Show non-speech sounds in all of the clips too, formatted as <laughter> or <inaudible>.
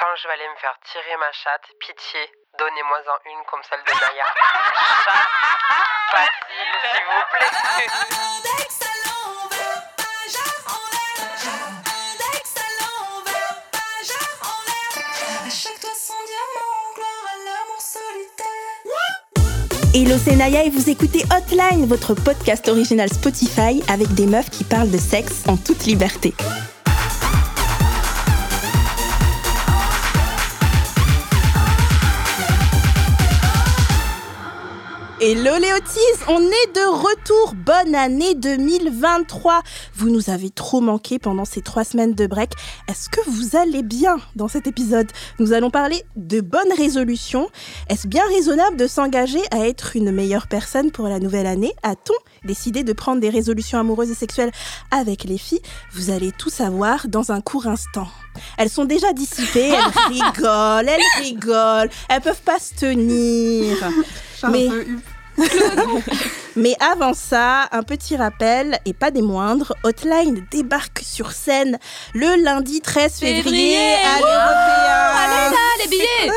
Quand je vais aller me faire tirer ma chatte, pitié, donnez-moi-en une comme celle de Naya. Chatte facile, s'il vous <laughs> plaît. Hello, c'est Naya et vous écoutez Hotline, votre podcast original Spotify avec des meufs qui parlent de sexe en toute liberté. Hello Léotis, on est de retour. Bonne année 2023. Vous nous avez trop manqué pendant ces trois semaines de break. Est-ce que vous allez bien dans cet épisode? Nous allons parler de bonnes résolutions. Est-ce bien raisonnable de s'engager à être une meilleure personne pour la nouvelle année? A-t-on décidé de prendre des résolutions amoureuses et sexuelles avec les filles? Vous allez tout savoir dans un court instant. Elles sont déjà dissipées, elles <laughs> rigolent, elles rigolent, elles peuvent pas se tenir. Mais, mais avant ça, un petit rappel, et pas des moindres, Hotline débarque sur scène le lundi 13 février, Février, à l'Européen. Allez là, les billets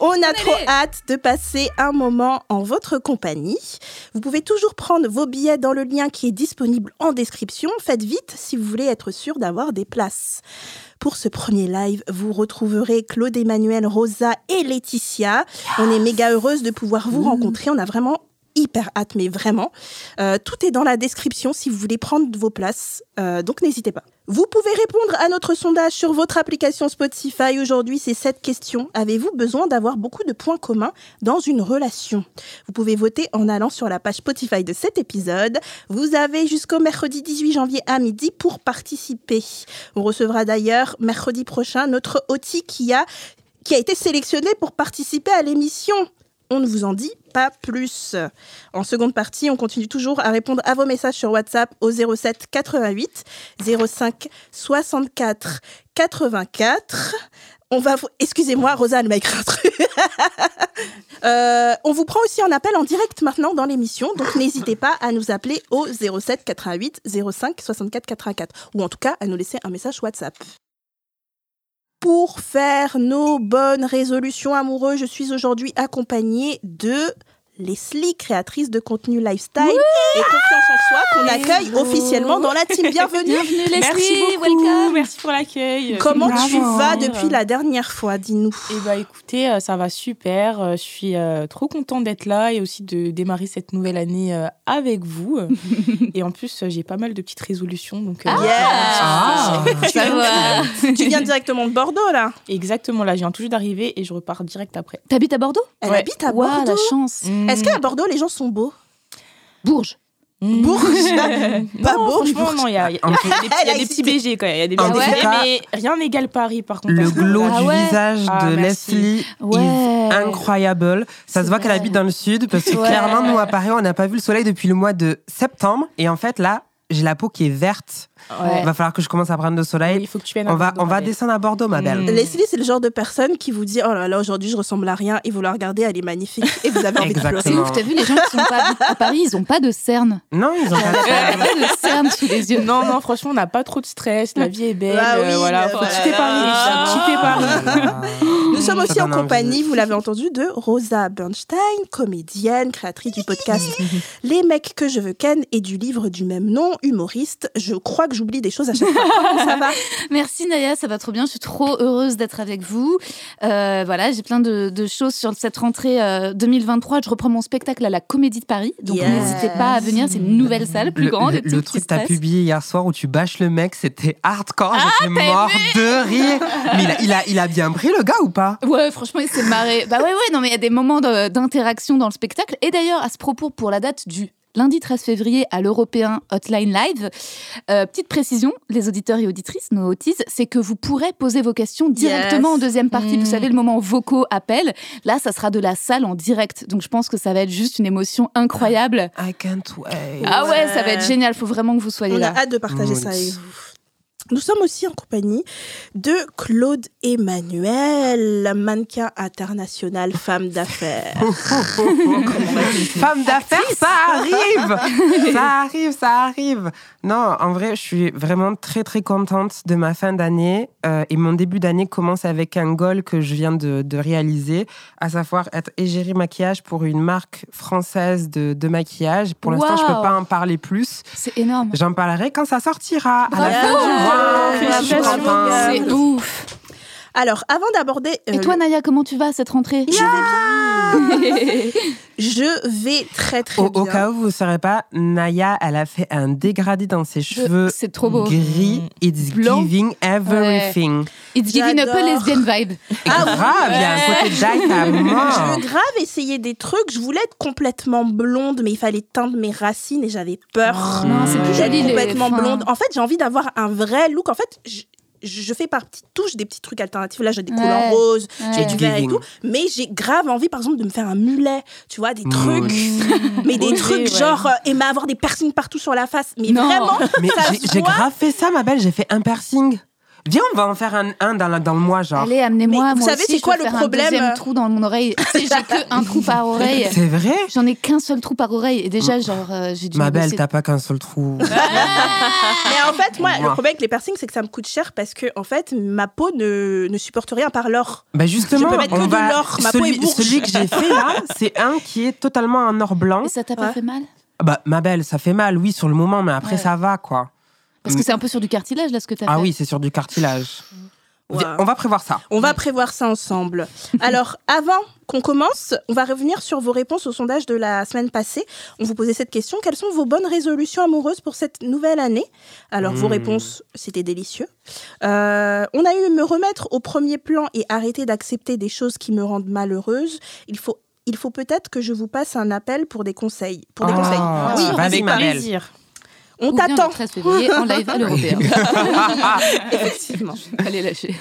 On a Allez. trop hâte de passer un moment en votre compagnie. Vous pouvez toujours prendre vos billets dans le lien qui est disponible en description. Faites vite si vous voulez être sûr d'avoir des places. Pour ce premier live, vous retrouverez Claude Emmanuel, Rosa et Laetitia. On est méga heureuse de pouvoir vous rencontrer. On a vraiment hyper hâte, mais vraiment. Euh, tout est dans la description si vous voulez prendre vos places. Euh, donc n'hésitez pas. Vous pouvez répondre à notre sondage sur votre application Spotify. Aujourd'hui, c'est cette question. Avez-vous besoin d'avoir beaucoup de points communs dans une relation? Vous pouvez voter en allant sur la page Spotify de cet épisode. Vous avez jusqu'au mercredi 18 janvier à midi pour participer. On recevra d'ailleurs mercredi prochain notre Oti qui a, qui a été sélectionné pour participer à l'émission. On ne vous en dit pas plus. En seconde partie, on continue toujours à répondre à vos messages sur WhatsApp au 07 88 05 64 84. On va vous... Excusez-moi, Rosa, elle m'a écrit un truc. <laughs> Euh, on vous prend aussi en appel en direct maintenant dans l'émission, donc n'hésitez pas à nous appeler au 07 88 05 64 84 ou en tout cas à nous laisser un message WhatsApp. Pour faire nos bonnes résolutions amoureuses, je suis aujourd'hui accompagnée de Leslie, créatrice de contenu lifestyle et confiance en soi, qu'on accueille officiellement dans la team. Bienvenue. Bienvenue Leslie, Merci beaucoup, welcome merci pour l'accueil. Comment tu Bravo. vas depuis la dernière fois Dis-nous? Eh bah écoutez, euh, ça va super. Euh, Je suis euh, trop contente d'être là et aussi de démarrer cette nouvelle année euh, avec vous. <laughs> et en plus, j'ai pas mal de petites résolutions. Donc, euh, Yes. Ah. <laughs> tu, viens, directement de Bordeaux là Exactement, là, je viens tout juste d'arriver et je repars direct après. T'habites à Bordeaux? Elle Ouais. habite à Bordeaux. la chance Est-ce qu'à Bordeaux les gens sont beaux? Bourges Mm. Bourges <laughs> Pas non, Bourges, franchement, non, il y a, il y a- En il y a des petits- il y a Elle a des petits. BG. Il y a des BG, cas, mais rien n'égale Paris, par contre. Le glow Ah du ouais. visage Ah, de merci. Leslie Ouais. est incroyable. Ça se voit qu'elle habite dans le sud parce que Ouais. clairement, nous à Paris, on n'a pas vu le soleil depuis le mois de septembre. Et en fait, là, j'ai la peau qui est verte. Ouais. Il va falloir que je commence à prendre le Oui, soleil. il faut que tu viennes à On va, Bordeaux, on va descendre à Bordeaux, ma belle. Mm. Leslie, c'est le genre de personne qui vous dit Oh là là, aujourd'hui je ressemble à rien et vous la regardez, elle est magnifique et vous avez envie de pleurer. C'est ouf, t'as vu les gens qui sont pas à Paris, ils ont pas de cernes. Non, ils ont pas Ils ont pas de cernes sous les yeux. Non, non, franchement, on n'a pas trop de stress. La vie est belle. Ah oui, euh, voilà, mais faut voilà. quitter Paris. Ah. faut quitter Paris. Nous sommes aussi en compagnie, vous l'avez entendu, de Rosa Bernstein, comédienne, créatrice du podcast <laughs> Les mecs que je veux ken et du livre du même nom, humoriste. Je crois que j'oublie des choses à chaque fois. Comment ça va? <laughs> Merci Naya, ça va trop bien. Je suis trop heureuse d'être avec vous. Euh, voilà, j'ai plein de, de choses sur cette rentrée euh, 2023. Je reprends mon spectacle à la Comédie de Paris, donc Yes. n'hésitez pas à venir. C'est une nouvelle salle, plus le, grande. le- truc que t'as publié hier soir où tu bâches le mec, c'était hardcore. Ah, J'étais mort de rire. Mais il a, il, a, il a bien pris le gars ou pas? Ouais, franchement, il s'est marré. Bah ouais, ouais, non, mais il y a des moments d'interaction dans le spectacle. Et d'ailleurs, à ce propos, pour la date du lundi 13 février à l'Européen Hotline Live, euh, petite précision, les auditeurs et auditrices, nos autistes, c'est que vous pourrez poser vos questions directement Yes. en deuxième partie. Mm. Vous savez, le moment vocaux appel. Là, ça sera de la salle en direct. Donc, je pense que ça va être juste une émotion incroyable. I can't wait. Ah ouais, ça va être génial. Faut vraiment que vous soyez On a là. hâte de partager ça avec vous. Nous sommes aussi en compagnie de Claude Emmanuel, mannequin international, femme d'affaires. <laughs> Femme d'affaires, ça arrive <laughs> Ça arrive, ça arrive Non, en vrai, je suis vraiment très très contente de ma fin d'année. euh, et mon début d'année commence avec un goal que je viens de, de réaliser, à savoir être égérie maquillage pour une marque française de, de maquillage. Pour l'instant, je peux Wow. pas en parler plus. C'est énorme. J'en parlerai quand ça sortira. à la fin du mois. Félicitations. contente. C'est ouf. Alors, avant d'aborder... Et euh, toi, Naya, comment tu vas cette rentrée? Je vais <laughs> bien. Je vais très très Au, bien. au cas où vous ne saurez pas, Naya, elle a fait un dégradé dans ses cheveux C'est trop beau. gris. It's Blanc. giving everything. It's giving a peu lesbian vibe. Ah. Grave, il y a un côté Jack à mort. Je veux grave essayer des trucs. Je voulais être complètement blonde, mais il fallait teindre mes racines et j'avais peur Oh, Non, c'est plus Ouais. joli. complètement blonde. En fait, j'ai envie d'avoir un vrai look. En fait, je, fais par petites touches des petits trucs alternatifs. Là, j'ai des Ouais. collants roses, j'ai du vert et tout. Mais j'ai grave envie, par exemple, de me faire un mulet. Tu vois, des trucs. Mmh. <laughs> Mais des trucs ouais. genre, euh, et mais avoir des piercings partout sur la face. Mais Non. vraiment, Mais j'ai- grave fait ça, ma belle. J'ai fait un piercing. Viens, on va en faire un, un dans, la- dans le mois, genre. Allez, amenez-moi. Mais vous moi savez, aussi, c'est je quoi le problème Un deuxième trou dans mon oreille. <laughs> J'ai que un trou par oreille. <laughs> C'est vrai J'en ai qu'un seul trou par oreille. Et déjà, genre, euh, j'ai dû. Ma belle, t'as pas qu'un seul trou. <laughs> Mais en fait, moi, le problème avec les piercings, c'est que ça me coûte cher parce que, en fait, ma peau ne, ne supporte rien par l'or. Bah justement, Je peux mettre que on de va... l'or, ma peau celui, est bourge. celui que j'ai fait là, c'est un qui est totalement en or blanc. Et ça t'a pas Ouais. fait mal Bah, ma belle, ça fait mal, oui, sur le moment, mais après, Ouais. ça va, quoi. Parce que c'est un peu sur du cartilage, là, ce que t'as Ah fait. oui, c'est sur du cartilage. On va prévoir ça. On va prévoir ça ensemble. <laughs> Alors, avant qu'on commence, on va revenir sur vos réponses au sondage de la semaine passée. On vous posait cette question. Quelles sont vos bonnes résolutions amoureuses pour cette nouvelle année? Alors, vos Mmh. réponses, c'était délicieux. Euh, on a eu me remettre au premier plan et arrêter d'accepter des choses qui me rendent malheureuse. Il faut, il faut peut-être que je vous passe un appel pour des conseils. Pour des Oh, conseils. Oui, vas-y, On t'attend. le 13 février en live à <laughs> l'européen. <laughs> Effectivement. Allez, lâcher.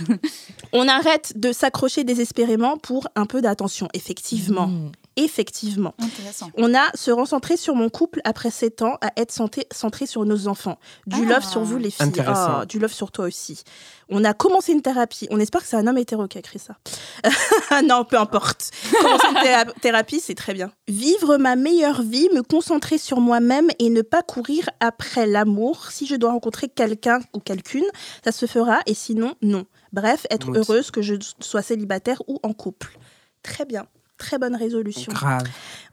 On arrête de s'accrocher désespérément pour un peu d'attention. Effectivement. Mm. Effectivement. Intéressant. On a se recentrer sur mon couple après 7 ans à être centré, centré sur nos enfants. Du Ah. love sur vous, les filles. Intéressant. Ah, du love sur toi aussi. On a commencé une thérapie. On espère que c'est un homme hétéro qui a écrit ça. <laughs> non, peu importe. Commencer une théra- thérapie, c'est très bien. Vivre ma meilleure vie, me concentrer sur moi-même et ne pas courir après l'amour. Si je dois rencontrer quelqu'un ou quelqu'une, ça se fera et sinon, non. Bref, être heureuse que je sois célibataire ou en couple. Très bien. Très bonne résolution. Grave.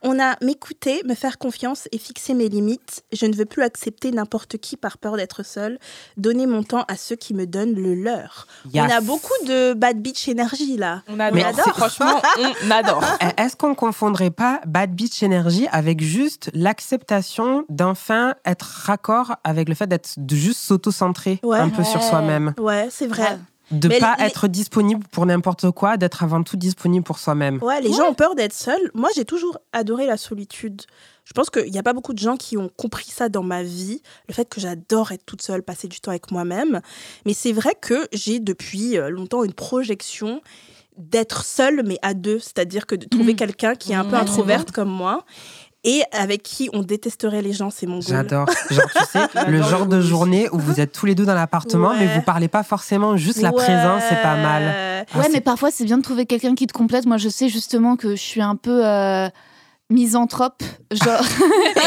On a m'écouter, me faire confiance et fixer mes limites. Je ne veux plus accepter n'importe qui par peur d'être seule. Donner mon temps à ceux qui me donnent le leur. Yes. On a beaucoup de bad bitch énergie là. On adore. Mais adore. Franchement, on adore. <laughs> Eh, Est-ce qu'on ne confondrait pas Bad Beach Energy avec juste l'acceptation d'enfin être raccord avec le fait d'être de juste s'auto-centré Ouais. un peu sur soi-même? Ouais, c'est vrai. De Mais pas les- être disponible pour n'importe quoi, d'être avant tout disponible pour soi-même. Ouais, les gens ont peur d'être seuls. Moi, j'ai toujours adoré la solitude. Je pense qu'il n'y a pas beaucoup de gens qui ont compris ça dans ma vie, le fait que j'adore être toute seule, passer du temps avec moi-même. Mais c'est vrai que j'ai depuis euh, longtemps une projection d'être seule, mais à deux. C'est-à-dire que de trouver Mhm. quelqu'un qui est un peu introverte comme moi et avec qui on détesterait les gens, c'est mon. J'adore. Genre, tu sais, <laughs> le genre de journée où vous êtes tous les deux dans l'appartement, mais vous parlez pas forcément, juste la Ouais. présence, c'est pas mal. Ah, ouais, c'est- mais parfois c'est bien de trouver quelqu'un qui te complète. Moi, je sais justement que je suis un peu euh, misanthrope, genre. <laughs>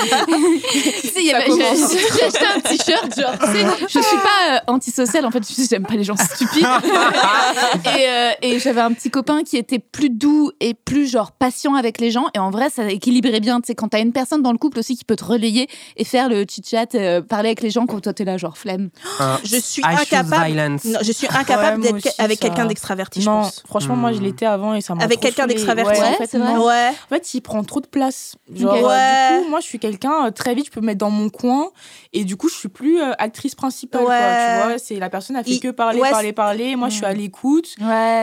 y avait- j'ai acheté un t-shirt, genre. Tu sais, je suis pas euh, antisociale. En fait, j'aime pas les gens stupides. <laughs> et euh, et j'avais un petit copain qui était plus doux et plus genre patient avec les gens. Et en vrai, ça équilibrait bien. Tu sais, quand t'as une personne dans le couple aussi qui peut te relayer et faire le chit-chat, euh, parler avec les gens quand toi t'es là, genre flemme. Euh, Je suis I incapable. Non, je suis incapable Ouais, d'être aussi, avec ça. quelqu'un d'extraverti, je Non, pense. franchement, moi, je Hmm. l'étais avant et ça m'a Avec quelqu'un d'extraverti. Ouais, Ouais, en fait. Ouais. En fait, il prend trop de place. Genre, euh, Ouais. du coup, moi, je suis quelqu'un, euh, très vite, je peux me mettre dans mon coin. Et du coup, je suis plus euh, actrice principale. quoi, tu vois, c'est la personne a fait Il- que parler, ouais, parler, parler. Moi, je suis à l'écoute.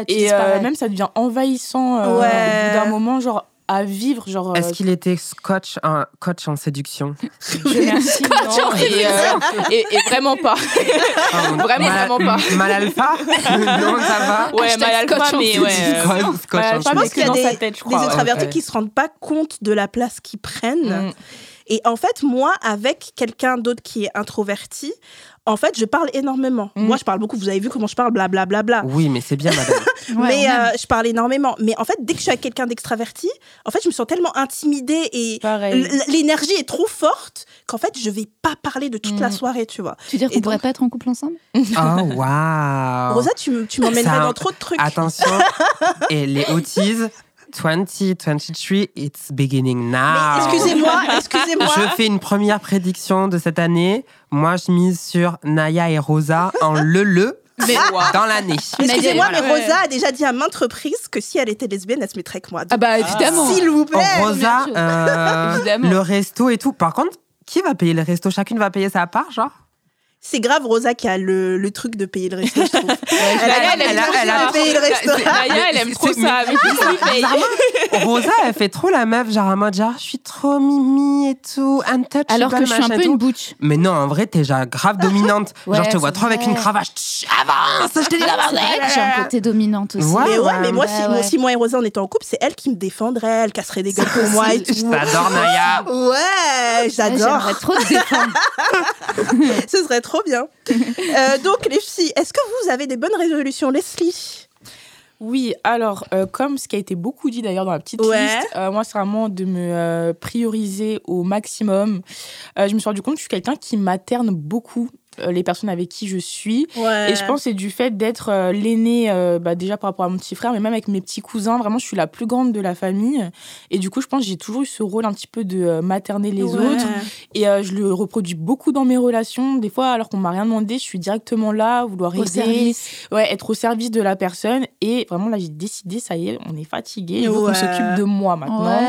Et euh, même, ça devient envahissant euh, au bout d'un moment, genre, à vivre. Genre, Est-ce euh, qu'il était coach en, coach en séduction? Dieu merci, non, et, euh, et, et vraiment pas. Oh, <laughs> Vraiment, mal, vraiment pas. <laughs> Mal alpha? <laughs> Non, ça va Ouais, Hashtag mal alpha, scotch en mais ouais. coach Ouais, en je pense qu'il y a des, sa tête, je des crois, extravertis ouais. qui se rendent pas compte de la place qu'ils prennent. Mm. Et en fait, moi, avec quelqu'un d'autre qui est introverti, en fait, je parle énormément. Mm. Moi, je parle beaucoup. Vous avez vu comment je parle, blablabla. Bla, bla, bla. Oui, mais c'est bien, madame. <laughs> Ouais, mais euh, je parle énormément. Mais en fait, dès que je suis avec quelqu'un d'extraverti, en fait, je me sens tellement intimidée et l'énergie est trop forte qu'en fait, je vais pas parler de toute la Mm. soirée, tu vois. Tu veux dire qu'on pourrait donc- pas être en couple ensemble? Oh, <laughs> waouh. Rosa, tu tu m'emmènerais Ça- dans trop de trucs. Attention, <laughs> et les autis, 2023, it's beginning now. Excusez-moi, <laughs> excusez-moi. Je fais une première prédiction de cette année. Moi, je mise sur Naya et Rosa en le-le Mais dans l'année. Excusez-moi, mais. Rosa a déjà dit à maintes reprises que si elle était lesbienne, elle se mettrait avec moi. Ah bah évidemment. S'il vous plaît. Oh, Rosa, euh, <laughs> le resto et tout. Par contre, qui va payer le resto? Chacune va payer sa part, genre? C'est grave, Rosa, qui a le, le truc de payer le resto, je trouve. <laughs> Elle a- elle a- elle a- elle a ça. payé le resto. C'est- Naya, elle aime C'est- trop c'est- ça. Mais Rosa, elle fait trop la meuf, genre en mode genre, je suis trop mimi et tout, untouchable, Alors que je suis un peu une butch. Mais non, en vrai, t'es genre grave <laughs> dominante. Ouais, genre, je te vois c'est trop avec une cravache. Avance, je te dis C'est vrai que j'ai un côté dominante aussi. Ouais. Mais ouais, mais moi, Bah si, ouais. moi, si moi et Rosa on était en couple, c'est elle qui me défendrait, elle casserait des gueules pour moi et tout. Je t'adore, Naya. Ouais, Ouais, J'aimerais j'adore. trop te défendre. <laughs> Ce serait trop bien. <laughs> Euh, donc, les filles, est-ce que vous avez des bonnes résolutions, Leslie? Oui, alors, euh, comme ce qui a été beaucoup dit d'ailleurs dans la petite Ouais. liste, euh, moi, c'est vraiment de me euh, prioriser au maximum. Euh, je me suis rendu compte que je suis quelqu'un qui materne beaucoup les personnes avec qui je suis. Ouais. Et je pense que c'est du fait d'être euh, l'aîné, euh, bah, déjà par rapport à mon petit frère, mais même avec mes petits cousins. Vraiment, je suis la plus grande de la famille. Et du coup, je pense que j'ai toujours eu ce rôle un petit peu de euh, materner les Ouais. autres. Et euh, je le reproduis beaucoup dans mes relations. Des fois, alors qu'on m'a rien demandé, je suis directement là, vouloir Au aider, service. ouais, être au service de la personne. Et vraiment, là, j'ai décidé, ça y est, on est fatigué. Ouais. qu'on s'occupe de moi maintenant.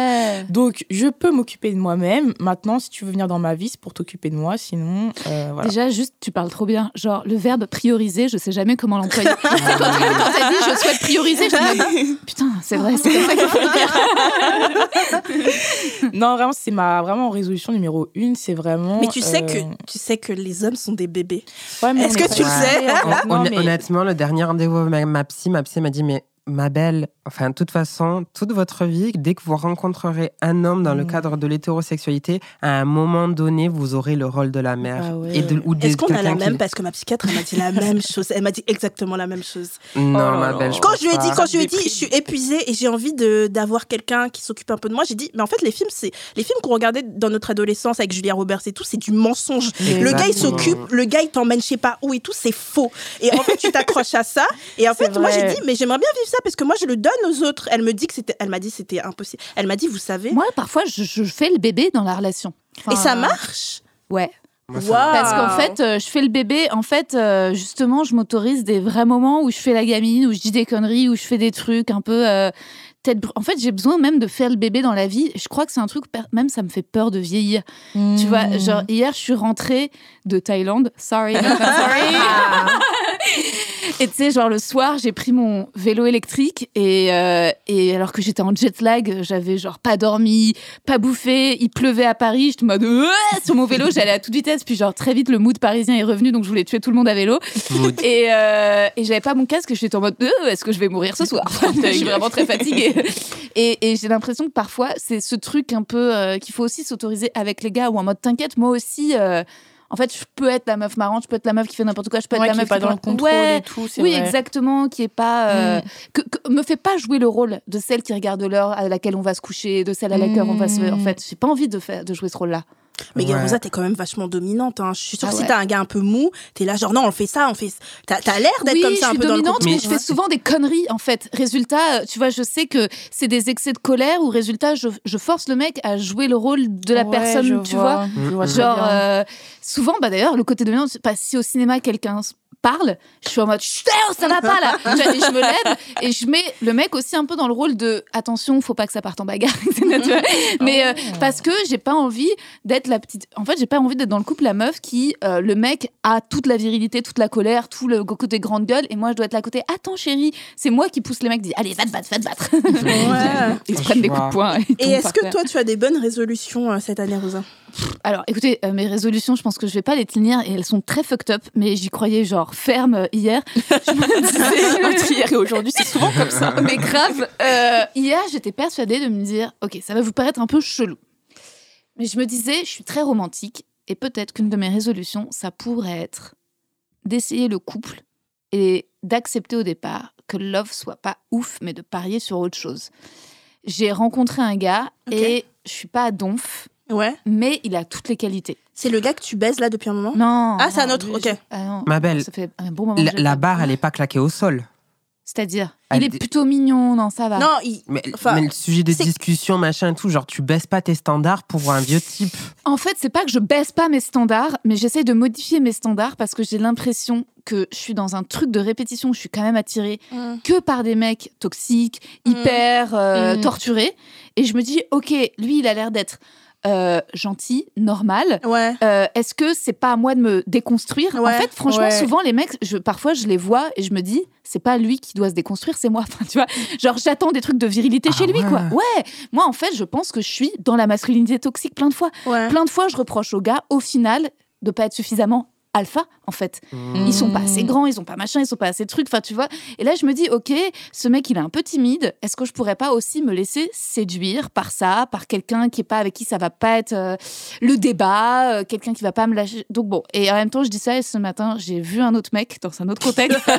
Donc, je peux m'occuper de moi-même. Maintenant, si tu veux venir dans ma vie, c'est pour t'occuper de moi. Sinon, euh, voilà. Déjà, juste, tu parles trop bien. Genre, le verbe prioriser, je sais jamais comment l'employer. Quand, <laughs> quand t'as dit je souhaite prioriser, je me dis, <laughs> putain, c'est vrai, c'est comme ça qu'il faut le faire. <laughs> Non, vraiment, c'est ma vraiment résolution numéro une. C'est vraiment. Mais tu sais euh, que tu sais que les hommes sont des bébés. ouais, Est-ce que tu le sais? Ouais, non, Hon- mais- Honnêtement, le dernier rendez-vous avec ma, ma psy, ma psy m'a dit, mais ma belle, enfin, de toute façon, toute votre vie, dès que vous rencontrerez un homme dans le Mm. cadre de l'hétérosexualité, à un moment donné, vous aurez le rôle de la mère. Ah ouais. et de, ou de Est-ce qu'on a la qui- même? Parce que ma psychiatre, elle m'a dit la <laughs> même chose. Elle m'a dit exactement la même chose. Non, Oh ma belle. je Quand je lui ai dit, quand je lui ai dit, je suis épuisée et j'ai envie de d'avoir quelqu'un qui s'occupe un peu de moi, j'ai dit, mais en fait, les films, c'est les films qu'on regardait dans notre adolescence avec Julia Roberts et tout, c'est du mensonge. Le gars, il s'occupe, le gars, il t'emmène je sais pas où et tout, c'est faux. Et en fait, tu t'accroches à ça. Et en C'est fait, moi, j'ai dit, mais j'aimerais bien vivre ça parce que moi, je le donne aux autres. Elle me dit que c'était, elle m'a dit que c'était impossible. Elle m'a dit, vous savez. Moi, parfois, je, je fais le bébé dans la relation. et ça marche. Ouais. Va. Parce qu'en fait, euh, je fais le bébé. En fait, euh, justement, je m'autorise des vrais moments où je fais la gamine, où je dis des conneries, où je fais des trucs un peu. euh, tête En fait, j'ai besoin même de faire le bébé dans la vie. Je crois que c'est un truc, même ça me fait peur de vieillir. Tu vois, Mmh. genre hier, je suis rentrée de Thaïlande. Sorry, sorry. <laughs> <laughs> et tu sais, genre le soir, j'ai pris mon vélo électrique et, euh, et alors que j'étais en jet lag, j'avais genre pas dormi, pas bouffé, il pleuvait à Paris, j'étais en mode sur mon vélo, j'allais à toute vitesse, puis genre très vite le mood parisien est revenu, donc je voulais tuer tout le monde à vélo. Mood. Et, euh, et j'avais pas mon casque, j'étais en mode Euh, est-ce que je vais mourir ce soir? <laughs> Je suis vraiment très fatiguée. Et, et j'ai l'impression que parfois, c'est ce truc un peu euh, qu'il faut aussi s'autoriser avec les gars, ou en mode t'inquiète, moi aussi. En fait, je peux être la meuf marrante, je peux être la meuf qui fait n'importe quoi, je peux être Ouais, la qui est meuf pas qui dans le contrôle Ouais, et tout. oui, vrai. exactement, qui est pas. euh, Mm. que, que- me fait pas jouer le rôle de celle qui regarde l'heure à laquelle on va se coucher, de celle à laquelle on va se. En Mm. fait, j'ai pas envie de faire de jouer ce rôle-là. Mais Ouais. Rosa, t'es quand même vachement dominante. hein. Je suis sûre Ah que si t'as un gars un peu mou, t'es là, genre, non, on fait ça, on fait. T'as t'as l'air d'être oui, comme ça un suis peu dans le dominante, mais, Mais- je fais souvent des conneries en fait. Résultat, euh, tu vois, je sais que c'est des excès de colère ou résultat, je, je force le mec à jouer le rôle de la Ouais, personne, je tu vois. je vois très Genre, euh, souvent, bah d'ailleurs, le côté dominant, pas si au cinéma quelqu'un parle, je suis en mode Chut, oh, ça va pas là. <laughs> Je me lève et je mets le mec aussi un peu dans le rôle de attention, faut pas que ça parte en bagarre. <laughs> tu vois. <laughs> Mais euh, parce que j'ai pas envie d'être la petite. En fait, j'ai pas envie d'être dans le couple la meuf qui euh, le mec a toute la virilité, toute la colère, tout le côté grande gueule et moi je dois être là à côté. Attends chérie, c'est moi qui pousse les mecs, dit allez va te battre, va te battre. Ouais. Ils se prennent des coups de poing. Et est-ce que terre. toi, tu as des bonnes résolutions euh, cette année, Rosa? Alors, écoutez, euh, mes résolutions, je pense que je vais pas les tenir et elles sont très fucked up, mais j'y croyais genre ferme euh, hier. <laughs> Je me disais, hier et aujourd'hui, c'est souvent comme ça. mais grave. euh, hier, j'étais persuadée de me dire, ok, ça va vous paraître un peu chelou, mais je me disais, je suis très romantique et peut-être qu'une de mes résolutions, ça pourrait être d'essayer le couple et d'accepter au départ que le love soit pas ouf, mais de parier sur autre chose. J'ai rencontré un gars et je suis pas donf, Ouais. mais il a toutes les qualités. C'est le gars que tu baises là depuis un moment Non. Ah, c'est un autre, lui, ok. je- ah non, Ma belle, Ça fait un bon moment. la, barre, elle est pas claquée au sol. C'est-à-dire, il est plutôt mignon, non, ça va. Non, il- Mais, Enfin, mais le sujet des discussions, machin et tout, genre tu baisses pas tes standards pour un vieux type. En fait, c'est pas que je baisse pas mes standards, mais j'essaie de modifier mes standards parce que j'ai l'impression que je suis dans un truc de répétition où je suis quand même attirée Mm. que par des mecs toxiques, hyper euh, Mm. torturés. Et je me dis, ok, lui, il a l'air d'être euh, gentil, normal. Ouais. Euh, Est-ce que c'est pas à moi de me déconstruire? En fait, franchement, Ouais. souvent les mecs, je, parfois je les vois et je me dis, c'est pas lui qui doit se déconstruire, c'est moi. <laughs> Enfin, tu vois, genre j'attends des trucs de virilité Ah chez lui, ouais. quoi. Ouais. Moi, en fait, je pense que je suis dans la masculinité toxique plein de fois. Ouais. Plein de fois, je reproche aux gars, au final, de pas être suffisamment alpha, en fait. Ils sont pas assez grands, ils ont pas machin, ils sont pas assez trucs, enfin tu vois. Et là je me dis, ok, ce mec il est un peu timide, est-ce que je pourrais pas aussi me laisser séduire par ça, par quelqu'un qui est pas avec qui ça va pas être euh, le débat, euh, quelqu'un qui va pas me lâcher? Donc bon, et en même temps je dis ça et ce matin j'ai vu un autre mec dans un autre contexte. <laughs>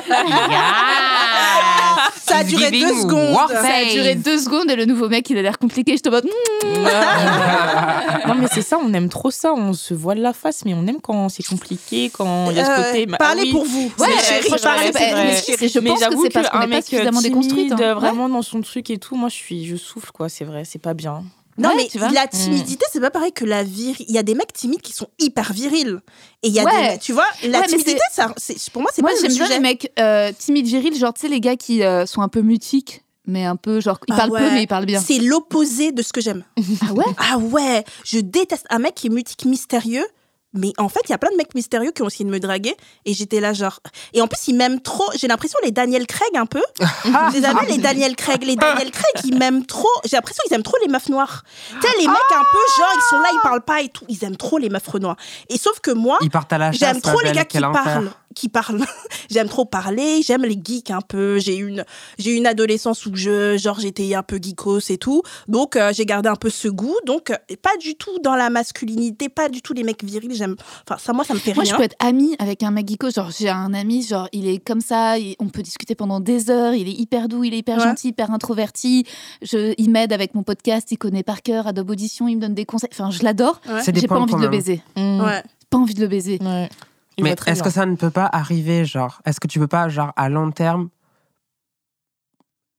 Ça a duré deux secondes. ça a duré deux secondes et le nouveau mec il a l'air compliqué, je te mode, <laughs> non, mais c'est ça, on aime trop ça. On se voile la face, mais on aime quand c'est compliqué, quand il y a Euh, côté. parlez oui. pour vous. Ouais, chérie, parlez mais je pense que c'est parce qu'on n'est pas mec suffisamment timide, déconstruite. hein. Vraiment dans son truc et tout, moi je suis, je souffle quoi. C'est vrai, c'est pas bien. Non, Ouais, mais la timidité, c'est pas pareil que la vir. Il y a des mecs timides qui sont hyper virils. Et il y a Ouais. des. Tu vois, la Ouais, timidité, ça, pour moi, c'est Moi, pas le j'aime bien les mecs euh, timides, virils, genre, tu sais, les gars qui euh, sont un peu mutiques, mais un peu, genre, ils Ah parlent peu, mais ils parlent bien. C'est l'opposé de ce que j'aime. <laughs> Ah ouais? Ah ouais, je déteste un mec qui est mutique, mystérieux. Mais en fait, il y a plein de mecs mystérieux qui ont essayé de me draguer. Et j'étais là, genre. Et en plus, ils m'aiment trop. J'ai l'impression, les Daniel Craig, un peu. Je les appelle les Daniel Craig. Les Daniel Craig, ils m'aiment trop. J'ai l'impression qu'ils aiment trop les meufs noires. Tu sais, les mecs un peu, genre, ils sont là, ils parlent pas et tout. Ils aiment trop les meufs noires. Et sauf que moi, Ils partent à la chasse. J'aime trop les gars qui parlent, qui parlent. <laughs> j'aime trop parler, j'aime les geeks un peu. J'ai eu une, j'ai eu une adolescence où je, genre, j'étais un peu geekos et tout. Donc, euh, j'ai gardé un peu ce goût. Donc, euh, pas du tout dans la masculinité, pas du tout les mecs virils. J'aime, enfin, ça, moi, ça me fait Moi, rien. je peux être amie avec un mec geeko. Genre, j'ai un ami, genre, il est comme ça, il- on peut discuter pendant des heures, il est hyper doux, il est hyper Ouais. gentil, hyper introverti. Je, il m'aide avec mon podcast, il connaît par cœur Adobe Audition, il me donne des conseils. Enfin, je l'adore. Ouais. C'est des J'ai pas envie de le baiser. Ouais. Pas envie de le baiser. Ouais. Il Mais est-ce que ça ne peut pas arriver, genre, est-ce que tu peux pas, genre, à long terme,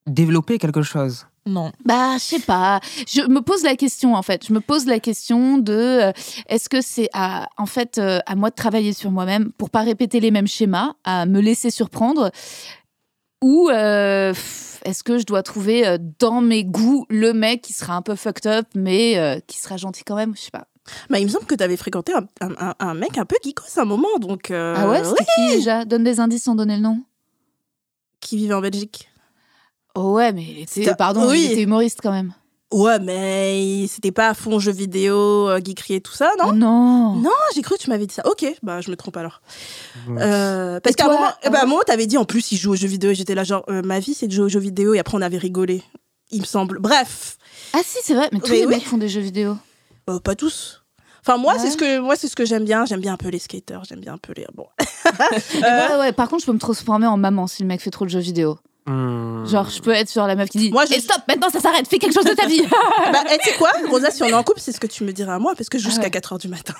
développer quelque chose? Non. Bah, je sais pas. Je me pose la question en fait. Je me pose la question de euh, est-ce que c'est à en fait euh, à moi de travailler sur moi-même pour pas répéter les mêmes schémas, à me laisser surprendre, ou euh, est-ce que je dois trouver dans mes goûts le mec qui sera un peu fucked up mais euh, qui sera gentil quand même? Je sais pas. Bah, il me semble que tu avais fréquenté un, un- un- un mec un peu geekos à un moment. Donc, euh, ah ouais, c'était qui déjà? Donne des indices sans donner le nom. qui vivait en Belgique. Oh ouais, mais il était, C'était- pardon, oui. il était humoriste quand même. Ouais, mais c'était pas à fond jeux vidéo, euh, geekerie et tout ça, non? Oh non. Non, j'ai cru que tu m'avais dit ça. Ok, bah je me trompe alors. Euh, parce qu'à un moment, eh ouais. moment, t'avais dit en plus il joue aux jeux vidéo et j'étais là genre euh, ma vie c'est de jouer aux jeux vidéo et après on avait rigolé. Il me semble. Bref, Ah si, c'est vrai, mais tous Mais les oui. mecs font des jeux vidéo. Euh, pas tous. Enfin moi Ouais. c'est ce que moi c'est ce que j'aime bien. J'aime bien un peu les skaters. J'aime bien un peu les bon. <laughs> Ouais, ouais, par contre, je peux me transformer en maman si le mec fait trop de jeux vidéo. Hmm. Genre, je peux être sur la meuf qui dit Moi, je- Et stop, maintenant ça s'arrête, fais quelque chose de ta vie <laughs> bah eh, tu sais quoi, <laughs> Rosa, si on est en couple, c'est ce que tu me diras à moi parce que jusqu'à Ah ouais. 4 h du matin.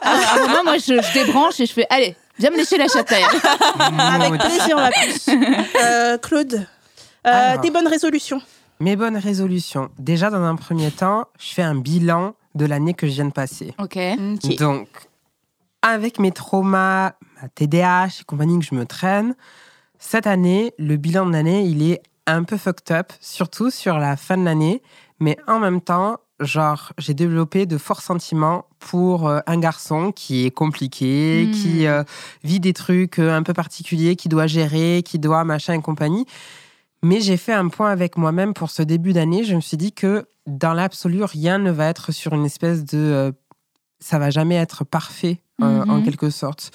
À un moment, moi, je, je débranche et je fais Allez, viens me lécher la châtaigne. Avec plaisir ma puce. Euh, Claude, euh, tes bonnes résolutions. Mes bonnes résolutions. Déjà, dans un premier temps, je fais un bilan de l'année que je viens de passer. Ok. Ok. Donc, avec mes traumas, ma TDAH et compagnie que je me traîne, cette année, le bilan de l'année, il est un peu fucked up, surtout sur la fin de l'année. Mais en même temps, genre, j'ai développé de forts sentiments pour euh, un garçon qui est compliqué, Hmm. qui euh, vit des trucs euh, un peu particuliers, qui doit gérer, qui doit machin et compagnie. Mais j'ai fait un point avec moi-même pour ce début d'année. Je me suis dit que dans l'absolu, rien ne va être sur une espèce de. euh, ça va jamais être parfait, Mhm. en quelque sorte.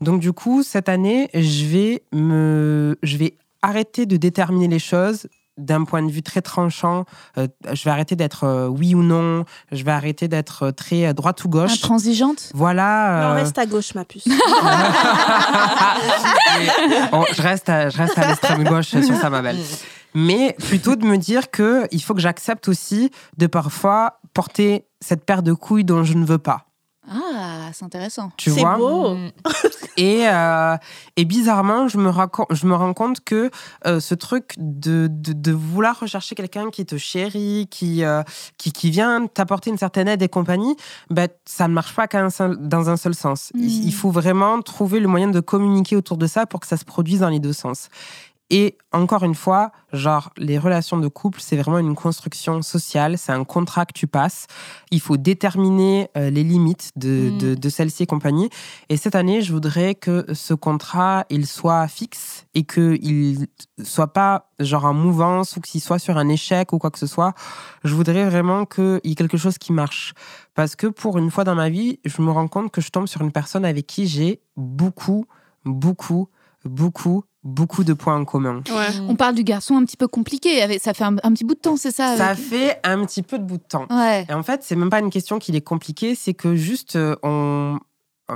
Donc, du coup, cette année, je vais, me, je vais arrêter de déterminer les choses d'un point de vue très tranchant. Euh, je vais arrêter d'être euh, oui ou non. Je vais arrêter d'être euh, très euh, droite ou gauche. Intransigeante? Voilà. Non, reste à gauche, ma puce. <laughs> Bon, je reste à, je reste à l'extrême gauche sur ça, ma belle. Mais plutôt de me dire que il faut que j'accepte aussi de parfois porter cette paire de couilles dont je ne veux pas. Ah, c'est intéressant. Tu C'est vois beau. Mm. Et, euh, et bizarrement, je me, je me rends compte que euh, ce truc de, de, de vouloir rechercher quelqu'un qui te chérit, qui, euh, qui, qui vient t'apporter une certaine aide et compagnie, ben, ça ne marche pas qu'un seul- dans un seul sens. Mm. Il, il faut vraiment trouver le moyen de communiquer autour de ça pour que ça se produise dans les deux sens. Et encore une fois, genre, les relations de couple, c'est vraiment une construction sociale, c'est un contrat que tu passes. Il faut déterminer euh, les limites de, Mm. de, de celle-ci et compagnie. Et cette année, je voudrais que ce contrat, il soit fixe et qu'il soit pas genre en mouvance ou qu'il soit sur un échec ou quoi que ce soit. Je voudrais vraiment qu'il y ait quelque chose qui marche. Parce que pour une fois dans ma vie, je me rends compte que je tombe sur une personne avec qui j'ai beaucoup, beaucoup, beaucoup, beaucoup de points en commun. Ouais. On parle du garçon un petit peu compliqué. avec- Ça fait un, un petit bout de temps, c'est ça Ça avec- fait un petit peu de bout de temps. Ouais. Et en fait, c'est même pas une question qu'il est compliqué, c'est que juste euh, on.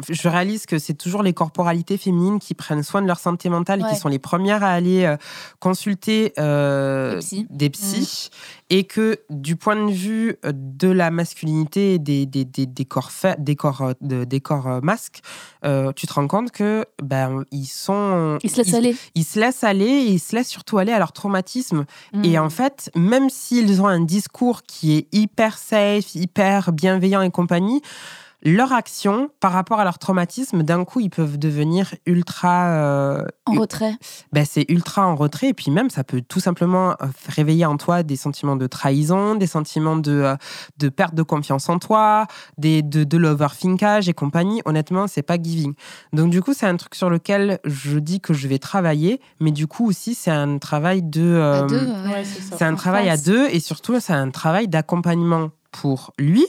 Je réalise que c'est toujours les corporalités féminines qui prennent soin de leur santé mentale et qui sont les premières à aller euh, consulter euh, Des psys. des psys. Et que du point de vue euh, de la masculinité et des, des, des, des corps, des corps, de- des corps masques, euh, tu te rends compte que ben, ils sont. Il se laisse aller. ils se laissent aller et ils se laissent surtout aller à leur traumatisme. Et Mm. en fait, même s'ils ont un discours qui est hyper safe, hyper bienveillant et compagnie, leur action par rapport à leur traumatisme, d'un coup, ils peuvent devenir ultra. euh, En retrait. ben, c'est ultra en retrait. Et puis même, ça peut tout simplement euh, réveiller en toi des sentiments de trahison, des sentiments de, euh, de perte de confiance en toi, des, de, de l'overthinkage et compagnie. Honnêtement, c'est pas giving. Donc du coup, c'est un truc sur lequel je dis que je vais travailler. Mais du coup aussi, c'est un travail de... À euh, deux, ouais. Ouais, c'est ça. c'est un En travail à deux et surtout, c'est un travail d'accompagnement pour lui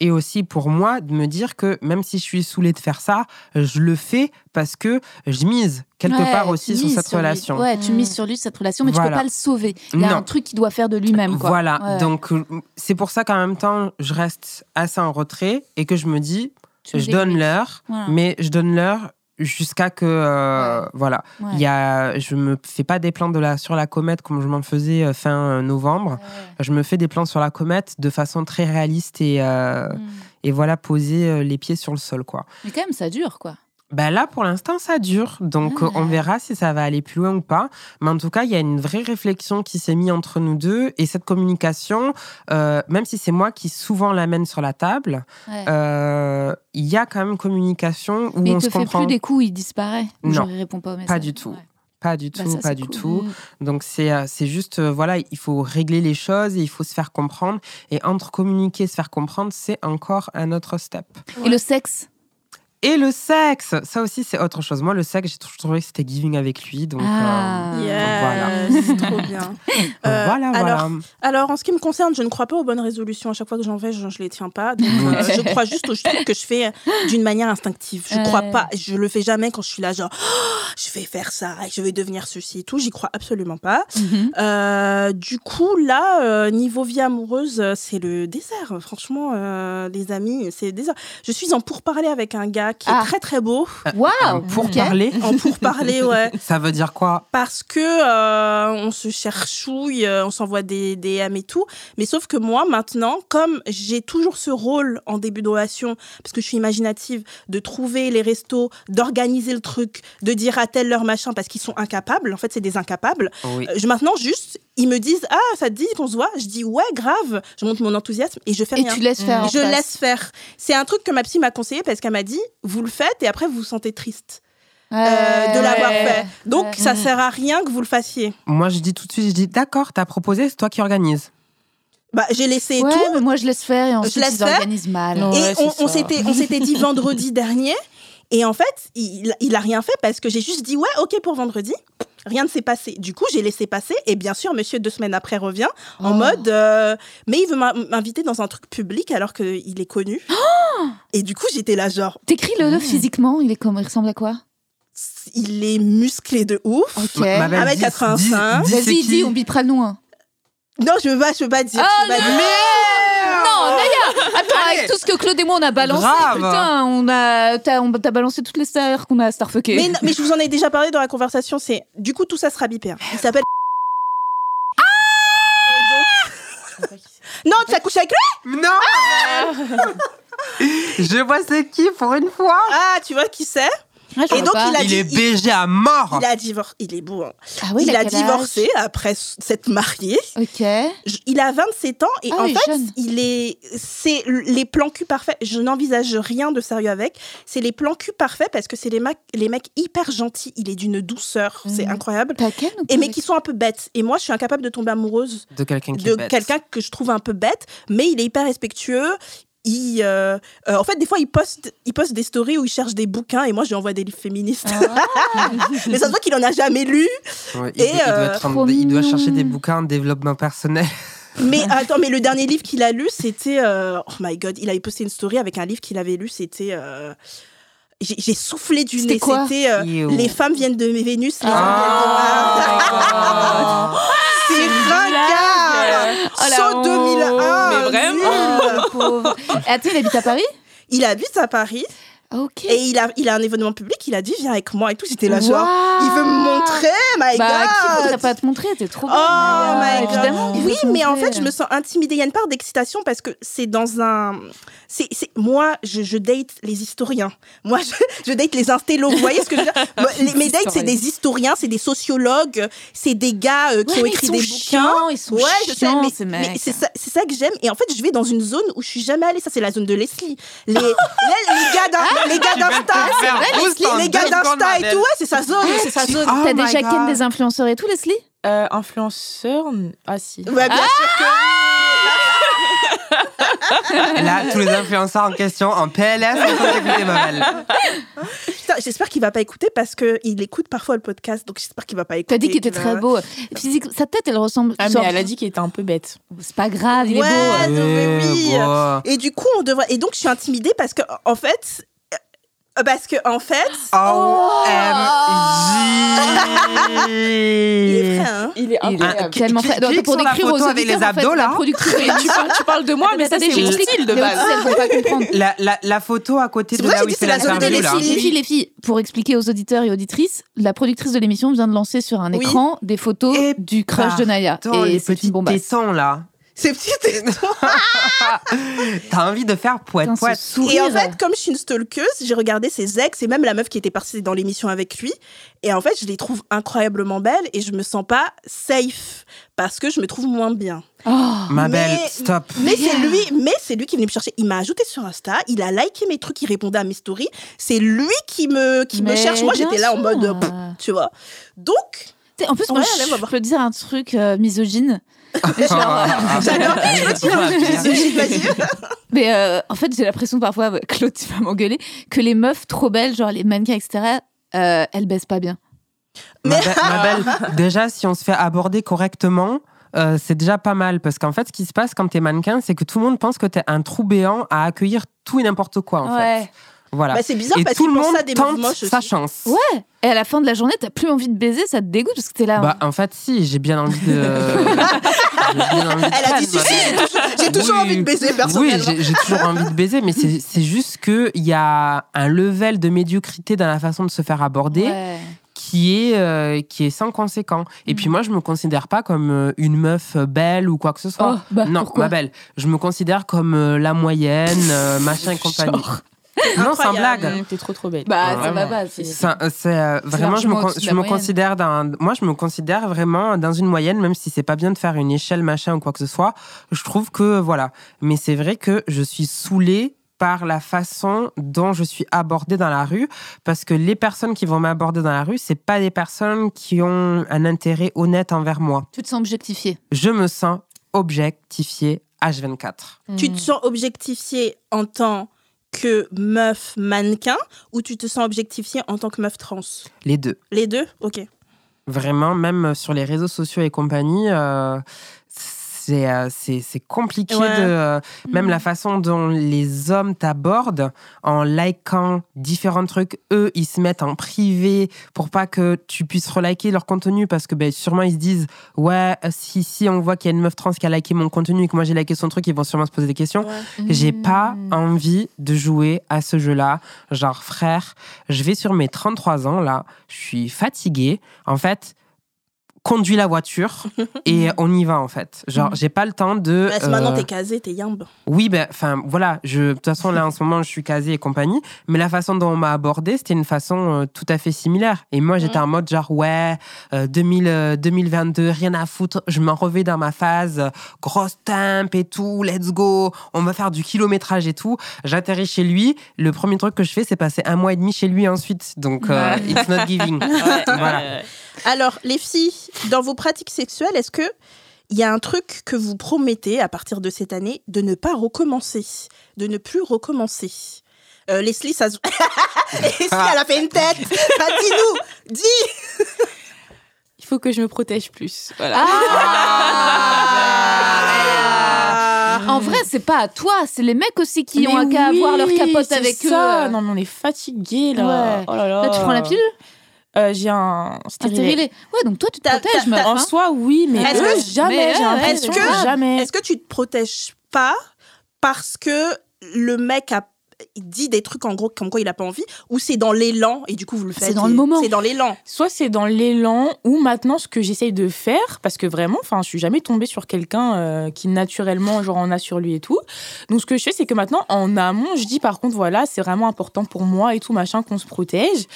et aussi pour moi de me dire que même si je suis saoulée de faire ça, je le fais parce que je mise quelque Ouais, part aussi sur cette lui. relation. Ouais, tu Mm. mises sur lui cette relation, mais tu peux Voilà. pas le sauver. Il y a Non. un truc qu'il doit faire de lui-même. Voilà, Ouais. donc c'est pour ça qu'en même temps, je reste assez en retrait et que je me dis, Tu je donne l'heure, Voilà. mais je donne l'heure jusqu'à que euh, voilà Ouais. il y a je me fais pas des plans de la sur la comète comme je m'en faisais euh, fin euh, novembre Ouais. je me fais des plans sur la comète de façon très réaliste et euh, Mm. et voilà poser les pieds sur le sol quoi Mais quand même, ça dure, quoi. Ben là, pour l'instant, ça dure. Donc, Ah. on verra si ça va aller plus loin ou pas. Mais en tout cas, il y a une vraie réflexion qui s'est mise entre nous deux. Et cette communication, euh, même si c'est moi qui souvent l'amène sur la table, Ouais. euh, il y a quand même communication où mais on il se te fait comprend. plus des coups, il disparaît. Non. genre, il répond pas au message. du tout. Ouais. Pas du Bah, tout, ça, pas du cool. tout. Donc, c'est euh, c'est juste, voilà, il faut régler les choses et il faut se faire comprendre. Et entre communiquer et se faire comprendre, c'est encore un autre step. Et le sexe? Et le sexe, ça aussi, c'est autre chose. Moi, le sexe, j'ai toujours trouvé que c'était giving avec lui. Donc, Ah. euh, Yes, voilà. trop bien. <laughs> Euh, voilà, voilà. alors, Alors, en ce qui me concerne, je ne crois pas aux bonnes résolutions. À chaque fois que j'en vais, je ne les tiens pas. Donc, euh, je crois juste aux trucs que je fais d'une manière instinctive. Je ne crois pas, je le fais jamais quand je suis là, genre, Oh, je vais faire ça et je vais devenir ceci et tout. J'y crois absolument pas. Mhm. Euh, du coup, là, euh, niveau vie amoureuse, euh, c'est le désert. Franchement, euh, les amis, c'est le désert. Je suis en pourparler avec un gars qui Ah. est très très beau. Waouh Pour parler, En pourparler, ouais. <laughs> ça veut dire quoi? Parce que euh, on se cherchouille, euh, on s'envoie des DM et tout. Mais sauf que moi, maintenant, comme j'ai toujours ce rôle en début de relation, parce que je suis imaginative, de trouver les restos, d'organiser le truc, de dire à tel leur machin, parce qu'ils sont incapables. En fait, c'est des incapables. Oui. Euh, je- maintenant, juste, ils me disent Ah, ça te dit qu'on se voit? Je dis Ouais, grave. Je montre mon enthousiasme et je fais Et rien. tu laisses faire. je laisse faire. C'est un truc que ma psy m'a conseillé parce qu'elle m'a dit Vous le faites et après, vous vous sentez triste euh, de l'avoir Ouais. fait. Donc, Ouais. ça sert à rien que vous le fassiez. Moi, je dis tout de suite, je dis d'accord, t'as proposé, c'est toi qui organise. Bah, j'ai laissé Ouais, tout. mais moi je laisse faire et ensuite laisse ils faire. organisent mal. Non. Et Ouais, on, on s'était, on s'était dit <laughs> vendredi dernier. Et en fait, il, il a rien fait parce que j'ai juste dit ouais, ok pour vendredi. Rien ne s'est passé. Du coup, j'ai laissé passer. Et bien sûr, monsieur, deux semaines après, revient en Oh. mode. euh, mais il veut m'in- m'inviter dans un truc public alors qu'il est connu. <gasps> et du coup, j'étais là, genre, Décris-le le physiquement, il est comme il ressemble à quoi? Il est musclé de ouf. Ok. Ma- ma belle, Avec dis- 85. dis- dis c'est Vas-y, qui? dis, on bipera le nom. hein. Non, je veux pas, je veux pas dire. Ah, je veux pas dire. Non, Naya Attends, Allez. avec tout ce que Claude et moi on a balancé, putain, on a, t'as, on- t'as balancé toutes les stars qu'on a starfuckées. Mais, non, mais je vous en ai déjà parlé dans la conversation. C'est du coup tout ça sera bipé. hein. Il s'appelle. Donc- Non, tu as couché avec lui? Non <laughs> Je vois c'est qui pour une fois Ah, tu vois qui c'est? Et donc, il a Il dit- est BG à mort Il a divorcé. Il est beau. hein. Ah oui, il a divorcé après s'être marié. Ok. Il a 27 ans et Ah en oui, fait, jeune. il est, c'est les plans cul parfaits. Je n'envisage rien de sérieux avec. C'est les plans cul parfaits parce que c'est les, mecs- les mecs hyper gentils. Il est d'une douceur, c'est Mhm. incroyable. T'as Ken ou Et mais qui sont un peu bêtes. Et moi, je suis incapable de tomber amoureuse De quelqu'un qui de est bête. quelqu'un que je trouve un peu bête, mais il est hyper respectueux. Il, euh, euh, en fait, des fois, il poste, il poste des stories où il cherche des bouquins et moi, je lui envoie des livres féministes. Ah. <laughs> mais ça se voit qu'il en a jamais lu. Ouais, Et, doit- il doit euh, être en- trop il doit mignon. chercher des bouquins de développement personnel. <laughs> Mais <laughs> attends, mais le dernier livre qu'il a lu, c'était. euh, oh my god, il avait posté une story avec un livre qu'il avait lu, c'était. euh, J'ai soufflé du nez. C'était euh. Les femmes viennent de Vénus, les Ah. hommes viennent de Mars. C'est ringard Oh la Saut honte. 2001 Mais vraiment. <laughs> Et attends, il habite à Paris? Il habite à Paris Ok. et il a, il a un événement public, il a dit viens avec moi et tout. J'étais là, genre, il veut me montrer, my Bah, qui god voudrait pas te montrer T'es trop Oh bonne, Naya. my god. Évidemment. il Oui, mais en fait, je me sens intimidée. Il y a une part d'excitation parce que c'est dans un. C'est. Moi, je, je date les historiens. Moi, je, je date les intellos. Vous voyez ce que je veux dire? <laughs> Mes dates, c'est des historiens, c'est des sociologues, c'est des gars euh, qui Ouais, ont écrit ils des sont bouquins. chiants, ils sont ouais, je sais, chiants, mais, ces mais c'est ça, que j'aime. Et en fait, je vais dans une zone où je suis jamais allée. Ça, c'est la zone de Leslie. Les, <laughs> les, les gars d'In- les gars d'Insta, les, gars d'Insta et tout, ouais, c'est sa zone, c'est sa zone. Oh T'as my déjà ken des influenceurs et tout, Leslie? Euh, influenceur Ah si. Ouais, bien sûr que <laughs> Là, tous les influenceurs en question en PLS, j'espère qu'il va pas écouter parce que il écoute parfois le podcast, donc j'espère qu'il va pas écouter. T'as dit qu'il était très beau. Physique, sa tête, elle ressemble. Ah, mais elle a dit qu'il était un peu bête. C'est pas grave, il Ouais. est beau. Ah, non, mais oui. Et du coup, on devrait. Et donc, je suis intimidée parce que, en fait, parce que en fait, il est OMG prêt, hein. Il est Il est incroyable. tellement Clique fait. Non, sur pour la décrire aux photo avec auditeurs, les en fait, abdos, la là. productrice <laughs> tu, parles, tu parles de moi, mais ça, c'est mon style de base. auditrices, elles vont pas comprendre. la, la, la photo à côté C'est de pour ça là que où j'ai dit, c'est la zone de là. Les filles, les filles, pour expliquer aux auditeurs et auditrices, la productrice de l'émission vient de lancer sur un Oui. écran des photos Et du crush de Naya. Attends, et les c'est une petits bombasse. tétons, là. Ces petits tétons. <laughs> <laughs> T'as envie de faire poète poète. Et en fait, comme je suis une stalkeuse, j'ai regardé ses ex et même la meuf qui était partie dans l'émission avec lui. Et en fait, je les trouve incroyablement belles et je me sens pas safe parce que je me trouve moins bien. Oh. Ma Mais- belle, stop. Mais c'est lui, mais c'est lui qui venu me chercher. Il m'a ajouté sur Insta, il a liké mes trucs, il répondait à mes stories. C'est lui qui me qui me cherche. Moi, j'étais là en mode, pff, tu vois. Donc, En plus, moi, Ouais, je, va je voir. peux dire un truc euh, misogyne. <laughs> Mais euh, en fait, j'ai l'impression parfois, ouais, Claude, tu vas m'engueuler, que les meufs trop belles, genre les mannequins, etc., euh, elles baissent pas bien. Ma, be- ma belle, déjà, si on se fait aborder correctement, euh, c'est déjà pas mal. Parce qu'en fait, ce qui se passe quand t'es mannequin, c'est que tout le monde pense que t'es un trou béant à accueillir tout et n'importe quoi, en fait. Voilà. Bah, c'est bizarre et parce tout le monde ça des tente sa aussi. chance. Ouais. Et à la fin de la journée, t'as plus envie de baiser, ça te dégoûte parce que t'es là. Bah, en fait, si, j'ai bien envie de. <laughs> j'ai bien envie de Elle a dit si, j'ai toujours- Oui. envie de baiser Oui, personnellement. j'ai j'ai toujours envie de baiser, mais c'est c'est juste qu'il y a un level de médiocrité dans la façon de se faire aborder Ouais. qui, est, euh, qui est sans conséquent. Et Mm. puis moi, je me considère pas comme euh, une meuf belle ou quoi que ce soit. Oh, bah, non, pourquoi ma belle. Je me considère comme euh, la moyenne, euh, machin et compagnie. Genre. Non, sans blague. Mmh, T'es trop trop belle. Bah, ça Vraiment. va pas. c'est- Ça, euh, C'est euh, vraiment, je me, je me considère dans, moi, je me considère vraiment dans une moyenne, même si c'est pas bien de faire une échelle machin ou quoi que ce soit. Je trouve que voilà. Mais c'est vrai que je suis saoulée par la façon dont je suis abordée dans la rue, parce que les personnes qui vont m'aborder dans la rue, c'est pas des personnes qui ont un intérêt honnête envers moi. Tu te sens objectifié. Je me sens objectifiée H24. Tu te sens objectifié en tant que meuf mannequin ou tu te sens objectifié en tant que meuf trans? Les deux. Les deux? Ok. Vraiment, même sur les réseaux sociaux et compagnie, euh, c'est euh, c'est c'est compliqué Ouais. de euh, même Mm. la façon dont les hommes t'abordent en likant différents trucs eux ils se mettent en privé pour pas que tu puisses reliker leur contenu parce que ben sûrement ils se disent ouais euh, si si on voit qu'il y a une meuf trans qui a liké mon contenu et que moi j'ai liké son truc ils vont sûrement se poser des questions j'ai pas Mm. envie de jouer à ce jeu-là. Genre, frère, je vais sur mes 33 ans, là, je suis fatiguée. En fait, conduis la voiture <laughs> et on y va, en fait. Genre, j'ai pas le temps de... Bah, si maintenant euh, t'es casé, t'es yambe. oui, ben, enfin, voilà. Je, de toute façon, là, en ce moment, je suis casée et compagnie. Mais la façon dont on m'a abordé, c'était une façon euh, tout à fait similaire. Et moi, j'étais en mode genre, ouais, euh, 2000, euh, 2022, rien à foutre. Je m'en revais dans ma phase, grosse temp et tout, let's go. On va faire du kilométrage et tout. J'atterris chez lui. Le premier truc que je fais, c'est passer un mois et demi chez lui ensuite. Donc, it's not giving. <laughs> voilà. Alors, les filles, dans vos pratiques sexuelles, est-ce que il y a un truc que vous promettez à partir de cette année de ne pas recommencer, de ne plus recommencer? Euh, Leslie, ça se... <laughs> Leslie, elle a fait une tête. Bah, dis-nous, dis. Il faut que je me protège plus. Voilà. Ah En vrai, c'est pas à toi, c'est les mecs aussi qui ont Mais qu'à oui, avoir leur capote avec ça. eux. Non, mais on est fatigués là. Ouais. Oh là là. Là, tu prends la pilule? Euh, J'ai un Un stérilet. stérilet. Ouais, donc toi, tu te T'as- protèges, meuf. En hein. soi, oui, mais Est-ce eux, que- jamais. mais, J'ai l'impression que- jamais. Est-ce que tu te protèges pas parce que le mec a dit des trucs en gros comme quoi il a pas envie ou c'est dans l'élan et du coup vous le C'est faites dans et- le moment. C'est dans l'élan. Soit c'est dans l'élan ou maintenant ce que j'essaye de faire parce que vraiment, enfin, je suis jamais tombée sur quelqu'un euh, qui naturellement genre en a sur lui et tout. Donc ce que je fais, c'est que maintenant en amont, je dis par contre voilà, c'est vraiment important pour moi et tout machin qu'on se protège.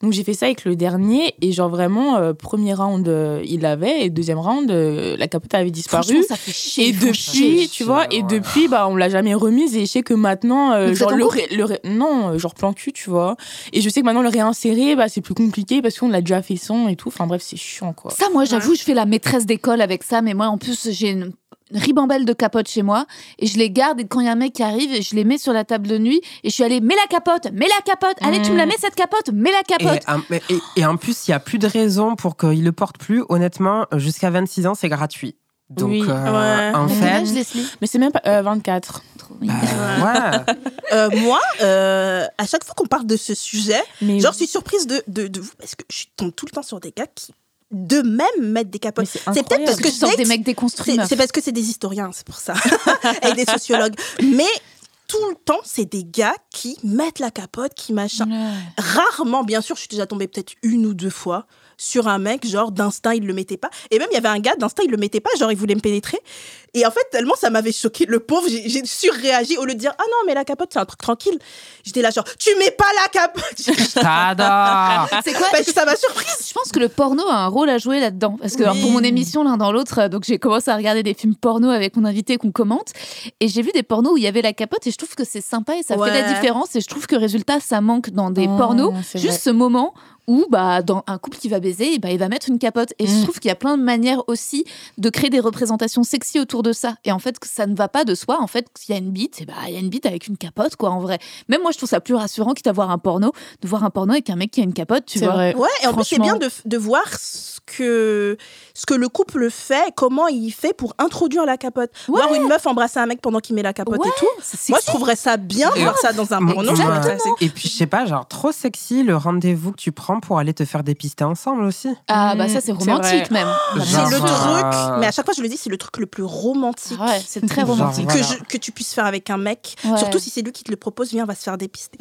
Donc j'ai fait ça avec le dernier et genre vraiment euh, premier round euh, il l'avait et deuxième round euh, la capote avait disparu. Ça fait chier. Et depuis, tu vois, et depuis, bah, on l'a jamais remise. Et je sais que maintenant, euh, genre, c'est en le, ré- le ré- non, euh, genre plan cul, tu vois. Et je sais que maintenant, le réinsérer, bah, c'est plus compliqué parce qu'on l'a déjà fait sans et tout. Enfin, bref, c'est chiant, quoi. Ça, moi, j'avoue, je fais la maîtresse d'école avec ça, mais moi, en plus, j'ai une une ribambelle de capotes chez moi et je les garde et quand il y a un mec qui arrive je les mets sur la table de nuit et je suis allée mets la capote mets la capote allez tu me la mets cette capote mets la Et, capote et- et en plus, il n'y a plus de raison pour qu'il le porte plus. Honnêtement, jusqu'à 26 ans, c'est gratuit. Donc, Oui. Ouais. euh, en Mais fait, Mais c'est même pas euh, 24. Bah, <laughs> ouais. Euh, moi, euh, à chaque fois qu'on parle de ce sujet, Mais genre je suis surprise de, de, de vous parce que je tombe tout le temps sur des gars qui de même mettent des capotes. C'est peut-être parce que je des mecs déconstruits C'est parce que c'est des historiens, c'est pour ça. <laughs> Et des sociologues. Mais tout le temps, c'est des gars qui mettent la capote, qui machin. Ouais. Rarement, bien sûr, je suis déjà tombée peut-être une ou deux fois sur un mec, genre d'instinct, il le mettait pas. Et même, il y avait un gars, d'instinct, il le mettait pas, genre, il voulait me pénétrer. Et en fait, tellement ça m'avait choqué, le pauvre, j'ai surréagi au lieu de dire, ah non, mais la capote, c'est un truc tranquille. J'étais là, genre, tu mets pas la capote <laughs> <laughs> c'est quoi Parce que ça m'a surprise. Je pense que le porno a un rôle à jouer là-dedans. Parce que alors, pour mon émission, l'un dans l'autre, euh, donc j'ai commencé à regarder des films porno avec mon invité qu'on commente. Et j'ai vu des pornos où il y avait la capote et je trouve que c'est sympa et ça fait la différence. Et je trouve que résultat, ça manque dans des Oh, pornos. Juste vrai. ce moment où, bah, dans un couple qui va baiser, bah, il va mettre une capote. Et je Mm. trouve qu'il y a plein de manières aussi de créer des représentations sexy autour de ça. Et en fait, que ça ne va pas de soi. En fait, s'il y a une bite, et bah, il y a une bite avec une capote, quoi, en vrai. Même moi, je trouve ça plus rassurant quitte à voir un porno, de voir un porno avec un mec qui a une capote, tu C'est vois. vrai. Ouais, et en plus, c'est bien de, de voir ce que, ce que le couple fait, comment il fait pour introduire la capote. Voir une meuf embrasser un mec pendant qu'il met la capote Ouais, et tout. Moi, je trouverais ça bien de voir ça dans un porno. Et puis, je sais pas, genre, trop sexy le rendez-vous que tu prends pour aller te faire dépister ensemble aussi. Ah bah Mm, ça c'est c'est romantique même. C'est le euh, truc, mais à chaque fois, je le dis, c'est le truc le plus romantique. Ah ouais, c'est très Genre, romantique. Que, Voilà. je- que tu puisses faire avec un mec, Ouais. surtout si c'est lui qui te le propose, viens, on va se faire dépister.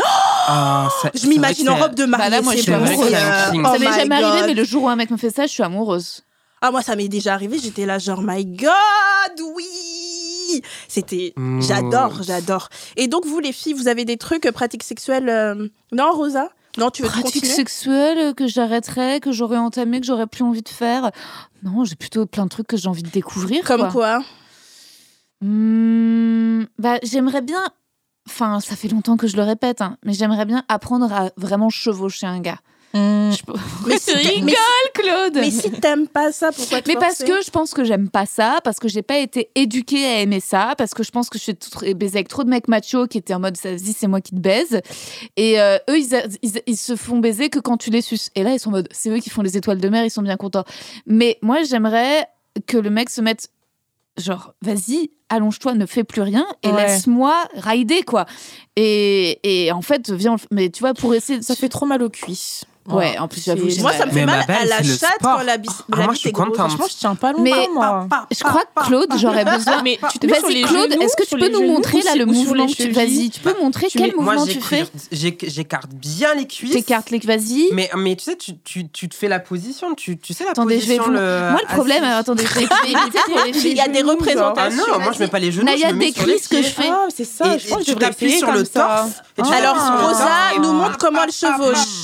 Ah, c'est- Je m'imagine en robe de mariée. Bah là, moi, je suis amoureuse. Ça oh ça m'est jamais arrivé, mais le jour où un mec me fait ça, je suis amoureuse. Ah, moi, ça m'est déjà arrivé, j'étais là, genre, my God, oui C'était. Mm. J'adore, j'adore. Et donc, vous, les filles, vous avez des trucs, euh, pratiques sexuelles euh, Non, Rosa? Non, tu veux Pratique continuer? sexuelle euh, que j'arrêterais, que j'aurais entamé, que j'aurais plus envie de faire? Non, j'ai plutôt plein de trucs que j'ai envie de découvrir. Comme quoi. quoi? Hmm, bah, j'aimerais bien. Enfin, ça fait longtemps que je le répète, hein, mais j'aimerais bien apprendre à vraiment chevaucher un gars. Je peux- Mais <laughs> tu rigoles, mais- Claude Mais si t'aimes pas ça, pourquoi te Mais parce que je pense que j'aime pas ça, parce que j'ai pas été éduquée à aimer ça, parce que je pense que je suis baisée avec trop de mecs machos qui étaient en mode ça c'est moi qui te baise. Et euh, eux, ils, a- ils- ils se font baiser que quand tu les suces. Et là, ils sont en mode c'est eux qui font les étoiles de mer, ils sont bien contents. Mais moi, j'aimerais que le mec se mette genre, vas-y, allonge-toi, ne fais plus rien et Ouais. laisse-moi rider, quoi. Et, et en fait, viens, mais tu vois, pour essayer de. Ça fait trop mal aux cuisses. Ouais, en plus, j'avoue, Moi, ça me fait mal belle, à la chatte quand la, bis- Ah, bite je suis est grosse. contente. Franchement, je tiens pas longtemps, Mais- moi. <laughs> Je crois que Claude, j'aurais besoin. Mais tu te mets sur Vas-y, les Claude, est-ce que tu peux nous montrer là le mouvement Vas-y, tu peux montrer quel mouvement tu fais j'écarte- j'éc- J'écarte bien les cuisses. T'écartes les. Vas-y. Mais, mais tu sais, tu, te fais la position, tu, tu sais la Attendez, je vais position. Moi, le problème, attendez, <laughs> Il y a des Ah représentations. non, moi je mets pas les genoux. Mets sur les décrit ce que je fais. Ah, c'est ça. Je pense que tu t'appuies sur le torse. Et tu Alors, Rosa nous montre comment elle chevauche.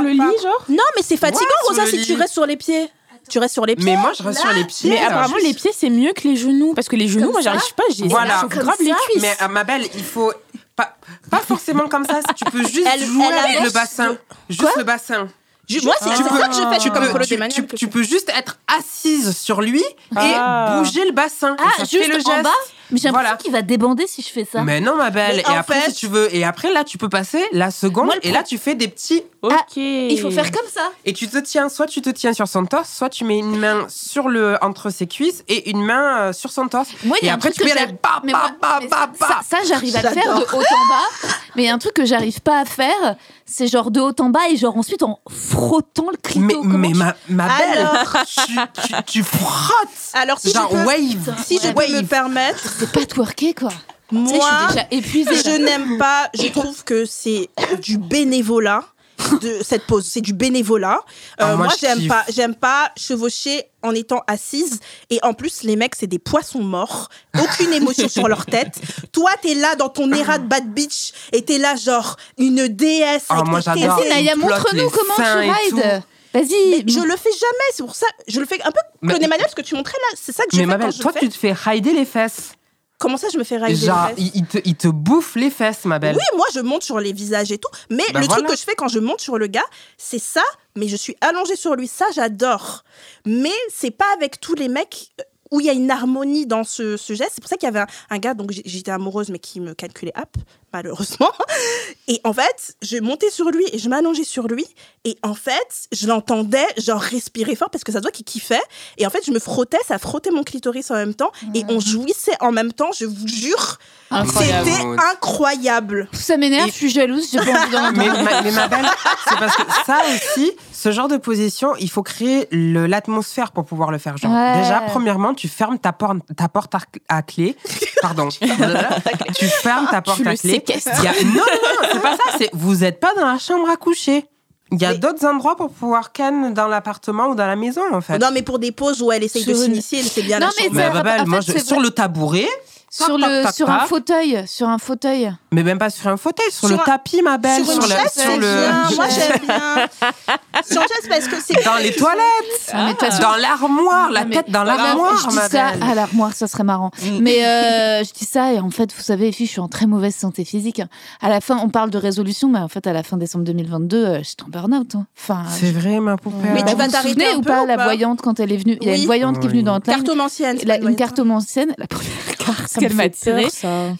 Sur le lit, genre? Non, mais c'est fatigant, sur Rosa, le si lit. tu restes sur les pieds. Tu restes sur les pieds. Mais moi je reste sur les pieds. Mais là. apparemment, les pieds, c'est mieux que les genoux. Parce que les genoux, Comme moi, j'arrive pas. J'ai Voilà. grave les cuisses. Mais à ma belle, il faut pas, pas forcément comme ça. Tu peux juste Elle- jouer elle avec le bassin. Juste le bassin. Moi, c'est Ah. ça que je fais. Tu comme peux, tu, peux juste être assise sur lui et Ah. bouger le bassin. Et Ah, ça juste fait le en geste. bas Mais j'ai l'impression Voilà. qu'il va débander si je fais ça. Mais non, ma belle. Mais et après, fait- si tu veux, et après là, tu peux passer la seconde. Moi, et là, tu fais des petits. Ok. Il faut faire comme ça. Et tu te tiens, soit tu te tiens sur son torse, soit tu mets une main sur le entre ses cuisses et une main euh, sur son torse. Moi, Et un après, truc tu peux y aller. j'a- Bah, Mais bah, moi- bah, mais bah, ça, ça, j'arrive à le faire de haut en bas. Mais il y a un truc que j'arrive pas à faire, c'est genre de haut en bas et genre ensuite en frottant le clito. Mais, Comment mais tu- ma, ma belle, Alors. tu, tu, tu frottes. Alors, si Genre je peux, wave. si je peux me permettre, C'est pas twerker quoi. Je moi, suis déjà épuisée. je n'aime pas. Je trouve que c'est du bénévolat. De cette pause, c'est du bénévolat. Euh, Ah, moi, moi, je j'aime pas, j'aime pas chevaucher en étant assise. Et en plus, les mecs, c'est des poissons morts, aucune émotion sur leur tête. Toi, t'es là dans ton era de bad bitch et t'es là genre une déesse. Ah, avec moi, tes j'adore. montre-nous comment seins tu et rides. Mais Vas-y. je le fais jamais, c'est pour ça. Je le fais un peu Mais- Claude Emmanuel, ce que tu montrais là, c'est ça que je Mais fais ma quand belle, je toi, fais. tu te fais rider les fesses. Comment ça, je me fais rider les Genre, fesses il, il te, il te bouffe les fesses, ma belle. Oui, moi je monte sur les visages et tout, mais Bah le truc que je fais quand je monte sur le gars, c'est ça, mais je suis allongée sur lui, ça j'adore. Mais c'est pas avec tous les mecs euh, où il y a une harmonie dans ce, ce geste. C'est pour ça qu'il y avait un, un gars, donc j'étais amoureuse, mais qui me calculait up, malheureusement. Et en fait, je montais sur lui et je m'allongeais sur lui. Et en fait, je l'entendais genre respirer fort parce que ça se voit qu'il kiffait. Et en fait, je me frottais, ça frottait mon clitoris en même temps. Et on jouissait en même temps, je vous jure. Incroyable. C'était incroyable. Ça m'énerve, Et- je suis jalouse, j'ai pas envie d'en Mais, ma, mais ma belle, c'est parce que ça aussi, ce genre de position, il faut créer le- l'atmosphère pour pouvoir le faire. Genre, Ouais. déjà, premièrement, tu fermes ta porte, ta porte à, clé. Pardon. <laughs> tu fermes ta porte Tu à clé. Y a- Non, non, non, c'est pas ça. C'est vous n'êtes pas dans la chambre à coucher. Il y a Mais- d'autres endroits pour pouvoir ken dans l'appartement ou dans la maison, en fait. Non, mais pour des pauses où elle essaye de Sur une- s'initier, c'est bien Non, la mais chambre. Mais ça- ma belle, en moi, fait, je- c'est sur le tabouret, sur le tac, sur tac, un tac. fauteuil, sur un fauteuil. mais même pas sur un fauteuil, sur, Sur le un- tapis, ma belle, sur une sur, le, chaise, le- bien. Moi, j'aime bien. <laughs> Sur une chaise, parce que c'est... dans les <laughs> toilettes, façon- dans l'armoire, la tête dans l'armoire, Je ma dis ça belle. à l'armoire, ça serait marrant. Mais euh, je dis ça et en fait, vous savez, les filles, je suis en très mauvaise santé physique. À la fin, on parle de résolution, mais en fait, à la fin décembre 2022, euh, j'étais en burn-out. hein. Enfin, C'est vrai, ma poupée. Mais bah, tu vas vous vous t'arrêter ou pas la voyante quand elle est venue? Il y a une voyante qui est venue dans Hotline. Cartomancienne. une cartomancienne, la première <laughs> carte qu'elle m'a ça.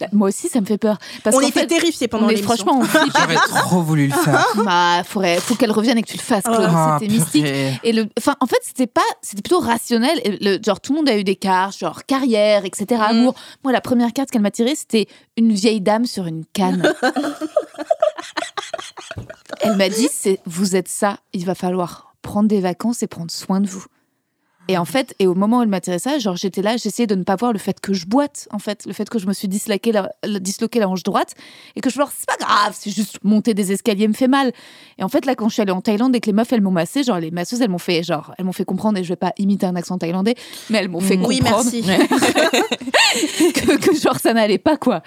la- Moi aussi, ça me fait peur. Parce On était fait, terrifiés pendant l'émission. franchement. <laughs> J'aurais trop voulu le faire. <laughs> bah, faudrait, faut qu'elle revienne et que tu le fasses, Claude. Ah, C'était mystique. Et le, enfin, en fait, c'était pas, c'était plutôt rationnel. Et le, genre, tout le monde a eu des cartes, genre carrière, etc., Mm. amour. Moi, la première carte qu'elle m'a tirée, c'était une vieille dame sur une canne. <laughs> Elle m'a dit, c'est, vous êtes ça, il va falloir prendre des vacances et prendre soin de vous. Et en fait, et au moment où elle m'a tiré ça, genre j'étais là, j'essayais de ne pas voir le fait que je boite, en fait, le fait que je me suis disloqué la, disloqué la hanche droite et que je me c'est pas grave, c'est juste monter des escaliers me fait mal. Et en fait, là, quand je suis allée en Thaïlande et que les meufs, elles m'ont massé, genre les masseuses, elles m'ont fait, genre, elles m'ont fait comprendre, et je vais pas imiter un accent thaïlandais, mais elles m'ont fait Oui, comprendre merci. <laughs> que, que genre ça n'allait pas, quoi.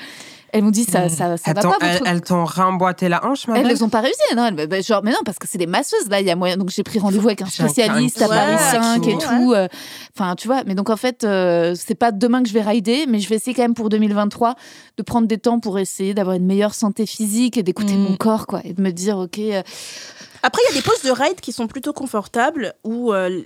Elles m'ont dit, ça, ça, ça va pas, elles- votre elles t'ont remboîté la hanche, ma elles ne ont pas réussi, non. elles- bah, genre, mais non, parce que c'est des masseuses, là, il y a moyen. Donc, j'ai pris rendez-vous avec un spécialiste à Paris Ouais, 5 et tout. euh, Enfin, tu vois. Mais donc, en fait, euh, c'est pas demain que je vais rider, mais je vais essayer quand même pour 2023 de prendre des temps pour essayer d'avoir une meilleure santé physique et d'écouter Mm. mon corps, quoi. Et de me dire, OK. euh, Après, il y a des poses de ride qui sont plutôt confortables où euh,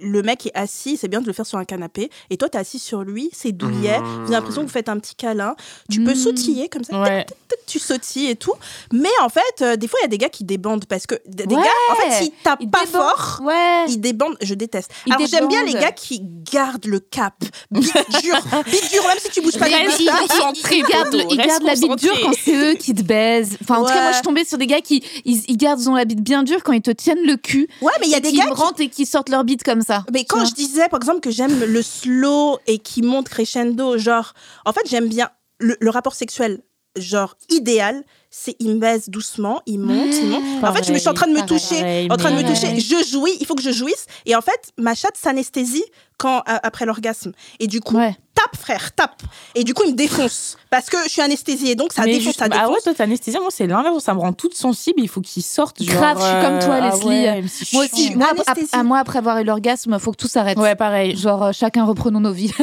le- mec est assis, c'est bien de le faire sur un canapé, et toi, t'es assis sur lui, c'est douillet, Mmh. vous avez l'impression que vous faites un petit câlin. Tu peux Mmh. sautiller comme ça, Ouais. tic, tic, tu sautilles et tout. Mais en fait, euh, des fois, il y a des gars qui débandent parce que des Ouais. gars, en fait, s'ils tapent Ils pas débandent. fort, Ouais. ils débandent. Je déteste. Ils Alors, j'aime bien les gars qui gardent le cap. Bite dur, <laughs> bite dur, même si tu bouges pas les concentré, ils gardent, ils gardent la bite dure quand c'est eux qui te baisent. Enfin, en tout cas, moi, je suis tombée sur des gars qui ils, ils gardent ils ont la bite bien dure quand ils te tiennent le cul, Ouais, mais il y a des qui gars qui rentrent et qui sortent leur bite comme ça. Mais quand je disais, par exemple, que j'aime le slow et qui monte crescendo, genre, en fait, j'aime bien le, le rapport sexuel, genre, idéal, c'est il me baise doucement, il monte, il monte. En fait, je me suis en train de me Pareil, toucher, pareil, en train de me toucher. Je jouis, il faut que je jouisse. Et en fait, ma chatte s'anesthésie quand, a- après l'orgasme. Et du coup, Ouais. tape, frère, tape. Et du coup, il me défonce. Parce que je suis anesthésiée, donc ça Mais défonce, juste- ça défonce. ouais, toi, t'es anesthésiée. Moi, c'est l'inverse. Ça me rend toute sensible. Il faut qu'il sorte. genre, Grave, je suis comme toi, ah Leslie. ouais, si Moi aussi, moi, ap- à moi, après avoir eu l'orgasme, faut que tout s'arrête. Ouais, pareil. Genre, euh, chacun reprenons nos vies. <laughs>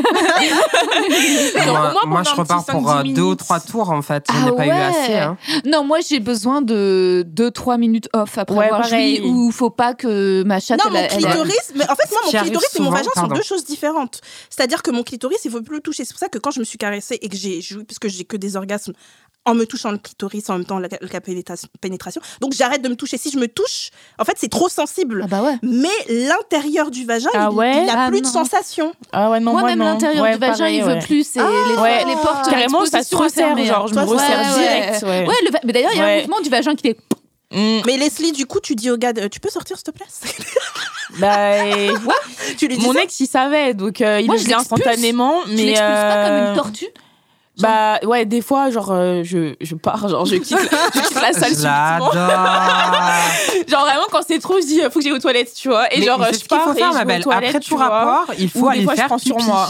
moi, je repars pour 5-10 euh, deux ou minutes. trois tours en fait. Ah pas eu ouais. assez. hein. non, moi, j'ai besoin de 2-3 minutes off après Ouais, avoir pareil. joui où faut pas que ma chatte. Non, elle- mon elle- clitoris, mais en fait, moi, mon clitoris et mon vagin sont pardon. Deux choses différentes. C'est-à-dire que mon clitoris, il faut plus le toucher. C'est pour ça que quand je me suis caressée et que j'ai joui, puisque j'ai que des orgasmes en me touchant le clitoris en même temps la, la pénétration, pénétration, donc j'arrête de me toucher. Si je me touche, en fait, c'est trop sensible. Ah bah ouais. Mais l'intérieur du vagin, Ah il, ouais? il a Ah plus non. de sensation. Ah ouais, non, moi, moi, même l'intérieur Ouais, du vagin, pareil, il veut plus. Ah les, ouais. les portes. Carrément, ça se resserre. fermer, Genre, je me Toi, resserre ouais, direct. Ouais. Ouais, le va- mais d'ailleurs, il y a un mouvement du vagin qui est. Mm, Mais Leslie, du coup, tu dis au gars, de- tu peux sortir, s'il te plaît <laughs> bah, et- Tu lui dis mon ça ex, il savait, donc euh, il Moi, je faisait l'expulse. instantanément. Je Mais l'expulse pas comme euh, une tortue. Bah ouais, des fois, genre, euh, je, je pars, genre, je quitte, je quitte la salle Je subitement. l'adore. <laughs> Genre vraiment, quand c'est trop, je dis, faut que j'aille aux toilettes, tu vois. Et Mais genre, c'est je ce qu'il pars faut et faire, je ma vais aux belle. toilettes, Après tu tout vois. rapport, il faut Ou des aller fois, je faire prends sur moi.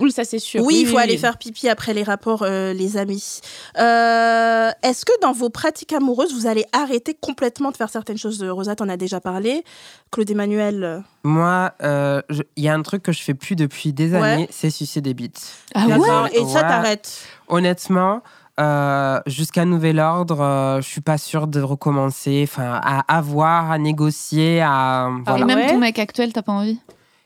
Oui, ça c'est sûr. Oui, il faut aller oui. faire pipi après les rapports, euh, les amis. Euh, Est-ce que dans vos pratiques amoureuses, vous allez arrêter complètement de faire certaines choses? Rosa, t'en as déjà parlé. Claude Emmanuel. euh, Moi, euh, il y a un truc que je fais plus depuis des Ouais. années, c'est sucer des bites. Ah ouais? Et ça, Ouais. t'arrêtes. Honnêtement, euh, jusqu'à nouvel ordre, euh, je suis pas sûre de recommencer. Enfin, à avoir, à négocier, à Ah Et même ouais ton mec actuel, t'as pas envie?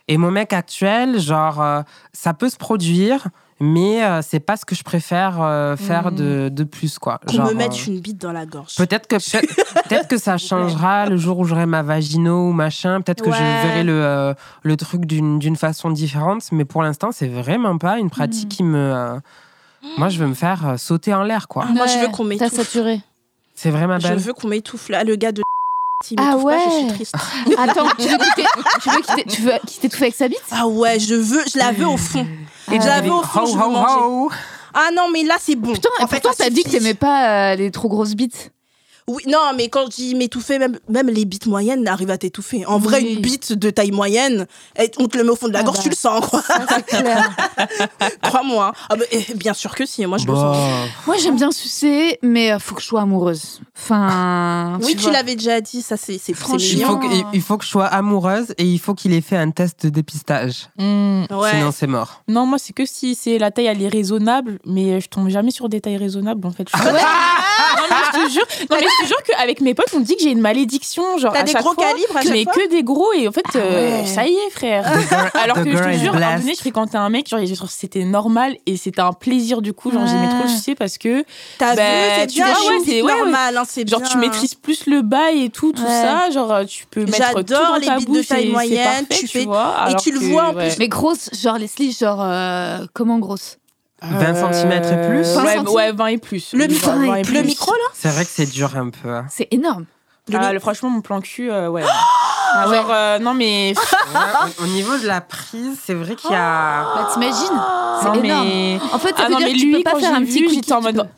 Et mon mec actuel, genre, euh, ça peut se produire, mais euh, c'est pas ce que je préfère euh, faire de, de plus, quoi. Qu'on Genre, me mette euh, une bite dans la gorge. Peut-être que, peut peut-être que ça <laughs> changera le jour où j'aurai ma vagino ou machin. Peut-être que je verrai le, euh, le truc d'une d'une façon différente. Mais pour l'instant, c'est vraiment pas une pratique Mm. qui me. euh, Moi, je veux me faire euh, sauter en l'air, quoi. Ah, moi, je veux qu'on T'as m'étouffe. saturé. C'est vraiment Je belle. veux qu'on m'étouffe. Là, le gars de. S'il Ah m'étouffe pas, je suis ouais. triste. <laughs> Attends, tu veux quitter, tu veux quitter, tu veux qu'il t'étouffe avec sa bite? Ah ouais, je veux, je la veux au fond. Et je la veux au fond, Ho, je veux ho, ho. Ah non, mais là, c'est bon. Putain, et En fait, pourtant, ça t'as dit que t'aimais pas euh, les trop grosses bites. Oui, non, mais quand je dis m'étouffer, même, même les bites moyennes arrivent à t'étouffer. En vrai, Oui. une bite de taille moyenne, on te le met au fond de la Ah gorge, bah. tu le sens, quoi. Crois-moi. <laughs> Ah bah, eh, bien sûr que si, moi je le sens. Moi, j'aime bien sucer, mais euh, faut que je sois amoureuse. Enfin. Oui, tu l'avais déjà dit, ça c'est c'est Franchement. Il faut, que, il- faut que je sois amoureuse et il faut qu'il ait fait un test de dépistage. Mm. Ouais. Sinon, c'est mort. Non, moi, c'est que si c'est la taille, elle est raisonnable, mais je tombe jamais sur des tailles raisonnables, en fait. Je- <laughs> Ah ouais non, mais je te jure, non, mais je te jure qu'avec mes potes, on dit que j'ai une malédiction, genre T'as des gros fois, calibres à chaque mais fois que des gros, et en fait, euh, ouais. ça y est, frère. <laughs> Alors que je te jure, à un moment je fréquentais un mec, genre, c'était normal, et c'était un plaisir, du coup, genre, j'aimais trop sucer parce que, T'as Bah, vu, c'est tu bien, vois, ouais, c'est- normale, hein, c'est genre, bien. tu maîtrises plus le bail et tout, tout Ouais. ça, genre, euh, tu peux mettre tout dans les ta bites de bouche, taille et c'est moyenne, parfait, tu tu fais- vois, alors tu le vois en ouais. Mais grosse, genre Leslie, genre euh, comment grosse? 20 centimètres et plus Vingt ouais, ouais, 20 et plus. Le, Ouais, micro, 20 et le plus. micro, là C'est vrai que c'est dur un peu. hein. C'est énorme. Le Ah, mi- le- franchement, mon plan cul, euh, ouais. Ah ouais. Genre, euh, non, mais. <laughs> Ouais, au, au niveau de la prise, c'est vrai qu'il y a. Bah, t'imagines C'est non, énorme. mais. En fait, ça Ah veut non, dire mais que tu lui, peux pas quand faire j'ai un petit vu, coup. j'étais en mode.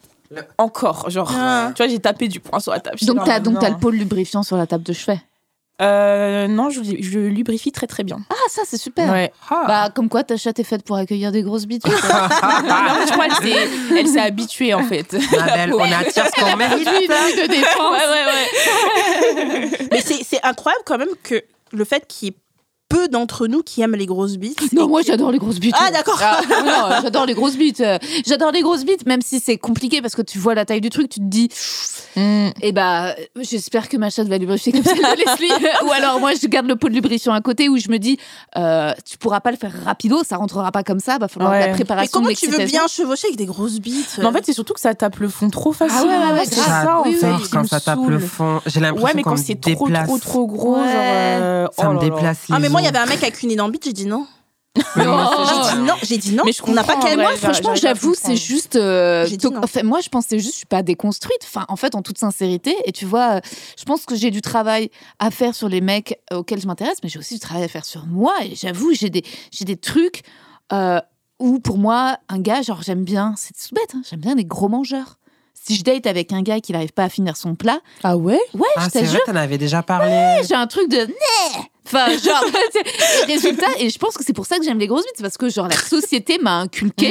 Encore, genre. Ah. Tu vois, j'ai tapé du poing sur la table. J'étais Donc t'as mode, donc t'as non. le pôle lubrifiant sur la table de chevet. Euh, non, je, je lubrifie très très bien. Ah ça c'est super. Ouais. Ah. Bah comme quoi ta chatte est faite pour accueillir des grosses bites. <laughs> Non, je crois qu'elle s'est- elle s'est habituée en fait. Belle, on attire ce qu'on <laughs> mérite. de défense. Ouais, ouais, ouais. Mais c'est c'est incroyable quand même que le fait qu'il y ait peu d'entre nous qui aiment les grosses bites. Non, moi qui- j'adore les grosses bites. Ah, d'accord. Ah, non, <laughs> j'adore les grosses bites. Euh, J'adore les grosses bites, même si c'est compliqué parce que tu vois la taille du truc, tu te dis, Mm. eh bah, j'espère que ma chatte va lubrifier comme celle <laughs> de Leslie. Ou alors moi je garde le pot de lubrifiant à côté où je me dis, euh, tu pourras pas le faire rapido, ça rentrera pas comme ça, va falloir de Ouais. la Mais préparation. comment de tu veux bien chevaucher avec des grosses bites Mais en fait, c'est surtout que ça tape le fond trop facilement. Ah ouais, ouais, ouais, c'est ça, en Oui, fait. Quand ça tape saoule. le fond. J'ai l'impression Ouais, mais qu'on quand c'est trop, déplace. trop, trop gros, Ouais. genre. euh, Ça oh me là. déplace les Ah, mais moi, il y avait un mec avec une énorme bite, j'ai dit non. J'ai dit non, j'ai dit non. Mais je on n'a pas qu'à moi. Franchement, à j'avoue, c'est juste. euh, J'ai dit to- non. enfin, moi, je pense que c'est juste, je suis pas déconstruite. Enfin, en fait, en toute sincérité, et tu vois, euh, je pense que j'ai du travail à faire sur les mecs euh, auxquels je m'intéresse, mais j'ai aussi du travail à faire sur moi. Et j'avoue, j'ai des, j'ai des trucs euh, où, pour moi, un gars, genre, j'aime bien, c'est tout bête, hein, j'aime bien les gros mangeurs. Si je date avec un gars qui n'arrive pas à finir son plat, Ah ouais? Ouais, Ah, je c'est te vrai, jure, t'en avais déjà parlé. j'ai un truc de Enfin, genre, <laughs> et résultat, et je pense que c'est pour ça que j'aime les grosses bites, c'est parce que, genre, la société m'a inculqué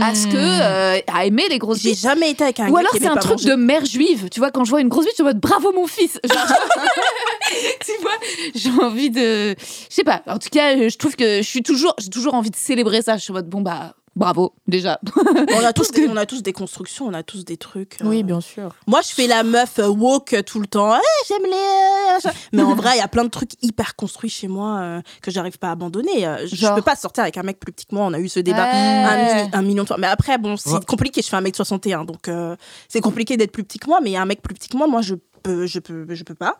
à ce que, euh, à aimer les grosses J'ai bites. jamais été avec un Ou gars alors qui c'est un truc manger. de mère juive. Tu vois, quand je vois une grosse bite, je suis en mode bravo mon fils. Genre, <laughs> tu vois, j'ai envie de. Je sais pas. En tout cas, je trouve que je suis toujours, j'ai toujours envie de célébrer ça. Je suis en mode bon bah bravo déjà. <laughs> On a tous, des, on a tous des constructions, on a tous des trucs. euh. Oui, bien sûr. Moi, je fais la meuf euh, woke tout le temps. Eh, j'aime les. euh. Mais en vrai, il y a plein de trucs hyper construits chez moi euh, que j'arrive pas à abandonner. Euh, Je, je Genre peux pas sortir avec un mec plus petit que moi. On a eu ce débat Ouais. un, mi- un million de fois. Mais après, bon, c'est Ouais. compliqué. Je fais un mec 61, donc euh, c'est compliqué d'être plus petit que moi. Mais un mec plus petit que moi, moi, je peux, je peux, je peux pas.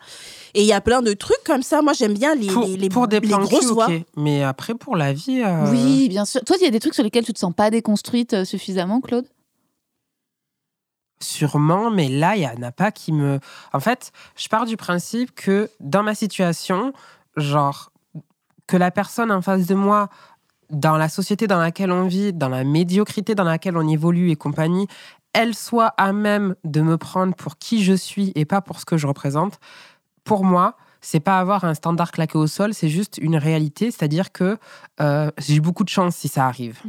Et il y a plein de trucs comme ça. Moi, j'aime bien les, Pour, les, les, pour des les plans grosses cul, voix. ok. Mais après, pour la vie. euh, Oui, bien sûr. Toi, il y a des trucs sur lesquels tu te sens pas déconstruite euh, suffisamment, Claude? Sûrement, mais là, il y en a pas qui me. En fait, je pars du principe que dans ma situation, genre, que la personne en face de moi, dans la société dans laquelle on vit, dans la médiocrité dans laquelle on évolue et compagnie, elle soit à même de me prendre pour qui je suis et pas pour ce que je représente. Pour moi, c'est pas avoir un standard claqué au sol, c'est juste une réalité, c'est-à-dire que euh, j'ai beaucoup de chance si ça arrive.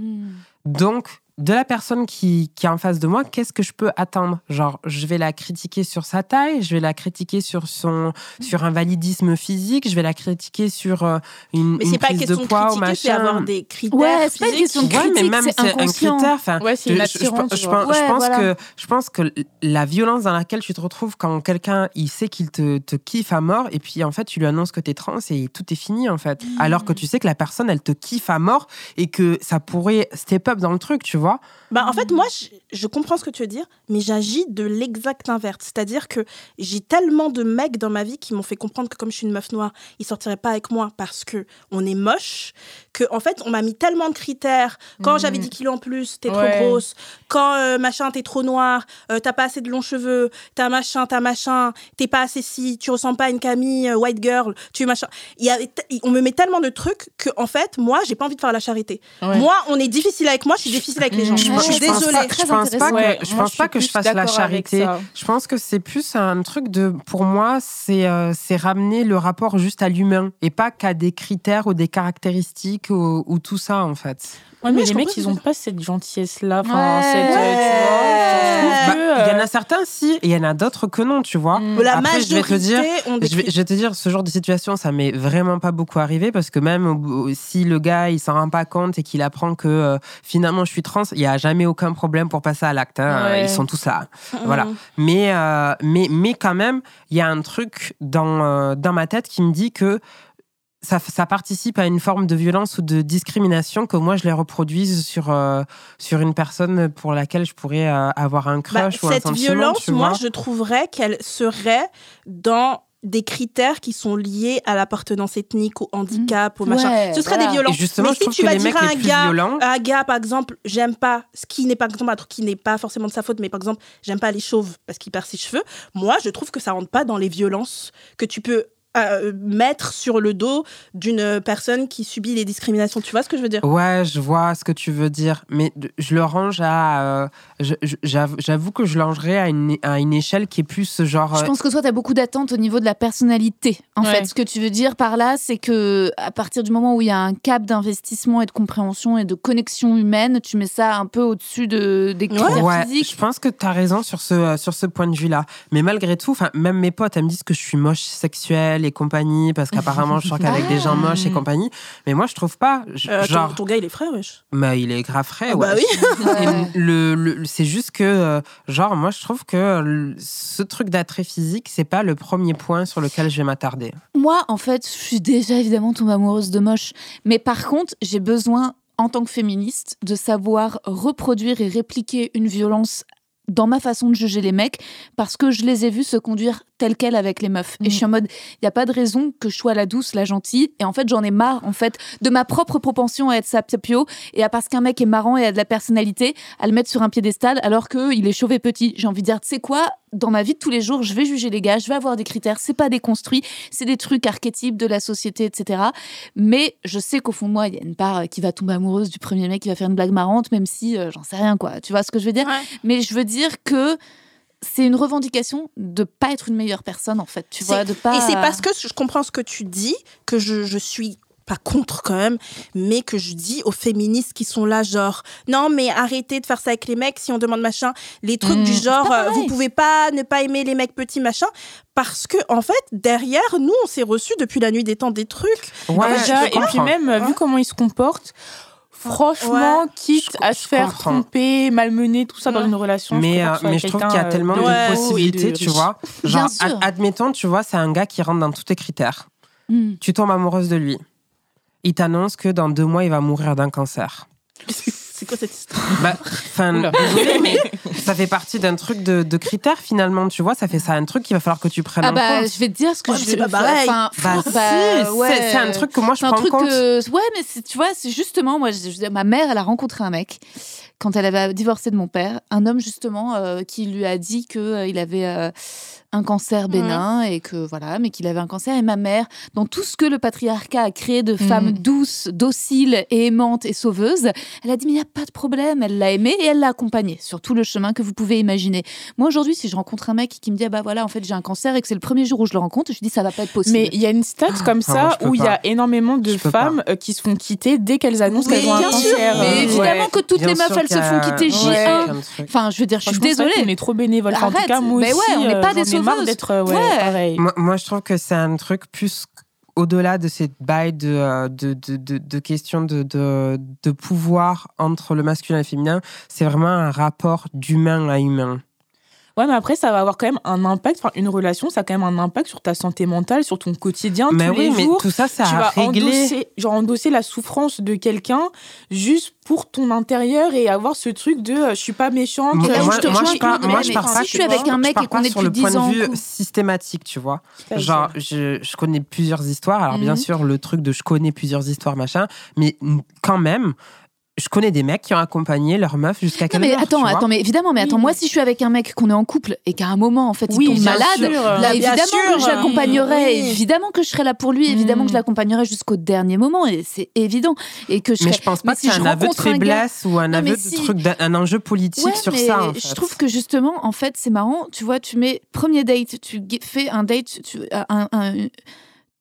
Donc, de la personne qui, qui est en face de moi, qu'est-ce que je peux attendre? Genre, je vais la critiquer sur sa taille, je vais la critiquer sur son sur un validisme physique, je vais la critiquer sur euh, une, Mais une c'est pas prise question de poids ou critiquer, c'est machin. avoir des critères. Ouais, c'est pas une question de Ouais, mais critique, même c'est un critère. Enfin, Ouais, je- pense- je Ouais, pense voilà. que je pense que la violence dans laquelle tu te retrouves quand quelqu'un il sait qu'il te, te kiffe à mort et puis en fait tu lui annonces que t'es trans et tout est fini en fait. Mmh. Alors que tu sais que la personne elle te kiffe à mort et que ça pourrait step up dans le truc, tu vois. Bah, en fait, moi, je, je comprends ce que tu veux dire, mais j'agis de l'exact inverse. C'est-à-dire que j'ai tellement de mecs dans ma vie qui m'ont fait comprendre que comme je suis une meuf noire, ils sortiraient pas avec moi parce que on est moche, que en fait, on m'a mis tellement de critères. Quand j'avais 10 kilos en plus, t'es Ouais. trop grosse. Quand euh, machin, t'es trop noire, euh, t'as pas assez de longs cheveux, t'as machin, t'as machin, t'es pas assez si, tu ressembles pas à une Camille euh, white girl, tu machin. Il y a, on me met tellement de trucs que en fait, moi, j'ai pas envie de faire la charité. Ouais. Moi, on est difficile avec moi, je suis difficile avec les gens. Je suis désolée. pas- je pense pas que, Ouais, je moi, pense je pas que je fasse la charité. Je pense que c'est plus un truc de, pour moi, c'est euh, c'est ramener le rapport juste à l'humain et pas qu'à des critères ou des caractéristiques ou, ou tout ça en fait. Ouais, mais les mecs, ils ont pas cette gentillesse-là. Enfin, Ouais. cette, euh, tu vois, je trouve Bah, Il y en euh, a certains si, et il y en a d'autres que non, tu vois. mm. La Après, je vais te majorité dire, Je vais, je vais te dire, ce genre de situation, ça m'est vraiment pas beaucoup arrivé parce que même si le gars il s'en rend pas compte et qu'il apprend que euh, finalement je suis trans, il y a jamais aucun problème pour passer à l'acte. hein. Ouais. Ils sont tous là. Voilà. Mais, euh, mais, mais quand même, il y a un truc dans, euh, dans ma tête qui me dit que ça, ça participe à une forme de violence ou de discrimination que moi je les reproduise sur, euh, sur une personne pour laquelle je pourrais euh, avoir un Bah, crush ou un cette sentiment. violence, tu moi, je trouverais qu'elle serait dans des critères qui sont liés à l'appartenance ethnique, au handicap, au machin. Ouais, Ce serait voilà. des violences. Et justement, Mais je si trouve tu que vas les dire mecs à un gars, violents, un gars, par exemple, j'aime pas, ce qui n'est pas, par exemple, un truc qui n'est pas forcément de sa faute, mais par exemple, j'aime pas les chauves parce qu'il perd ses cheveux. Moi, je trouve que ça rentre pas dans les violences que tu peux euh, mettre sur le dos d'une personne qui subit les discriminations. Tu vois ce que je veux dire? Ouais, je vois ce que tu veux dire, mais je le range à. euh, J'avoue que je rangerais à une, à une échelle qui est plus genre. Je euh, pense que toi, tu as beaucoup d'attentes au niveau de la personnalité. En Ouais. fait, ce que tu veux dire par là, c'est que à partir du moment où il y a un cap d'investissement et de compréhension et de connexion humaine, tu mets ça un peu au-dessus de, des critères Ouais, physiques. je pense que tu as raison sur ce, sur ce point de vue-là. Mais malgré tout, enfin, même mes potes, elles me disent que je suis moche sexuelle et compagnie, parce qu'apparemment, je sors qu'avec des gens moches et compagnie. Mais moi, je trouve pas. Je- Euh, genre, ton, gars, il est frais, wesh. mais il est grave frais, Ah <laughs> ouais. bah oui. Le, le- c'est juste que, euh, genre, moi, je trouve que le- ce truc d'attrait physique, c'est pas le premier point sur lequel je vais m'attarder. Moi, en fait, je suis déjà évidemment tombée amoureuse de moche. Mais par contre, j'ai besoin, en tant que féministe, de savoir reproduire et répliquer une violence dans ma façon de juger les mecs parce que je les ai vus se conduire tel quel avec les meufs. Et je suis en mode, il n'y a pas de raison que je sois la douce, la gentille. Et en fait, j'en ai marre, en fait, de ma propre propension à être sapio et à parce qu'un mec est marrant et a de la personnalité, à le mettre sur un piédestal alors qu'il est chauve et petit. J'ai envie de dire, tu sais quoi, dans ma vie de tous les jours, je vais juger les gars, je vais avoir des critères, c'est pas déconstruit, c'est des trucs archétypes de la société, etc. Mais je sais qu'au fond de moi, il y a une part euh, qui va tomber amoureuse du premier mec qui va faire une blague marrante, même si euh, j'en sais rien, quoi. Tu vois ce que je veux dire? Mais je veux dire que c'est une revendication de pas être une meilleure personne, en fait. Tu vois, de pas. Et c'est parce que je comprends ce que tu dis que je, je suis pas contre quand même, mais que je dis aux féministes qui sont là, genre, non, mais arrêtez de faire ça avec les mecs si on demande machin. Les trucs Mmh. du genre, pas euh, vous pouvez pas ne pas aimer les mecs petits, machin. Parce que, en fait, derrière, nous, on s'est reçus depuis la nuit des temps des trucs. Ouais, Déjà, je et puis même, euh, vu comment il se comporte, franchement, Ouais. quitte Je- à je se faire comprends. tromper, malmener, tout ça dans une relation. Mais, préfère euh, mais je trouve qu'il y a euh, tellement de Ouais. possibilités, de tu vois. Bien Genre, admettons, tu vois, c'est un gars qui rentre dans tous tes critères. Hmm. Tu tombes amoureuse de lui. Il t'annonce que dans deux mois, il va mourir d'un cancer. <laughs> C'est quoi cette histoire Bah, enfin, désolée, <laughs> mais ça fait partie d'un truc de, de critères finalement, tu vois. Ça fait ça un truc qu'il va falloir que tu prennes Ah en bah, compte. je vais te dire ce que Ouais, je c'est pas pareil. Enfin, Bah, si, bah, c'est- ouais. c'est un truc que moi je C'est un prends en truc compte. que ouais mais tu vois c'est justement moi je- je- ma mère elle a rencontré un mec quand elle avait divorcé de mon père un homme justement euh, qui lui a dit que euh, il avait euh, un cancer bénin et que voilà mais qu'il avait un cancer. Et ma mère dans tout ce que le patriarcat a créé de femmes douces dociles et aimantes et sauveuses elle a dit mais il y a pas de problème. Elle l'a aimé et elle l'a accompagné sur tout le chemin que vous pouvez imaginer. Moi aujourd'hui si je rencontre un mec qui me dit ah bah voilà en fait j'ai un cancer et que c'est le premier jour où je le rencontre je dis ça va pas être possible. Mais il y a une stat comme Ah, ça où il y a énormément de femmes qui se font quitter dès qu'elles annoncent Oui, qu'elles ont un bien sûr. cancer. Mais évidemment ouais. que toutes Bien les meufs, elles se font quitter Ouais, J1. un truc. Enfin, je veux dire, je suis désolée. qu'on est trop bénévole. Enfin, en tout Arrête. cas, moi Mais aussi, ouais, on n'est euh, pas des sauveuses. d'être euh, ouais, Ouais. pareil. Moi, moi, je trouve que c'est un truc plus au-delà de cette bail de, euh, de, de, de, de questions de, de, de pouvoir entre le masculin et le féminin. C'est vraiment un rapport d'humain à humain. Ouais, mais après, ça va avoir quand même un impact. Enfin, une relation, ça a quand même un impact sur ta santé mentale, sur ton quotidien, mais tous oui, les mais jours. tout ça, c'est tu vas régler. endosser, genre endosser la souffrance de quelqu'un juste pour ton intérieur et avoir ce truc de euh, je suis pas méchante. Moi, je moi, pars, mais moi, je pars si pas je suis avec un mec et qu'on est sur le depuis point 10 ans de vue systématique, tu vois. Genre, je, je connais plusieurs histoires. Alors, bien Mhm. sûr, le truc de je connais plusieurs histoires, machin. Mais quand même, je connais des mecs qui ont accompagné leur meuf jusqu'à Non quelle mais heure, attends, attends, mais évidemment, mais attends, Oui. moi si je suis avec un mec qu'on est en couple et qu'à un moment en fait Oui, il tombe bien malade, sûr. là, Bien évidemment sûr. que je l'accompagnerai, Oui. évidemment que je serai là pour lui, évidemment Mm. que je l'accompagnerai jusqu'au dernier moment et c'est évident et que je Mais serai- je pense pas mais que si c'est je un aveu de rencontre un gars- faiblesse ou un Non, aveu si. de truc, d'un- un enjeu politique Ouais, sur mais ça. en Je trouve que justement, en fait, c'est marrant. Tu vois, tu mets premier date, tu fais un date, tu un, un-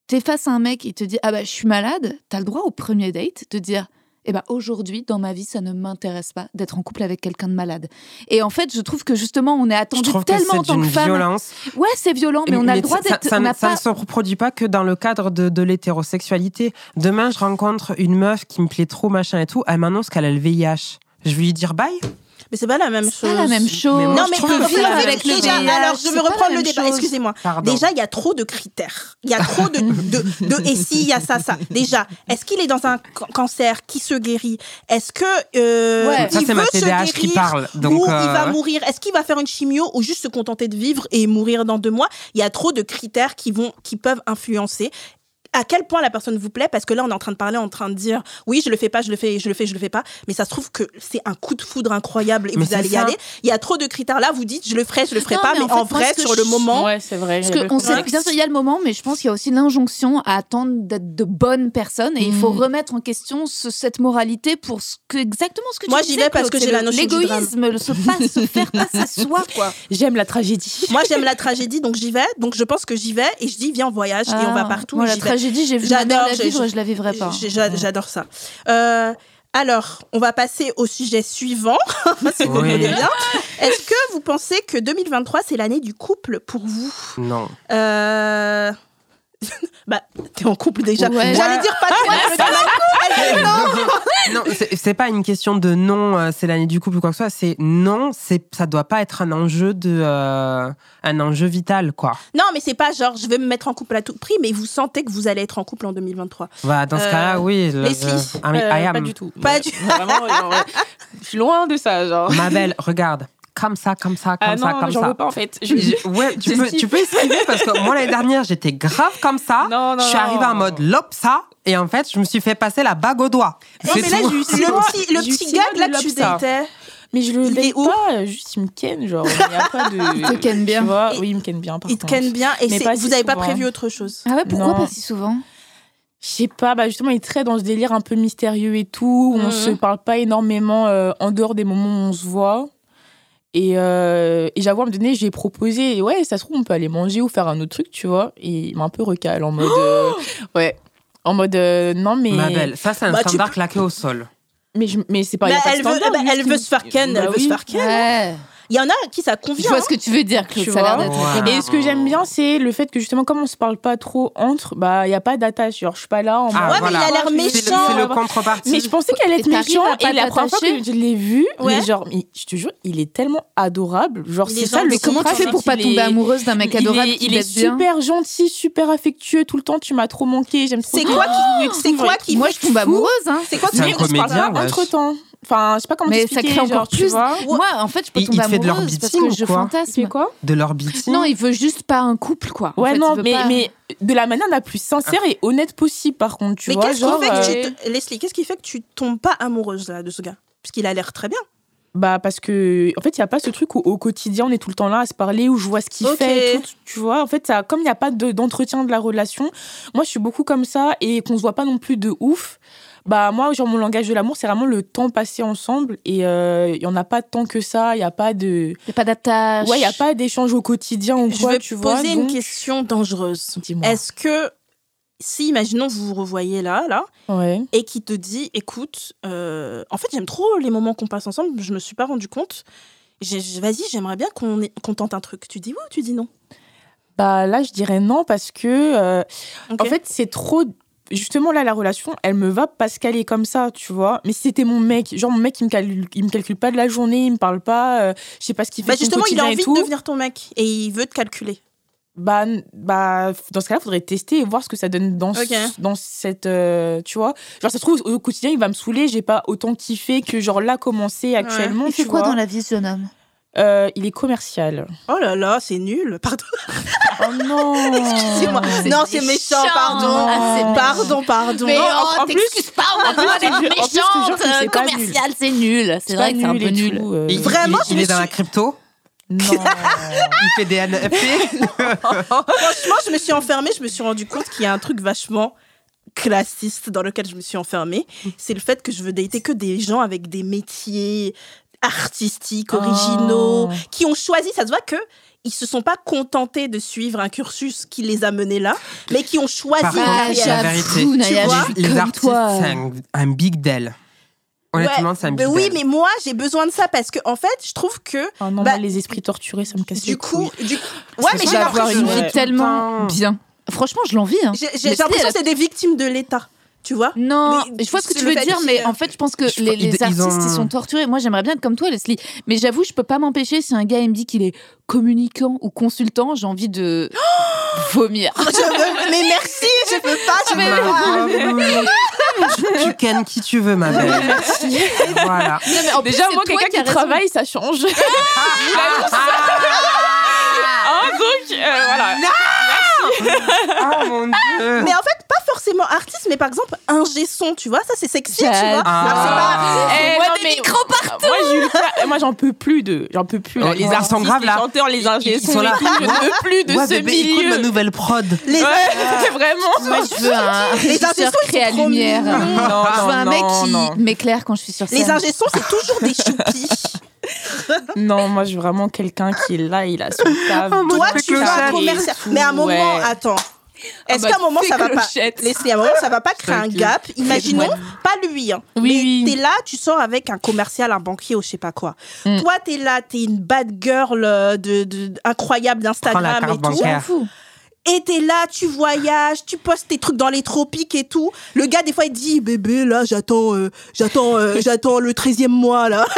t'es face à un mec, il te dit ah bah je suis malade. T'as le droit au premier date de dire eh ben aujourd'hui dans ma vie ça ne m'intéresse pas d'être en couple avec quelqu'un de malade. Et en fait, je trouve que justement on est Je attendu que tellement en tant que femme. violence. Ouais, c'est violent, mais on a le droit ça, d'être. ça, ça pas. ne se reproduit pas que dans le cadre de, de l'hétérosexualité. Demain, je rencontre une meuf qui me plaît trop, machin et tout. Elle m'annonce qu'elle a le VIH. Je vais lui dire bye. Mais c'est pas la même C'est chose. pas la même chose. Mais moi, Non, je mais c'est vivre avec le déjà, VIH, alors je c'est veux reprendre le débat. Excusez-moi. Déjà, il y a trop de critères. Il y a trop de, de, de et si, il y a ça, ça. Déjà, est-ce qu'il est dans un ca- cancer? Qui se guérit? Est-ce que euh, Ouais. Ça, il c'est ma veut se TDAH qui guérir parle. Donc, ou il euh, va mourir? Est-ce qu'il va faire une chimio ou juste se contenter de vivre et mourir dans deux mois? Il y a trop de critères qui vont, qui peuvent influencer. À quel point la personne vous plaît Parce que là, on est en train de parler, en train de dire, oui, je le fais pas, je le fais, je le fais, je le fais pas. Mais ça se trouve que c'est un coup de foudre incroyable et Mais vous allez y aller. Il y a trop de critères. Là, vous dites, je le ferai, je le ferai Non, pas. mais Mais, en fait, en moi, vrai, sur je- le moment, Ouais, c'est vrai. Parce il y a qu'on le sait, bien il y a le moment, mais je pense qu'il y a aussi l'injonction à attendre d'être de bonnes personnes et il faut Mm. remettre en question ce- cette moralité pour ce que, exactement ce que Moi, tu j'y disais, vais parce que j'ai la notion drame. L'égoïsme, le se, se faire <laughs> passer soi, quoi. J'aime la tragédie. moi, j'aime la tragédie, donc j'y vais. Donc, je pense que j'y vais et je dis, viens en voyage et on va Ah, partout. Moi, la j'y vais. tragédie, j'ai vu J'adore, la j'ai- vivre, je la vivrai pas. J'ai- j'a- J'adore ça. Euh, alors, on va passer au sujet suivant, <laughs> si vous Oui. voulez bien. Est-ce que vous pensez que 2023, c'est l'année du couple pour vous? Non. Euh, <laughs> Bah, t'es en couple déjà. Ouais. J'allais dire pas toi, mais <laughs> non. Non, c'est- pas une question de non, euh, c'est l'année du couple ou quoi que ce soit. C'est non, c'est ça doit pas être un enjeu de euh, un enjeu vital quoi. Non, mais c'est pas genre je vais me mettre en couple à tout prix, mais vous sentez que vous allez être en couple en 2023. Bah, dans ce Euh, cas-là, oui. le- Leslie, je- I, mean, Euh, I am. Pas du tout. Pas du- <laughs> Vraiment, genre, je suis loin de ça, genre. Ma belle, regarde, comme ça, comme ça, comme Ah ça, non, comme j'en ça. veux pas en fait. Je- Je- <laughs> ouais, tu peux, tu peux <laughs> esquiver parce que moi l'année dernière j'étais grave comme ça. Non, non, je suis non. arrivée en mode lopsa et en fait je me suis fait passer la bague au doigt. Non, C'est mais là, <laughs> le petit, le petit gars là que tu datais. Mais je le Il est date où pas, juste il me ken, genre. Il n'y a pas de. Il te ken bien. Tu vois, Il- oui, il me ken bien. Par Il te ken bien et Mais c'est- pas vous si n'avez pas prévu autre chose. Ah ouais, pourquoi Non. pas si souvent? Je sais pas, bah justement, il est très dans ce délire un peu mystérieux et tout. où On Mhm. se parle pas énormément euh, en dehors des moments où on se voit. Et, euh, et j'avoue, à un moment donné, j'ai proposé, ouais, ça se trouve, on peut aller manger ou faire un autre truc, tu vois. Et il m'a un peu recalé en mode. euh, ouais. En mode, euh, non, mais. Ma belle, ça c'est un Bah, tu standard claqué au sol. Mais, je- mais c'est pas. Bah, y a pas de elle veut, standard, bah, juste elle veut se faire ken, Bah elle veut oui. se faire ken. Ouais. Il y en a qui ça Je convient. vois hein. ce que tu veux dire, Claude. Ça a l'air vois d'être. Et ce que j'aime bien, c'est le fait que justement, comme on se parle pas trop entre, bah, il y a pas d'attache. Genre, je suis pas là en Ah, Ouais, mais voilà. il a l'air C'est le- méchant. C'est le contrepartie. Mais je pensais qu'elle allait être méchant et la première fois que je l'ai vu, Ouais. mais genre, mais je te jure, il est tellement adorable. Genre, c'est ça le Mais comment tu fais pour pas tomber amoureuse d'un mec adorable qui il est super gentil, super affectueux. Tout le temps, tu m'as trop manqué. J'aime C'est quoi tout, C'est quoi qui Moi, fait je tombe amoureuse, hein. C'est quoi qui entre temps. Enfin, je sais pas comment Mais ça crée encore genre, plus. Moi, en fait, je peux Il- tomber il te fait de amoureuse parce que je fantasme. quoi? De l'orbiting. Non, il veut juste pas un couple, quoi. En Ouais, fait, il non, veut mais, pas- mais de la manière la plus sincère et honnête possible, par contre, tu Mais vois. qu'est-ce qui genre, fait que euh, tu te- Leslie, qu'est-ce qui fait que tu tombes pas amoureuse là, de ce gars? Parce qu'il a l'air très bien. Bah parce que en fait il y a pas ce truc où au quotidien on est tout le temps là à se parler où je vois ce qu'il fait et tout tu vois en fait ça comme il n'y a pas de- d'entretien de la relation moi je suis beaucoup comme ça et qu'on se voit pas non plus de ouf bah moi genre mon langage de l'amour c'est vraiment le temps passé ensemble et euh, il y en a pas tant que ça il y a pas de Il y a pas d'attache. ouais il y a pas d'échange au quotidien ou Je quoi vais tu poser vois une donc- question dangereuse. dis-moi Est-ce que si, imaginons, vous vous revoyez là, là, ouais et qui te dit, écoute, euh, en fait, j'aime trop les moments qu'on passe ensemble, je me suis pas rendu compte. Vas-y, j'aimerais bien qu'on ait- qu'on tente un truc. Tu dis oui ou tu dis non? Bah là je dirais non parce que euh. En fait, c'est trop. Justement, là, la relation, elle me va parce qu'elle est comme ça, tu vois. Mais si c'était mon mec, genre mon mec, il me calcule, il me calcule pas de la journée, il me parle pas, euh, je sais pas ce qu'il fait. Bah justement, il a envie de devenir ton mec et il veut te calculer. Bah, bah, dans ce cas-là, faudrait tester et voir ce que ça donne dans, ce- Ok. dans cette. euh, tu vois. Genre, ça se trouve, au quotidien, il va me saouler, j'ai pas autant kiffé que, genre, là, commencé actuellement. Il fait tu quoi vois. dans la vie, ce jeune homme? Euh, Il est commercial. Oh là là, c'est nul. Pardon. Oh non <laughs> Excusez-moi. Non, c'est méchant, méchant. pardon. Ah, pardon, pardon. Mais Non, oh, en plus- t'excuses pas, on a le en droit plus, d'être en plus, méchante. Commercial, c'est nul. C'est vrai que c'est un peu nul. tout, euh. Il- Vraiment, il, il est dans la crypto. Non. <laughs> Il fait des NFT. Franchement, je me suis enfermée, je me suis rendu compte qu'il y a un truc vachement classiste dans lequel je me suis enfermée. C'est le fait que je veux dater que des gens avec des métiers artistiques, originaux, Oh. qui ont choisi, ça se voit que ils se sont pas contentés de suivre un cursus qui les a menés là, mais qui ont choisi Par Ah, la vérité, tu vois, les artistes, c'est un, un big deal. Honnêtement, Ouais, c'est un mais big oui, deal. mais moi j'ai besoin de ça parce que en fait, je trouve que Oh non, Bah, les esprits torturés, ça me casse du les coup, couilles. du coup, ouais, mais j'ai l'impression, une vie tellement bien. Franchement, je l'envie. Hein. j'ai- Mais j'ai si, l'impression que c'est des victimes de l'État, tu vois? Non, Mais je vois ce que tu veux dire, mais en fait, je pense que Je- les, ils- les ils artistes, ont- ils sont torturés. Moi, j'aimerais bien être comme toi, Leslie. Mais j'avoue, je peux pas m'empêcher si un gars il me dit qu'il est communicant ou consultant, j'ai envie de <gasps> vomir. Je veux- mais merci, je peux pas, je peux pas. pauvre. tu kennes qui tu veux, ma belle. Voilà. Non, mais en plus, Déjà, c'est moi, toi quelqu'un qui travaille, ça change. Ah, donc, euh, voilà. Oh mon dieu. Mais en fait, pas forcément artiste, mais par exemple, un son, tu vois, ça c'est sexy, tu vois. Ah. Alors, c'est pas- Eh, moi non, des mais- micros partout. Moi, j'ai eu le cas- moi, j'en peux plus de. J'en peux plus. là. Oh, les ils sont artistes, graves, les là. chanteurs, les ingé Ils sont là. Je ne veux plus de Ouais, ce bébé, écoute ma milieu. nouvelle prod. Les, Ouais, <laughs> vraiment. Moi, je veux un Les à sont trop lumière. Non, je veux un mec qui m'éclaire quand je suis sur scène. les ingé-sons, c'est toujours des choupis. <laughs> <laughs> Non, moi, je veux vraiment quelqu'un qui est là, il a son. Oh, moi, Toi, tu clochette. commercial. tout, Mais à un moment, ouais. attends. Est-ce bah, qu'à un moment, ça va pas. Laissez, à un moment, ça va pas créer un gap? Imaginons, pas lui, hein, Oui, mais oui. t'es là, tu sors avec un commercial, un banquier ou je sais pas quoi. Mm. Toi, t'es là, t'es une bad girl euh, de, de- incroyable d'Instagram et tout. bancaire. Fous. Et t'es là, tu voyages, tu postes tes trucs dans les tropiques et tout. Le gars, des fois, il dit, bébé, là, j'attends, euh, j'attends, euh, j'attends le 13e mois, là. <laughs>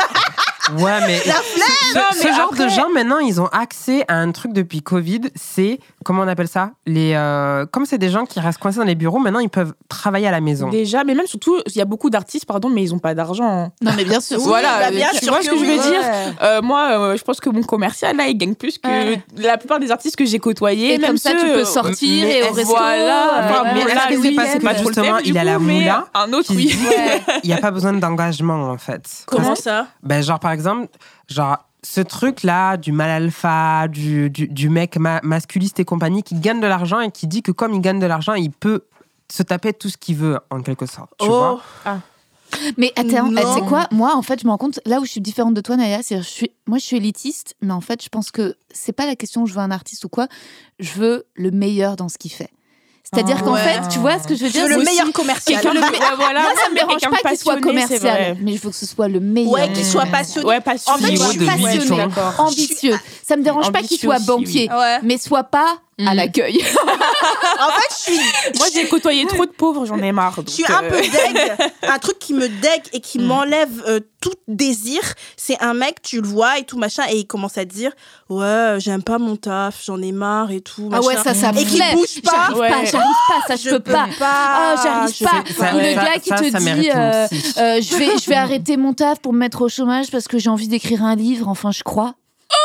Ouais, mais La ce, Non, ce mais genre après- de gens, maintenant, ils ont accès à un truc depuis Covid. C'est, comment on appelle ça? Les, euh, Comme c'est des gens qui restent coincés dans les bureaux, maintenant, ils peuvent travailler à la maison. Déjà, mais même surtout, il y a beaucoup d'artistes, pardon, mais ils n'ont pas d'argent. hein. Non, mais bien sûr. <laughs> Voilà, bah, bien tu sûr vois ce que je oui. veux dire? Ouais. Euh, Moi, euh, je pense que mon commercial, là, il gagne plus que Ouais. la plupart des artistes que j'ai côtoyés. Et même comme ça, ceux, tu peux euh, sortir mais et au est-ce- resto. Voilà, enfin, mais bon, est-ce là, que c'est parce week-end, que justement, il a la mais moula Un autre, qui oui. dit, il n'y a pas besoin d'engagement, en fait. Comment ça? Ben, genre, par exemple, genre, ce truc-là, du mal alpha, du, du, du mec ma- masculiste et compagnie, qui gagne de l'argent et qui dit que comme il gagne de l'argent, il peut se taper tout ce qu'il veut, en quelque sorte. Tu vois Oh, Mais attends, tu sais quoi? Moi, en fait, je me rends compte, là où je suis différente de toi, Naya, c'est je suis, moi, je suis élitiste, mais en fait, je pense que c'est pas la question je veux un artiste ou quoi, je veux le meilleur dans ce qu'il fait. C'est-à-dire Ah qu'en ouais. fait, tu vois ce que je veux dire le meilleur commercial. quelqu'un le- Ouais, voilà, Moi, ça me dérange pas qu'il soit passionné, commercial, mais je veux que ce soit le meilleur. Ouais, qu'il soit passionné. Ouais, passionné. En fait, je suis. D'accord. ambitieux. Ça me dérange pas qu'il Ambitieux soit aussi, banquier, mais soit pas à Mm. l'accueil. <laughs> En fait, je suis, Moi, j'ai côtoyé trop de pauvres, j'en ai marre. je suis un euh, peu deg. <laughs> Un truc qui me deg et qui Mm. m'enlève euh, tout désir, c'est un mec, tu le vois et tout machin, et il commence à te dire Ouais, j'aime pas mon taf, j'en ai marre et tout. Ah ouais, ça, ça me Et qu'il plaît. bouge pas. J'arrive Ouais. pas, j'arrive pas, ça, je, peux pas. Ah, j'arrive je pas. Ou le ça- gars qui ça, te ça dit, euh. Euh, je vais, je vais arrêter mon taf pour me mettre au chômage parce que j'ai envie d'écrire un livre. Enfin, je crois. <laughs>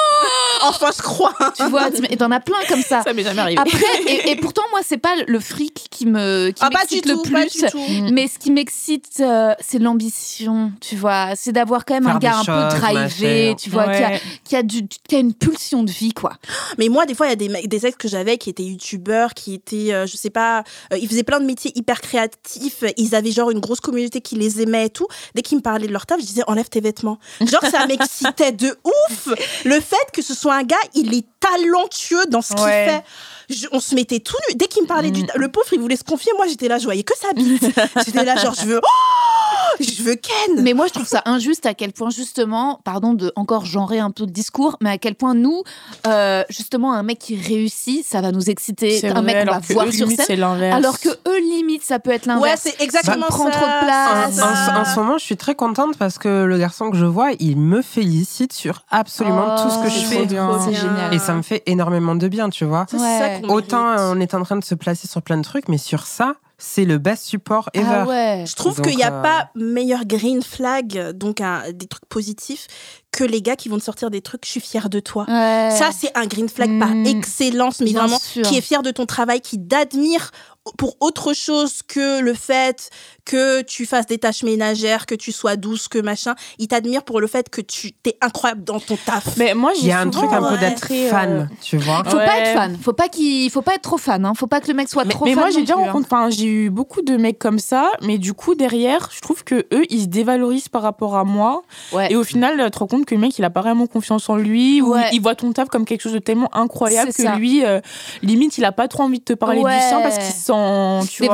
<laughs> Enfin, je crois. Tu vois, tu- et t'en as plein comme ça. <laughs> Ça m'est jamais arrivé. Après, et, et <laughs> pourtant, moi, c'est pas le fric qui me qui Ah, pas du m'excite le tout, plus. du tout. Mm. Mais ce qui m'excite, euh, c'est l'ambition, tu vois. C'est d'avoir quand même Faire un gars un peu drivé, tu vois, qui, a, qui, a du, qui a une pulsion de vie, quoi. Mais moi, des fois, il y a des, des ex que j'avais qui étaient youtubeurs, qui étaient, euh, je sais pas, euh, ils faisaient plein de métiers hyper créatifs. Ils avaient genre une grosse communauté qui les aimait et tout. Dès qu'ils me parlaient de leur taf, je disais enlève tes vêtements. Genre, ça m'excitait de ouf. Le fait que ce soit un gars, il est talentueux dans ce qu'il Ouais. fait. Je- on se mettait tout nu. Dès qu'il me parlait du. Mm. Le pauvre, il voulait se confier. Moi, j'étais là, je voyais que sa bite. <laughs> j'étais là, genre, je veux. Oh je veux Ken. Mais moi, je trouve ça injuste à quel point, justement, pardon de encore genrer un peu le discours, mais à quel point nous, euh, justement, un mec qui réussit, ça va nous exciter. C'est Un vrai, mec qu'on va alors que voir eux, sur limite, scène. c'est l'inverse. Alors que eux, limite, ça peut être Ouais, l'inverse. c'est exactement prend ça. trop de place. En, ça. en- en ce moment, je suis très contente parce que le garçon que je vois, il me félicite sur absolument tout ce que Oh, je fais. C'est génial. Et ça me fait énormément de bien, tu vois. C'est Ouais. ça Autant mérite. on est en train de se placer sur plein de trucs, mais sur ça, c'est le best support ever. Ah ouais. Je trouve qu'il n'y a euh, pas meilleur green flag, donc un- des trucs positifs, que les gars qui vont te sortir des trucs, je suis fière de toi. Ouais. Ça, c'est un green flag par Mm. excellence, mais Bien vraiment, sûr. qui est fier de ton travail, qui t'admire pour autre chose que le fait que tu fasses des tâches ménagères, que tu sois douce, que machin. Il t'admire pour le fait que tu t'es incroyable dans ton taf. Mais moi, Il j'ai y a un truc un peu d'être euh, fan, tu vois. Faut pas être fan. Faut pas qu'il, faut pas être trop fan. Hein. Faut pas que le mec soit Mais, trop mais fan. moi, j'ai déjà hein. rencontré, enfin, j'ai eu beaucoup de mecs comme ça, mais du coup, derrière, je trouve que eux, ils se dévalorisent par rapport à moi. Ouais. Et au final, tu te rends compte que le mec, il a pas vraiment confiance en lui, ou il voit ton taf comme quelque chose de tellement incroyable que ça. lui, euh, limite, il a pas trop envie de te parler Ouais. du sien parce qu'il se sent, tu.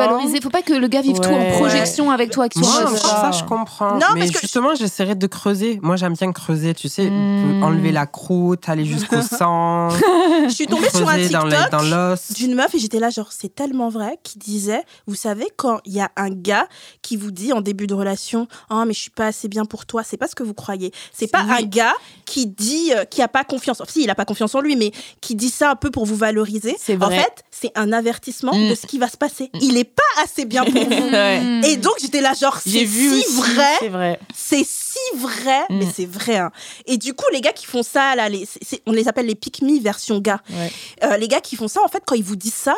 Faut pas que le gars vive tout en Ouais. projection avec toi. Qui Moi, ça, ça. je comprends. Non, mais parce que- justement, j'essaierai de creuser. Moi, j'aime bien creuser, tu sais, Mm. enlever la croûte, aller jusqu'au <laughs> sang, Je suis tombée sur un TikTok. d'une meuf et j'étais là genre c'est tellement vrai qui disait vous savez quand il y a un gars qui vous dit en début de relation oh mais je suis pas assez bien pour toi c'est pas ce que vous croyez c'est pas un gars qui dit euh, qui a pas confiance enfin, si il a pas confiance en lui mais qui dit ça un peu pour vous valoriser C'est en vrai. fait c'est un avertissement Mm. de ce qui va se passer il est pas assez bien pour <laughs> vous Ouais. Mm. et donc j'étais là genre c'est vu si aussi, vrai c'est vrai. c'est si vrai, Mm. mais c'est vrai. hein. Et du coup, les gars qui font ça, là, les, c'est- c'est- on les appelle les pick-me version gars. Ouais. Euh, les gars qui font ça, en fait, quand ils vous disent ça,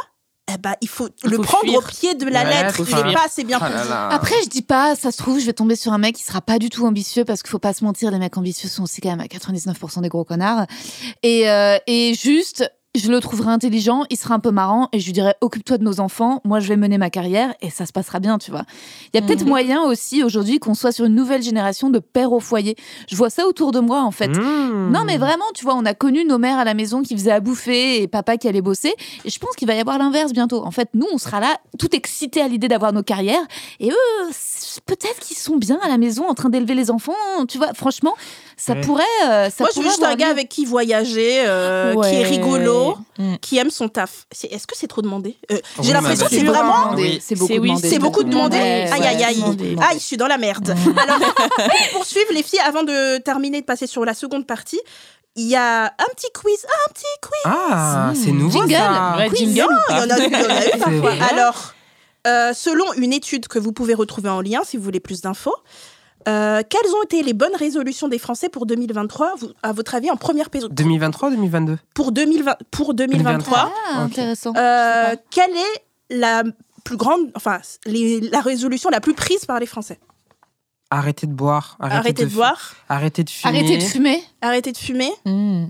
eh ben, il faut Il le faut prendre fuir. au pied de la Ouais, lettre. Il n'est pas assez bien Oh pour là. Après, je dis pas, ça se trouve, je vais tomber sur un mec qui sera pas du tout ambitieux parce qu'il faut pas se mentir, les mecs ambitieux sont aussi quand même à 99% des gros connards. Et, euh, et juste, je le trouverai intelligent, il sera un peu marrant et je lui dirai occupe-toi de nos enfants, moi je vais mener ma carrière et ça se passera bien, tu vois. Il y a peut-être Mhm. moyen aussi aujourd'hui qu'on soit sur une nouvelle génération de pères au foyer. Je vois ça autour de moi en fait. Mmh. Non, mais vraiment, tu vois, on a connu nos mères à la maison qui faisaient à bouffer et papa qui allait bosser. Et je pense qu'il va y avoir l'inverse bientôt. En fait, nous, on sera là, tout excités à l'idée d'avoir nos carrières. Et eux, peut-être qu'ils sont bien à la maison en train d'élever les enfants. Tu vois, franchement, ça Ouais. pourrait. euh, ça Moi, je veux juste un gars lieu. avec qui voyager, euh, qui est rigolo, Mm. qui aime son taf. Est-ce que c'est trop demandé? Euh, Oui, J'ai l'impression que c'est vraiment. C'est beaucoup demandé. C'est beaucoup demandé. Aïe, aïe, aïe. Aïe, je suis dans la merde. <laughs> Alors, pour poursuivre, les filles, avant de terminer, de passer sur la seconde partie, il y a un petit quiz. Ah, un petit quiz. Ah, Mmh. c'est nouveau Jingle. ça. Ouais, Quiz. jingle Il y en a eu, y en a eu parfois. <laughs> Alors, euh, selon une étude que vous pouvez retrouver en lien si vous voulez plus d'infos, euh, quelles ont été les bonnes résolutions des Français pour 2023, vous- à votre avis, en première période 2023 ou 2022 Pour, 2020, pour 2023, Ah, Ok. intéressant. euh, quelle est la plus grande, enfin, les- la résolution la plus prise par les Français? Arrêtez de boire. Arrêtez, Arrêtez de boire, Arrêtez de fumer. Arrêtez de fumer. arrêtez de fumer, Mm.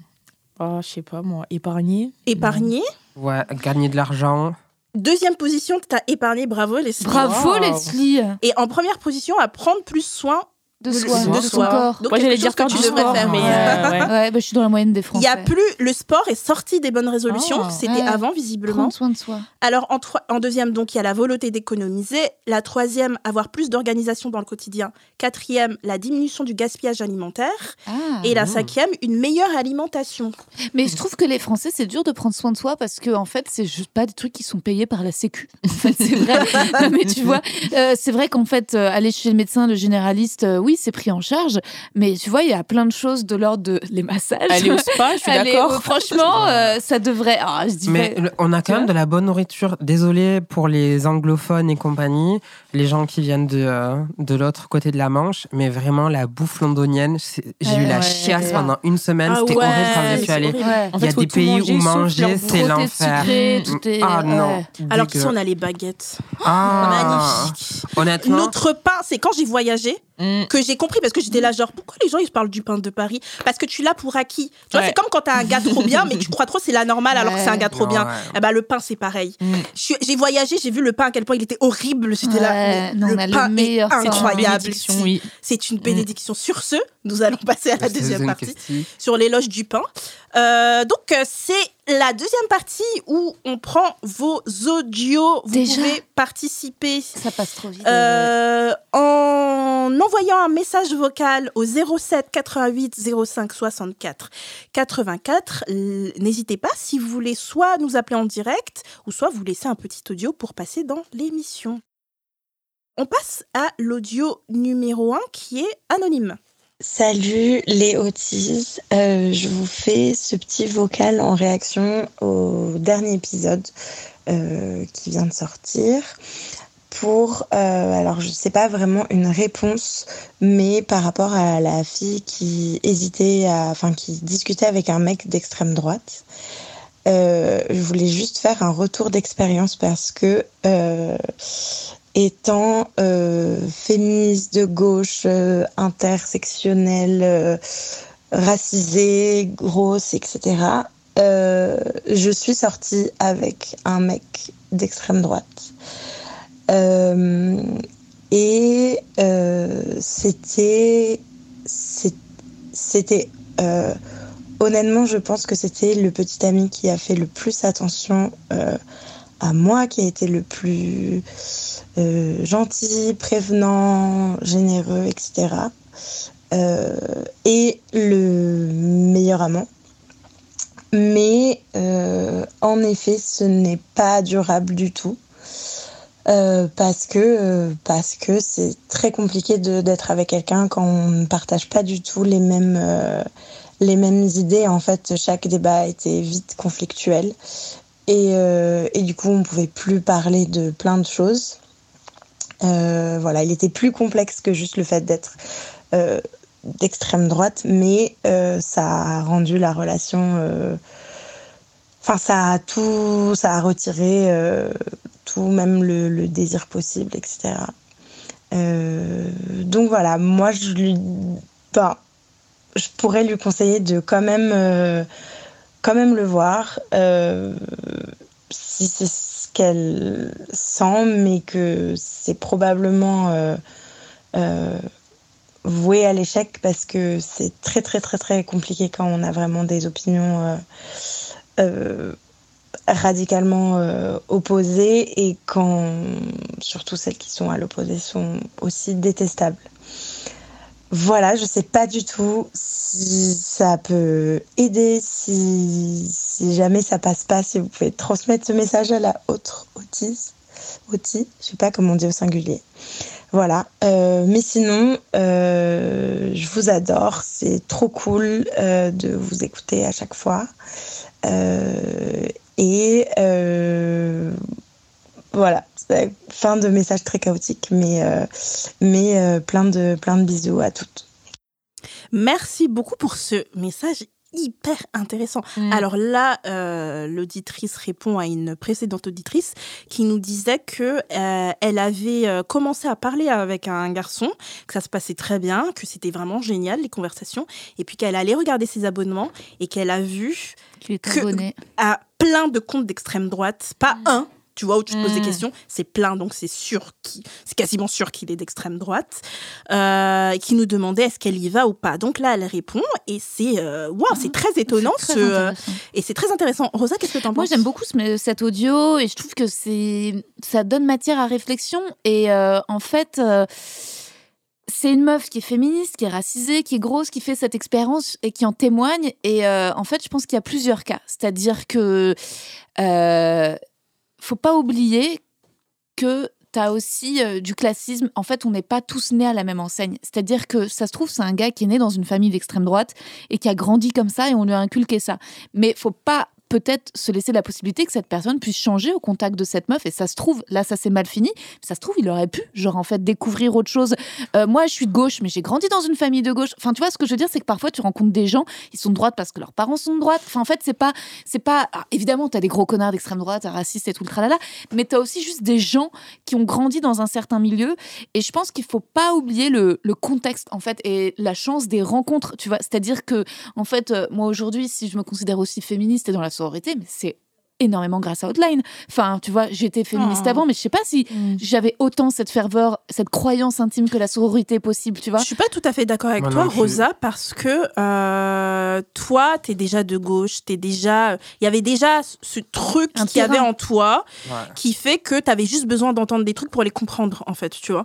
Oh, je sais pas moi, épargner. épargner. Ouais, gagner de l'argent. Deuxième position, tu as épargné, bravo Leslie. Bravo, Wow. Leslie. Et en première position, à prendre plus soin De de, soi. de de soi. son corps. Donc, Moi, j'allais dire que tu devrais sport, faire, mais... mais, euh, ouais. Ouais, bah, je suis dans la moyenne des Il Français. n'y a plus, le sport est sorti des bonnes résolutions, Ah, c'était ouais. avant visiblement. Prendre soin de soi. Alors en, en deuxième, donc il y a la volonté d'économiser. La troisième, avoir plus d'organisation dans le quotidien. Quatrième, la diminution du gaspillage alimentaire. Ah. Et la Mmh. cinquième, une meilleure alimentation. Mais je trouve que les Français, c'est dur de prendre soin de soi parce que en fait, c'est juste pas des trucs qui sont payés par la Sécu. <laughs> En fait, c'est vrai. Non, <laughs> mais tu vois, euh, c'est vrai qu'en fait, euh, aller chez le médecin, le généraliste, euh, oui, c'est pris en charge. Mais tu vois, il y a plein de choses de l'ordre de les massages. Aller au spa, je suis d'accord. <laughs> franchement, euh, ça devrait. Ah, je dis Mais on a quand même de la bonne nourriture. Désolé pour les anglophones et compagnie, les gens qui viennent de, euh, de l'autre côté de la Manche, mais vraiment la bouffe londonienne, j'ai eu la ouais. chiasse pendant une semaine. Ah C'était ouais, horrible quand suis allée. Il y a des tout pays manger, où manger, c'est l'enfer. Ah non. Alors qu'ici, on a les baguettes. Ah. Magnifique. Honnêtement, Notre pain, c'est quand j'ai voyagé Mm. que j'ai compris parce que j'étais là genre pourquoi les gens ils parlent du pain de Paris? Parce que tu l'as pour acquis. Tu vois, c'est comme quand t'as un gars trop bien mais tu <laughs> crois trop c'est la normale alors que c'est un gars trop bien. Ouais. Eh ben, le pain c'est pareil. Mm. J'ai voyagé, j'ai vu le pain à quel point il était horrible. J'étais là. Non, le le pain meilleur est incroyable. Oui. C'est une bénédiction. Sur ce, nous allons passer à la deuxième partie sur l'éloge du pain. Euh, donc, euh, c'est la deuxième partie où on prend vos audios. Vous Déjà pouvez participer Ça passe trop vite. euh, en envoyant un message vocal au 07 88 05 64 84. L- N'hésitez pas si vous voulez soit nous appeler en direct ou soit vous laisser un petit audio pour passer dans l'émission. On passe à l'audio numéro 1 qui est anonyme. Salut les Otis, Euh, je vous fais ce petit vocal en réaction au dernier épisode euh, qui vient de sortir pour, euh, alors je sais pas vraiment une réponse, mais par rapport à la fille qui hésitait, à, enfin qui discutait avec un mec d'extrême droite. Je voulais juste faire un retour d'expérience parce que étant euh, féministe de gauche, euh, intersectionnelle, euh, racisée, grosse, etc., je suis sortie avec un mec d'extrême droite. Et c'était. C'était. honnêtement, je pense que c'était le petit ami qui a fait le plus attention à moi, qui a été le plus euh, gentil, prévenant, généreux, etc. Euh, et le meilleur amant. Mais euh, en effet, ce n'est pas durable du tout. Parce que parce que c'est très compliqué d'être avec quelqu'un quand on ne partage pas du tout les mêmes les mêmes idées. En fait, chaque débat était vite conflictuel et, euh, et du coup, on pouvait plus parler de plein de choses. Euh, voilà, il était plus complexe que juste le fait d'être euh, d'extrême droite, mais ça a rendu la relation. Enfin, ça a tout, ça a retiré tout, même le, désir possible, etc. Donc voilà, moi je lui, enfin, je pourrais lui conseiller de quand même, quand même le voir, euh, si c'est ce qu'elle sent, mais que c'est probablement euh, euh, voué à l'échec parce que c'est très très très très compliqué quand on a vraiment des opinions radicalement opposées et quand surtout celles qui sont à l'opposé sont aussi détestables. Voilà, je sais pas du tout si ça peut aider, si, jamais ça passe pas, si vous pouvez transmettre ce message à la autre autiste, auti, je sais pas comment on dit au singulier. Voilà, Euh, mais sinon, euh, je vous adore, c'est trop cool euh, de vous écouter à chaque fois. Et voilà, fin de message très chaotique, mais, euh, mais euh, plein, de, plein de bisous à toutes. Merci beaucoup pour ce message hyper intéressant. Mm. Alors là, euh, l'auditrice répond à une précédente auditrice qui nous disait que euh, elle avait commencé à parler avec un garçon, que ça se passait très bien, que c'était vraiment génial les conversations, et puis qu'elle allait regarder ses abonnements et qu'elle a vu Tu es Que- abonné. à plein de comptes d'extrême droite, pas un. Tu vois, où tu te poses des Mm. questions, c'est plein, donc c'est sûr, qui, c'est quasiment sûr qu'il est d'extrême droite, euh, qui nous demandait est-ce qu'elle y va ou pas. Donc là, elle répond, et c'est euh, waouh, c'est très étonnant, très ce, euh, et c'est très intéressant. Rosa, qu'est-ce que t'en Moi, penses j'aime beaucoup ce- cet audio et je trouve que c'est ça donne matière à réflexion. Et euh, en fait, euh, c'est une meuf qui est féministe, qui est racisée, qui est grosse, qui fait cette expérience et qui en témoigne. Et euh, en fait, je pense qu'il y a plusieurs cas. C'est-à-dire que euh, faut pas oublier que tu as aussi euh, du classisme. En fait, on n'est pas tous nés à la même enseigne. C'est-à-dire que ça se trouve, c'est un gars qui est né dans une famille d'extrême droite et qui a grandi comme ça et on lui a inculqué ça. Mais faut pas peut-être se laisser la possibilité que cette personne puisse changer au contact de cette meuf. Et ça se trouve là ça s'est mal fini. Ça se trouve il aurait pu genre en fait découvrir autre chose. Euh, moi je suis de gauche mais j'ai grandi dans une famille de gauche. Enfin tu vois ce que je veux dire c'est que parfois tu rencontres des gens ils sont de droite parce que leurs parents sont de droite. Enfin en fait c'est pas c'est pas ah, évidemment t'as des gros connards d'extrême droite racistes et tout le tralala mais t'as aussi juste des gens qui ont grandi dans un certain milieu. Et je pense qu'il faut pas oublier le, le contexte en fait et la chance des rencontres tu vois. C'est-à-dire que en fait euh, moi aujourd'hui si je me considère aussi féministe et dans la sororité mais c'est énormément grâce à Outline. Enfin, tu vois, j'étais féministe Oh. avant, mais je sais pas si j'avais autant cette ferveur, cette croyance intime que la sororité est possible, tu vois. Je suis pas tout à fait d'accord avec Moi toi. Rosa, parce que euh, toi, t'es déjà de gauche, t'es déjà, il y avait déjà ce truc qu'il y avait en toi Ouais. qui fait que t'avais juste besoin d'entendre des trucs pour les comprendre, en fait, tu vois.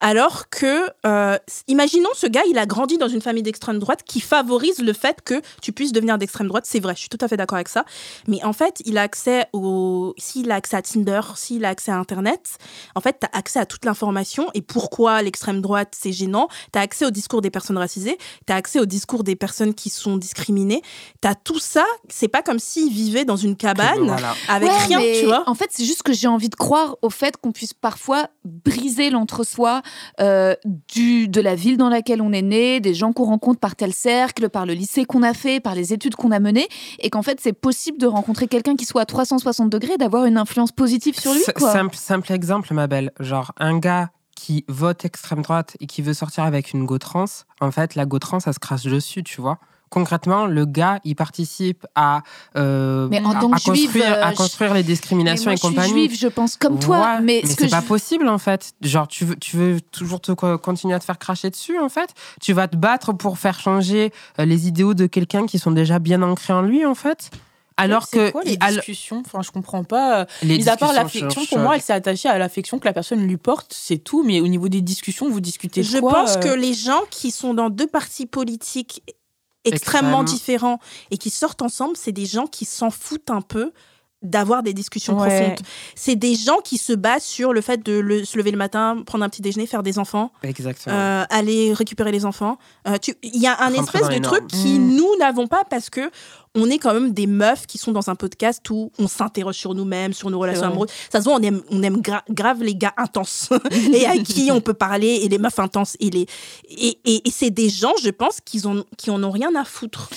Alors que, euh, imaginons ce gars, il a grandi dans une famille d'extrême droite qui favorise le fait que tu puisses devenir d'extrême droite. C'est vrai, je suis tout à fait d'accord avec ça. Mais en fait, il a accès au, s'il a accès à Tinder, s'il a accès à Internet, en fait, tu as accès à toute l'information. Et pourquoi l'extrême droite, c'est gênant? Tu as accès au discours des personnes racisées, tu as accès au discours des personnes qui sont discriminées. Tu as tout ça. C'est pas comme s'ils vivaient dans une cabane Voilà. avec Ouais, rien, mais tu vois? En fait, c'est juste que j'ai envie de croire au fait qu'on puisse parfois briser l'entre-soi euh, du de la ville dans laquelle on est né, des gens qu'on rencontre par tel cercle, par le lycée qu'on a fait, par les études qu'on a menées, et qu'en fait, c'est possible de rencontrer quelqu'un qui soit à 360 degrés, d'avoir une influence positive sur lui. Quoi. Simple, simple exemple, ma belle. Genre, un gars qui vote extrême droite et qui veut sortir avec une go trans, en fait, la go trans, ça se crache dessus, tu vois. Concrètement, le gars, il participe à, euh, Mais en à, tant que à juive, construire, euh, à je- construire les Mais discriminations moi, et je suis compagnie. juive, je pense comme toi, Ouais, mais, ce c'est pas je- possible en fait. Genre tu veux, tu veux toujours te co- continuer à te faire cracher dessus en fait. Tu vas te battre pour faire changer euh, les idéaux de quelqu'un qui sont déjà bien ancrés en lui en fait. Alors que quoi, les al- discussions? Enfin, je comprends pas. euh, les Mis à part l'affection, pour moi, elle s'est attachée à l'affection que la personne lui porte, c'est tout. Mais au niveau des discussions, vous discutez Je quoi, pense euh, que les gens qui sont dans deux partis politiques extrêmement Extrême. différents et qui sortent ensemble, c'est des gens qui s'en foutent un peu d'avoir des discussions Ouais. profondes. C'est des gens qui se basent sur le fait de le- se lever le matin, prendre un petit déjeuner, faire des enfants, Exactement. euh, aller récupérer les enfants. Euh, Il y a un espèce de truc qui Mm. nous n'avons pas parce que on est quand même des meufs qui sont dans un podcast où on s'interroge sur nous-mêmes, sur nos relations amoureuses. Ça se voit, on aime, on aime gra- grave les gars intenses <laughs> et à qui on peut parler et les meufs intenses et les et, et, et c'est des gens, je pense, qui ont qui en ont rien à foutre.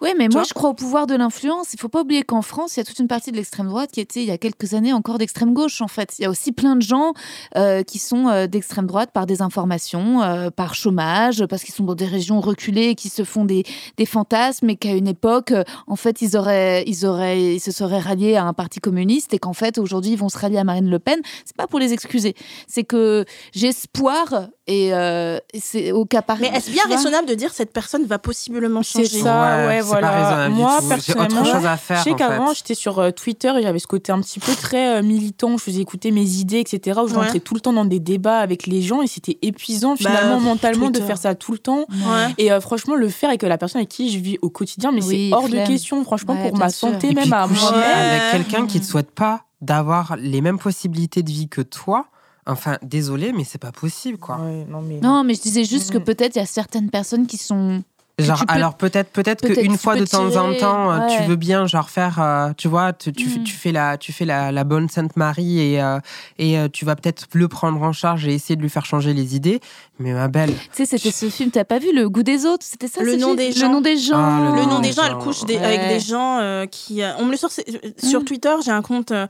Oui, mais Tu moi, je crois au pouvoir de l'influence. Il faut pas oublier qu'en France, il y a toute une partie de l'extrême droite qui était, il y a quelques années, encore d'extrême gauche, en fait. Il y a aussi plein de gens euh, qui sont euh, d'extrême droite par désinformation, euh, par chômage, parce qu'ils sont dans des régions reculées, qui se font des, des fantasmes et qu'à une époque, euh, en fait, ils auraient, ils auraient, ils se seraient ralliés à un parti communiste et qu'en fait, aujourd'hui, ils vont se rallier à Marine Le Pen. C'est pas pour les excuser. C'est que j'ai espoir et, euh, et c'est au cas par Mais est-ce bien raisonnable de dire cette personne va possiblement C'est changer? ça, ouais, c'est voilà. pas raisonnable du Moi, tout. J'ai personnellement, autre chose à faire. Je sais qu'avant, j'étais sur euh, Twitter et j'avais ce côté un petit peu très euh, militant. Je faisais écouter mes idées, etc. Où je Ouais. rentrais tout le temps dans des débats avec les gens et c'était épuisant Bah, finalement mentalement Twitter. de faire ça tout le temps. Ouais. Et euh, franchement, le faire avec la personne avec qui je vis au quotidien, mais Oui, c'est hors flemme. de question, franchement, Ouais, pour ma sûr. santé, Et même puis à moi. Ouais. avec quelqu'un qui ne souhaite pas d'avoir les mêmes possibilités de vie que toi. Enfin, désolé, mais c'est pas possible, quoi. Ouais, non, mais... Non, mais je disais juste que peut-être il y a certaines personnes qui sont. Genre, peux- alors peut-être peut-être peut-être qu'une fois de temps en temps, euh, tu veux bien genre faire, euh, tu vois, tu, tu, fais- Mm. tu fais la tu fais la, la bonne Sainte Marie et euh, et euh, tu vas peut-être le prendre en charge et essayer de lui faire changer les idées. Mais ma belle, Tu sais, c'était ce film. T'as pas vu le goût des autres? C'était ça. Le ce nom film? des Le gens. nom des gens. Ah, Le nom des gens, elle couche des- ouais. avec des gens euh, qui. on me le sort sur Mm. Twitter. J'ai un compte. euh,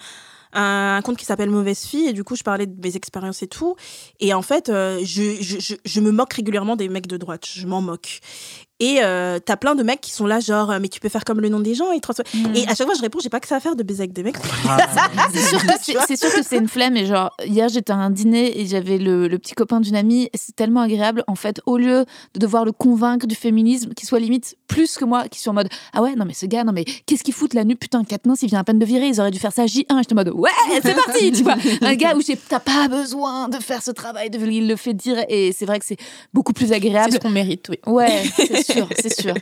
un compte qui s'appelle Mauvaise Fille et du coup je parlais de mes expériences et tout et en fait euh, je, je, je, je me moque régulièrement des mecs de droite je m'en moque et euh, t'as plein de mecs qui sont là genre euh, mais tu peux faire comme le nom des gens et, trans- Mm. et à chaque fois je réponds j'ai pas que ça à faire de baiser avec des mecs <laughs> C'est sûr que c'est- c'est sûr que c'est une flemme. Et genre, hier, j'étais à un dîner et j'avais le, le petit copain d'une amie. C'est tellement agréable. En fait, au lieu de devoir le convaincre du féminisme, qui soit limite plus que moi, qui soit en mode Ah ouais, non, mais ce gars, non, mais qu'est-ce qu'il fout là nu Putain, Katniss, il vient à peine de virer. Ils auraient dû faire ça à J1. J'étais en mode Ouais, c'est <laughs> parti Tu vois, un gars où t'as pas besoin de faire ce travail, de, il le fait dire. Et c'est vrai que c'est beaucoup plus C'est agréable. ce qu'on mérite, oui. Ouais, c'est <laughs> sûr, <laughs> c'est sûr.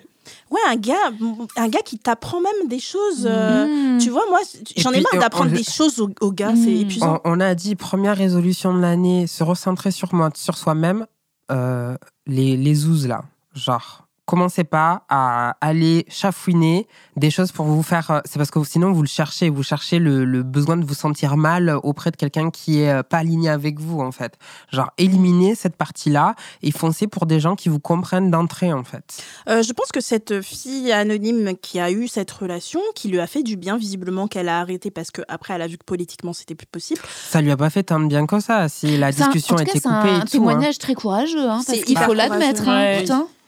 ouais un gars un gars qui t'apprend même des choses euh, Mm. tu vois moi j'en ai marre d'apprendre on- des choses aux, aux gars c'est Mm. épuisant on, on a dit première résolution de l'année, se recentrer sur moi, sur soi-même. euh, les les zouzes là, genre. Commencez pas à aller chafouiner des choses pour vous faire. euh, C'est parce que sinon vous le cherchez, vous cherchez le, le besoin de vous sentir mal auprès de quelqu'un qui est euh, pas aligné avec vous en fait. Genre éliminez cette partie-là et foncez pour des gens qui vous comprennent d'entrée en fait. Euh, je pense que cette fille anonyme qui a eu cette relation, qui lui a fait du bien, visiblement qu'elle a arrêté parce que après elle a vu que politiquement c'était plus possible. Ça lui a pas fait tant de bien que ça. Si la un- discussion en tout était cas, coupée c'est un et tout. hein. témoignage très courageux, hein, parce C'est qu'il hyper faut l'admettre. hein, Ouais.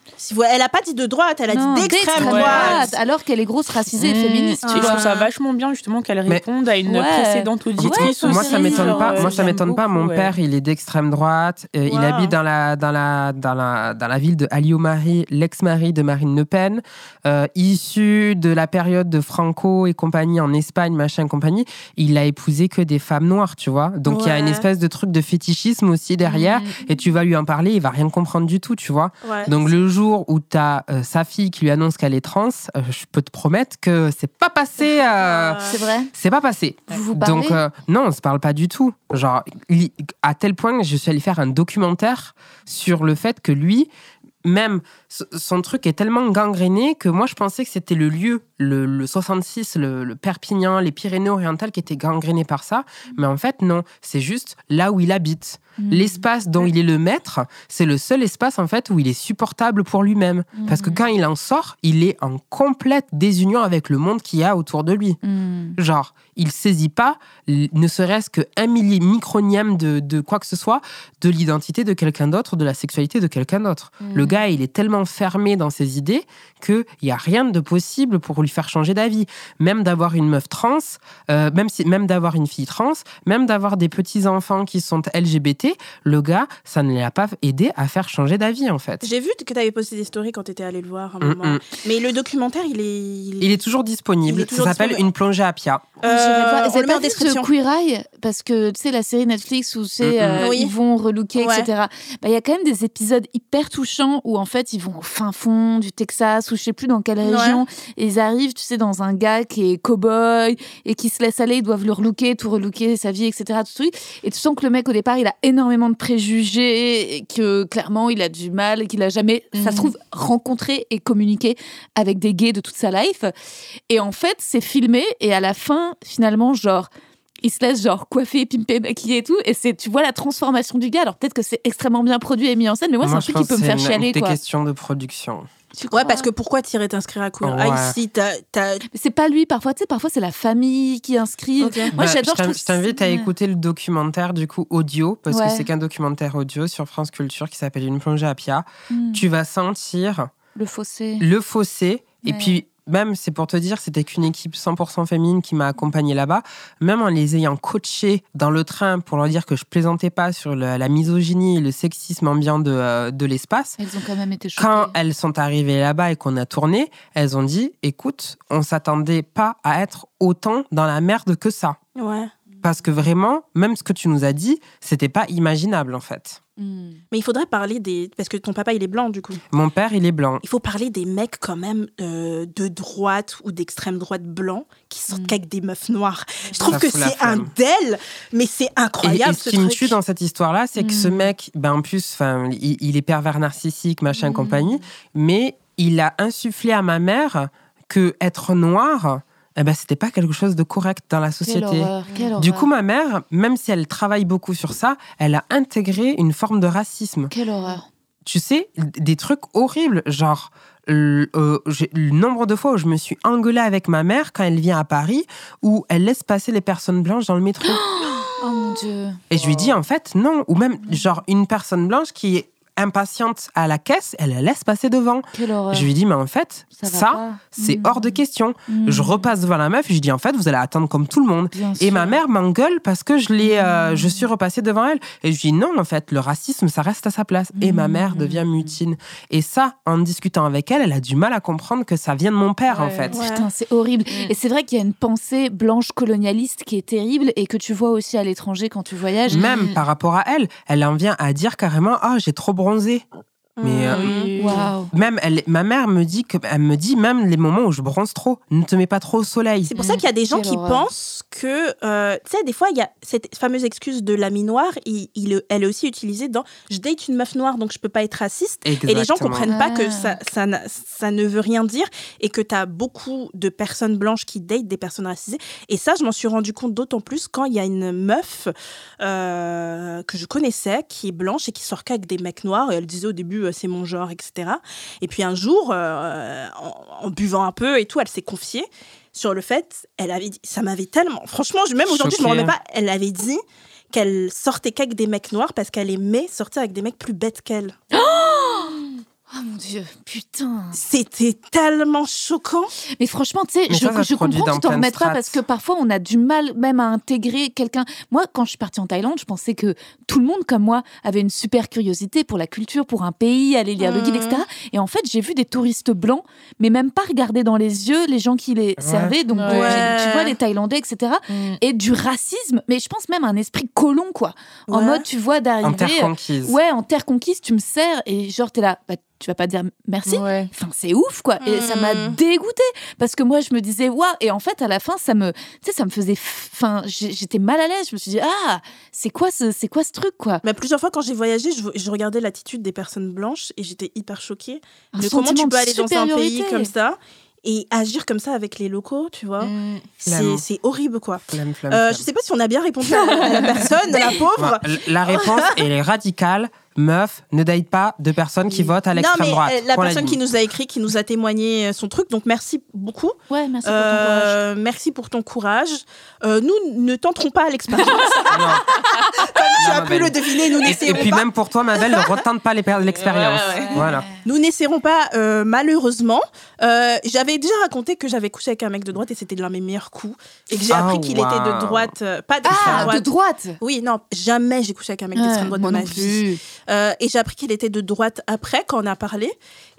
Putain. Si vous- Elle a pas dit de droite, elle a Non, dit d'extrême droite. alors qu'elle est grosse, racisée et Mmh. féministe. Et je trouve ça vachement bien justement qu'elle Mais- réponde à une Ouais. précédente auditrice Ouais, moi aussi, ça m'étonne genre, pas euh, moi ça m'étonne pas mon ouais. père il est d'extrême droite euh, il habite dans la dans la dans la dans la ville de Alliot-Marie l'ex-mari de Marine Le Pen euh, issu de la période de Franco et compagnie en Espagne machin compagnie il a épousé que des femmes noires tu vois donc il y a une espèce de truc de fétichisme aussi derrière Mmh. et tu vas lui en parler il va rien comprendre du tout tu vois Ouais. donc le jour où tu as sa fille qui lui annonce qu'elle est trans euh, je peux te promettre que c'est pas passé euh, Euh, C'est vrai. c'est pas passé Vous vous parlez donc euh, non, on se parle pas du tout. Genre à tel point que je suis allée faire un documentaire sur le fait que lui même son truc est tellement gangréné que moi je pensais que c'était le lieu, le, le 66, le, le Perpignan, les Pyrénées-Orientales qui étaient gangrénés par ça. Mais en fait, non, c'est juste là où il habite. Mmh. L'espace dont il est le maître, c'est le seul espace en fait où il est supportable pour lui-même. Parce que quand il en sort, il est en complète désunion avec le monde qu'il y a autour de lui. Mmh. Genre, il saisit pas, ne serait-ce qu'un milli micronième de, de quoi que ce soit, de l'identité de quelqu'un d'autre, de la sexualité de quelqu'un d'autre. Le gars, il est tellement fermé dans ses idées qu'il n'y a rien de possible pour lui faire changer d'avis. Même d'avoir une meuf trans, euh, même, si, même d'avoir une fille trans, même d'avoir des petits-enfants qui sont LGBT, le gars, ça ne l'a pas aidé à faire changer d'avis, en fait. J'ai vu que tu avais posté des stories quand tu étais allé le voir un Mm, moment. mm. Mais le documentaire, il est. il est- Il est toujours disponible. Il est toujours ça s'appelle. Une plongée à Pia. Euh, en pas ce Queer Eye Parce que tu sais, la série Netflix où c'est Mm, mm. euh, Oui. ils vont relooker, Ouais. etc. Bah, Il y a quand même des épisodes hyper touchants où en fait ils vont au fin fond du Texas ou je sais plus dans quelle région. Et ils arrivent, tu sais, dans un gars qui est cow-boy et qui se laisse aller. Ils doivent le relooker, tout relooker, sa vie, etc. Tout ce truc. Et tu sens que le mec au départ il a énormément de préjugés, et que clairement il a du mal et qu'il a jamais, ça Mhm. se trouve, rencontré et communiqué avec des gays de toute sa life. Et en fait, c'est filmé et à la fin, finalement, genre, il se laisse genre coiffer, pimper, maquiller et tout. Et c'est, tu vois la transformation du gars. Alors peut-être que c'est extrêmement bien produit et mis en scène, mais moi, c'est un truc qui peut me faire c'est une- chialer, des quoi. questions de production. Tu crois Ouais, parce que pourquoi t'irais t'inscrire à Queer Ouais. Eye si t'as. c'est pas lui, parfois, tu sais, parfois c'est la famille qui inscrit. Ok. Moi, Bah, j'adore. je t'invite à écouter le documentaire du coup audio parce Ouais. que c'est qu'un documentaire audio sur France Culture qui s'appelle Une plongée à Pia. Hmm. Tu vas sentir Le fossé. le fossé et puis même, c'est pour te dire, c'était qu'une équipe 100% féminine qui m'a accompagnée là-bas. Même en les ayant coachées dans le train pour leur dire que je plaisantais pas sur le- la misogynie et le sexisme ambiant de, euh, de l'espace, Elles ont quand même été choquées. quand elles sont arrivées là-bas et qu'on a tourné, elles ont dit écoute, on s'attendait pas à être autant dans la merde que ça. Ouais. Parce que vraiment, même ce que tu nous as dit, c'était pas imaginable en fait. Hmm. Mais il faudrait parler des. Parce que ton papa, il est blanc, du coup. Mon père, il est blanc. Il faut parler des mecs, quand même, euh, de droite ou d'extrême droite blanc qui sortent Mm. qu'avec des meufs noires. Je trouve Ça que c'est un del, mais c'est Et, incroyable et ce ce qui me tue dans cette histoire-là, c'est que ce Mm. mec, ben en plus, enfin, il, il est pervers narcissique, machin, Mm. compagnie, mais il a insufflé à ma mère que être noir, eh ben, c'était pas quelque chose de correct dans la Quelle société. horreur, quelle Du horreur. coup, ma mère, même si elle travaille beaucoup sur ça, elle a intégré une forme de racisme. Quelle horreur. Tu sais, des trucs horribles, genre le, euh, le nombre de fois où je me suis engueulée avec ma mère quand elle vient à Paris, où elle laisse passer les personnes blanches dans le métro. <gasps> Oh mon dieu. Et je lui dis en fait non, ou même genre une personne blanche qui est impatiente à la caisse, elle la laisse passer devant. Je lui dis mais en fait Ça c'est Mm. hors de question. Hmm. Je repasse devant la meuf et je dis en fait vous allez attendre comme tout le monde. Bien Et sûr. ma mère m'engueule parce que je l'ai, euh, Mm. je suis repassée devant elle. Et je dis non, en fait, le racisme, ça reste à sa place. Et ma mère Mm. devient mutine. Et ça, en discutant avec elle, elle a du mal à comprendre que ça vient de mon père, en fait. Ouais. Putain, c'est horrible. Mm. Et c'est vrai qu'il y a une pensée blanche colonialiste qui est terrible et que tu vois aussi à l'étranger quand tu voyages. Même par rapport à elle, elle en vient à dire carrément ah j'ai trop bronzé. bronzé Mais euh, Oui. Même elle, ma mère me dit que elle me dit même les moments où je bronze trop, ne te mets pas trop au soleil. C'est pour ça qu'il y a des gens Quelle qui horreur. pensent que, euh, tu sais, des fois, il y a cette fameuse excuse de l'ami noir, il, il- elle est aussi utilisée dans je date une meuf noire, donc je peux pas être raciste. Et les gens comprennent pas que Ah. ça, ça, ça ne veut rien dire et que tu as beaucoup de personnes blanches qui datent des personnes racisées. Et ça, je m'en suis rendu compte d'autant plus quand il y a une meuf euh, que je connaissais qui est blanche et qui sort qu'avec des mecs noirs. Et elle disait au début, euh, c'est mon genre, etc. Et puis un jour, euh, en, en buvant un peu et tout, elle s'est confiée sur le fait, elle avait dit, ça m'avait tellement, franchement, je- même aujourd'hui, je me Choquée. remets pas, elle avait dit qu'elle sortait qu'avec des mecs noirs parce qu'elle aimait sortir avec des mecs plus bêtes qu'elle. Oh mon dieu, putain. C'était tellement choquant. Mais franchement, tu sais, je, ça, ça se je produit comprends que tu t'en remettes pas parce que parfois on a du mal même à intégrer quelqu'un. Moi, quand je suis partie en Thaïlande, je pensais que tout le monde comme moi avait une super curiosité pour la culture, pour un pays, aller lire le guide, Mhm. etc. Et en fait, j'ai vu des touristes blancs, mais même pas regarder dans les yeux les gens qui les servaient. Donc, Ouais. tu vois, les Thaïlandais, etc. Mm. Et du racisme, mais je pense même un esprit colon, quoi. En mode, tu vois, En d'arriver. terre conquise. Ouais, en terre conquise, tu me sers et genre, t'es là, bah, tu vas pas dire merci. Ouais. Enfin, c'est ouf, quoi. Et ça m'a Mm. dégoûté parce que moi, je me disais, waouh. Et en fait, à la fin, ça me, tu sais, ça me faisait, enfin, j'étais mal à l'aise. Je me suis dit, ah, c'est quoi ce, c'est quoi ce truc, quoi? Mais plusieurs fois, quand j'ai voyagé, je, je regardais l'attitude des personnes blanches et j'étais hyper choquée Un de comment tu peux aller dans un pays comme ça et agir comme ça avec les locaux, tu vois. Mm. C'est horrible, quoi. Flemme, Euh, flemme. je sais pas si on a bien répondu à la, à la personne, <laughs> la pauvre. La réponse <laughs> elle est radicale. Meuf, ne date pas de personnes qui votent à l'extrême droite. euh, la Point personne qui nous a écrit, qui nous a témoigné euh, son truc, donc merci beaucoup. Ouais, merci pour ton courage. Euh, merci pour ton courage. Euh, nous ne tenterons pas l'expérience. <laughs> Non. tu Non, as pu belle. le deviner, nous Et, et puis pas. même pour toi, ma belle, ne retente pas l'expérience. Ouais, ouais. Voilà. Nous n'essaierons pas, euh, malheureusement. Euh, j'avais déjà raconté que j'avais couché avec un mec de droite et c'était l'un de mes meilleurs coups. Et que j'ai Ah, appris qu'il était de droite, euh, pas d'extrême Ah, droite. de droite. Oui, non, jamais j'ai couché avec un mec d'extrême droite moi de ma non vie. Euh, et j'ai appris qu'il était de droite après, quand on a parlé.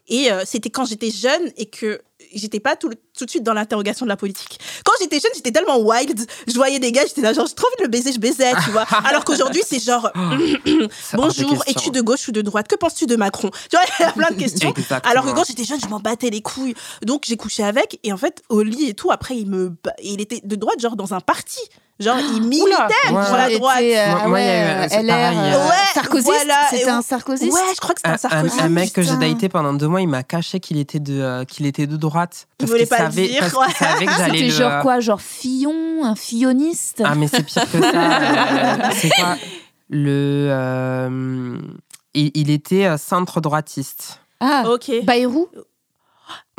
Et euh, c'était quand j'étais jeune et que j'étais pas tout, le- tout de suite dans l'interrogation de la politique. Quand j'étais jeune, j'étais tellement wild. Je voyais des gars, j'étais là, genre, j'ai trop envie de le baiser, je baisais, tu vois. <laughs> Alors qu'aujourd'hui, c'est genre, <clears throat> de bonjour, es-tu de gauche ou de droite? Que penses-tu de Macron? Tu vois, il y a plein de questions. Exactement. Alors que quand j'étais jeune, je m'en battais les couilles. Donc j'ai couché avec et en fait au lit et tout. Après il me, il était de droite, genre dans un parti. Genre il militait Ouais. pour la droite. euh, Moi- ah il y a ouais, eu- LR, euh, euh, Ouais, Sarkozy, voilà, c'était un Sarkozy? Ouais, je crois que c'était Un, un Sarkozy. un- un mec que j'ai daté pendant deux mois, il m'a caché qu'il était de euh, qu'il était de droite. Il Parce voulait qu'il pas le savait, dire, parce ouais. qu'il savait que j'allais C'était le. genre quoi, genre Fillon, un filloniste? Ah mais c'est pire que ça. <laughs> C'est quoi? Le euh, il, il était centre droitiste. Ah, Ok. Bayrou?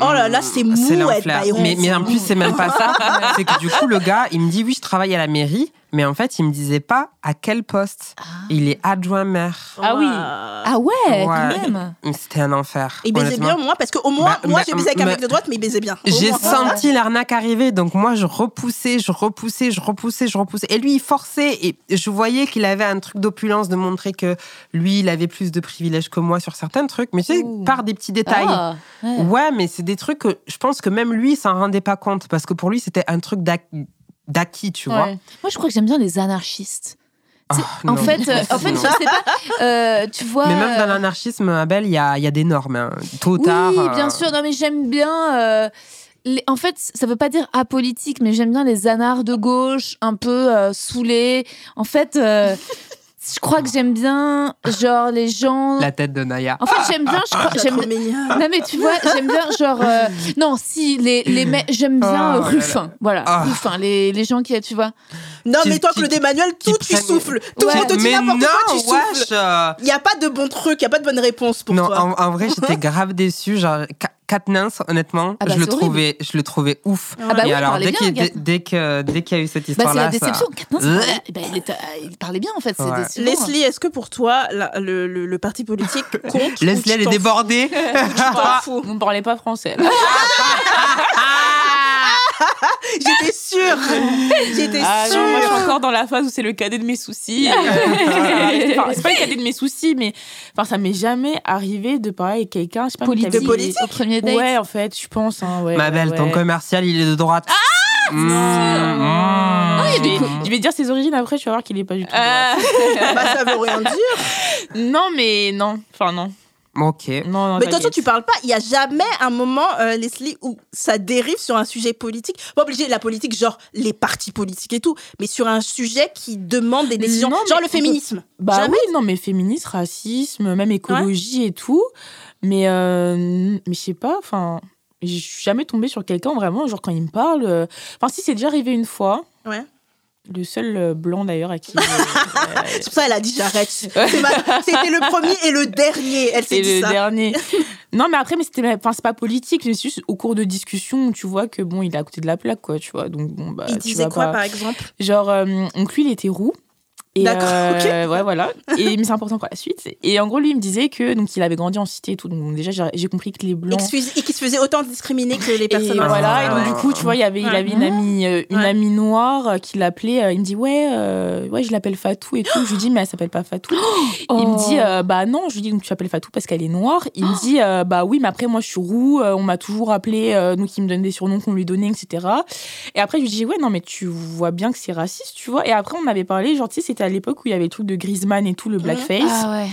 Oh là là, c'est mou, être. Bayrou. Mais, mais en plus, c'est même pas ça. <laughs> C'est que du coup, le gars, il me dit oui, je travaille à la mairie, mais en fait, il me disait pas à quel poste. Il est adjoint maire. Ah oui. Ah ouais, quand Ouais. même. C'était un enfer. Il baisait bien, moi, parce qu'au moins, Bah, moi, bah, j'ai baisé avec un mais- mec de droite, mais il baisait bien. J'ai senti l'arnaque arriver, donc moi je repoussais, je repoussais, je repoussais, je repoussais. Et lui il forçait, et je voyais qu'il avait un truc d'opulence de montrer que lui il avait plus de privilèges que moi sur certains trucs, mais tu sais, Ouh. par des petits détails. Ah, ouais. Ouais, mais c'est des trucs que je pense que même lui s'en rendait pas compte, parce que pour lui c'était un truc d'ac- d'acquis, tu vois. Moi, je crois que j'aime bien les anarchistes. Ah, en fait, euh, en fait, je sais pas. <laughs> euh, tu vois. Mais même dans euh, l'anarchisme, Abel, il y a, il y a des normes. hein. Tôt ou Oui, tard. euh, bien sûr. Non, mais j'aime bien. euh, les- En fait, ça veut pas dire apolitique, mais j'aime bien les anards de gauche, un peu euh, saoulés. En fait, euh, <laughs> je crois que j'aime bien, genre, les gens. La tête de Naya. En fait, j'aime bien. Je crois, C'est j'aime. Non mais tu vois, j'aime bien genre euh, non si les les mecs j'aime bien Oh euh, là là. Ruffin, voilà Ah. Ruffin les les gens qui tu vois. Non, Qui- mais toi, Claude Emmanuel, tout, tu prennent- souffles. Tout, Ouais. te dit n'importe non, quoi, tu souffles. wesh euh, Il n'y a pas de bon truc, il n'y a pas de bonne réponse pour non, toi. en, en vrai, j'étais <laughs> grave déçue. Genre, Katniss, honnêtement, Ah bah, je, le horrible. trouvais, je le trouvais ouf. Ah bah Et oui, alors, parlait dès bien, qu'il dès, que dès qu'il y a eu cette Bah c'est la déception. ça... Katniss, il parlait, il, était- il parlait bien en fait, Ouais. décevant. Leslie, est-ce que pour toi, la- le, le- le parti politique compte <laughs> Leslie, elle est débordée. fous <laughs> Tu t'en fous. Vous ne parlez pas français. <laughs> <laughs> J'étais sûre. J'étais Ah sûre. non, moi je suis encore dans la phase où c'est le cadet de mes soucis. euh, <laughs> enfin, c'est pas le cadet de mes soucis, mais enfin, ça m'est jamais arrivé de parler avec quelqu'un. Je sais pas, politique, De politique au premier date. Ouais, en fait, je pense. Hein, ouais, Ma belle, ouais. ton commercial, il est de droite. Mmh, Non, mmh. je vais, je vais dire ses origines après, tu vas voir qu'il est pas du tout. Ah. droit. Bah, ça veut rien dire. <laughs> non, mais non. Enfin, non. Ok. Non, non. Mais de toute façon, t'inquiète. tu parles pas. Il y a jamais un moment, euh, Leslie, où ça dérive sur un sujet politique. Pas obligé la politique, genre les partis politiques et tout, mais sur un sujet qui demande des décisions, Non, genre le peut- féminisme. Bah Jamais. oui, non, mais féminisme, racisme, même écologie et tout. Mais, euh, mais je sais pas, enfin, je suis jamais tombée sur quelqu'un vraiment, genre quand il me parle. euh, Enfin, si, c'est déjà arrivé une fois. Ouais. Le seul euh, blanc d'ailleurs à qui. euh, <laughs> C'est pour ça qu'elle a dit j'arrête. <laughs> C'était le premier et le dernier. Elle s'est c'est dit le ça. dernier. <laughs> non, mais après, mais c'était, enfin, c'est pas politique, mais c'est juste au cours de discussion où tu vois que bon, il est à côté de la plaque, quoi, tu vois. Donc bon, bah. Il disait quoi, pas- par exemple? Genre, euh, donc lui, il était roux. Et D'accord, euh, Ouais, voilà. Et, mais c'est important pour la suite. Et en gros, lui, il me disait que donc il avait grandi en cité et tout. Donc déjà, j'ai j'ai compris que les blancs. Excuse- Et qui se faisait autant discriminer que les personnes Et racisées. voilà, et donc Ouais. du coup, tu vois, il y avait, il avait une amie, euh, une Ouais. amie noire euh, qui l'appelait. il me dit ouais, euh, ouais, je l'appelle Fatou et tout. Je lui dis mais elle s'appelle pas Fatou. Il me dit euh, bah non. Je lui dis donc tu l'appelles Fatou parce qu'elle est noire. Il me dit euh, bah oui, mais après moi je suis roux. euh, on m'a toujours appelé, euh, donc il me donne des surnoms qu'on lui donnait, etc. Et après je lui dis ouais non mais tu vois bien que c'est raciste, tu vois. Et après on avait parlé, genre tu sais c'était à l'époque où il y avait le truc de Griezmann et tout le blackface. Ah ouais.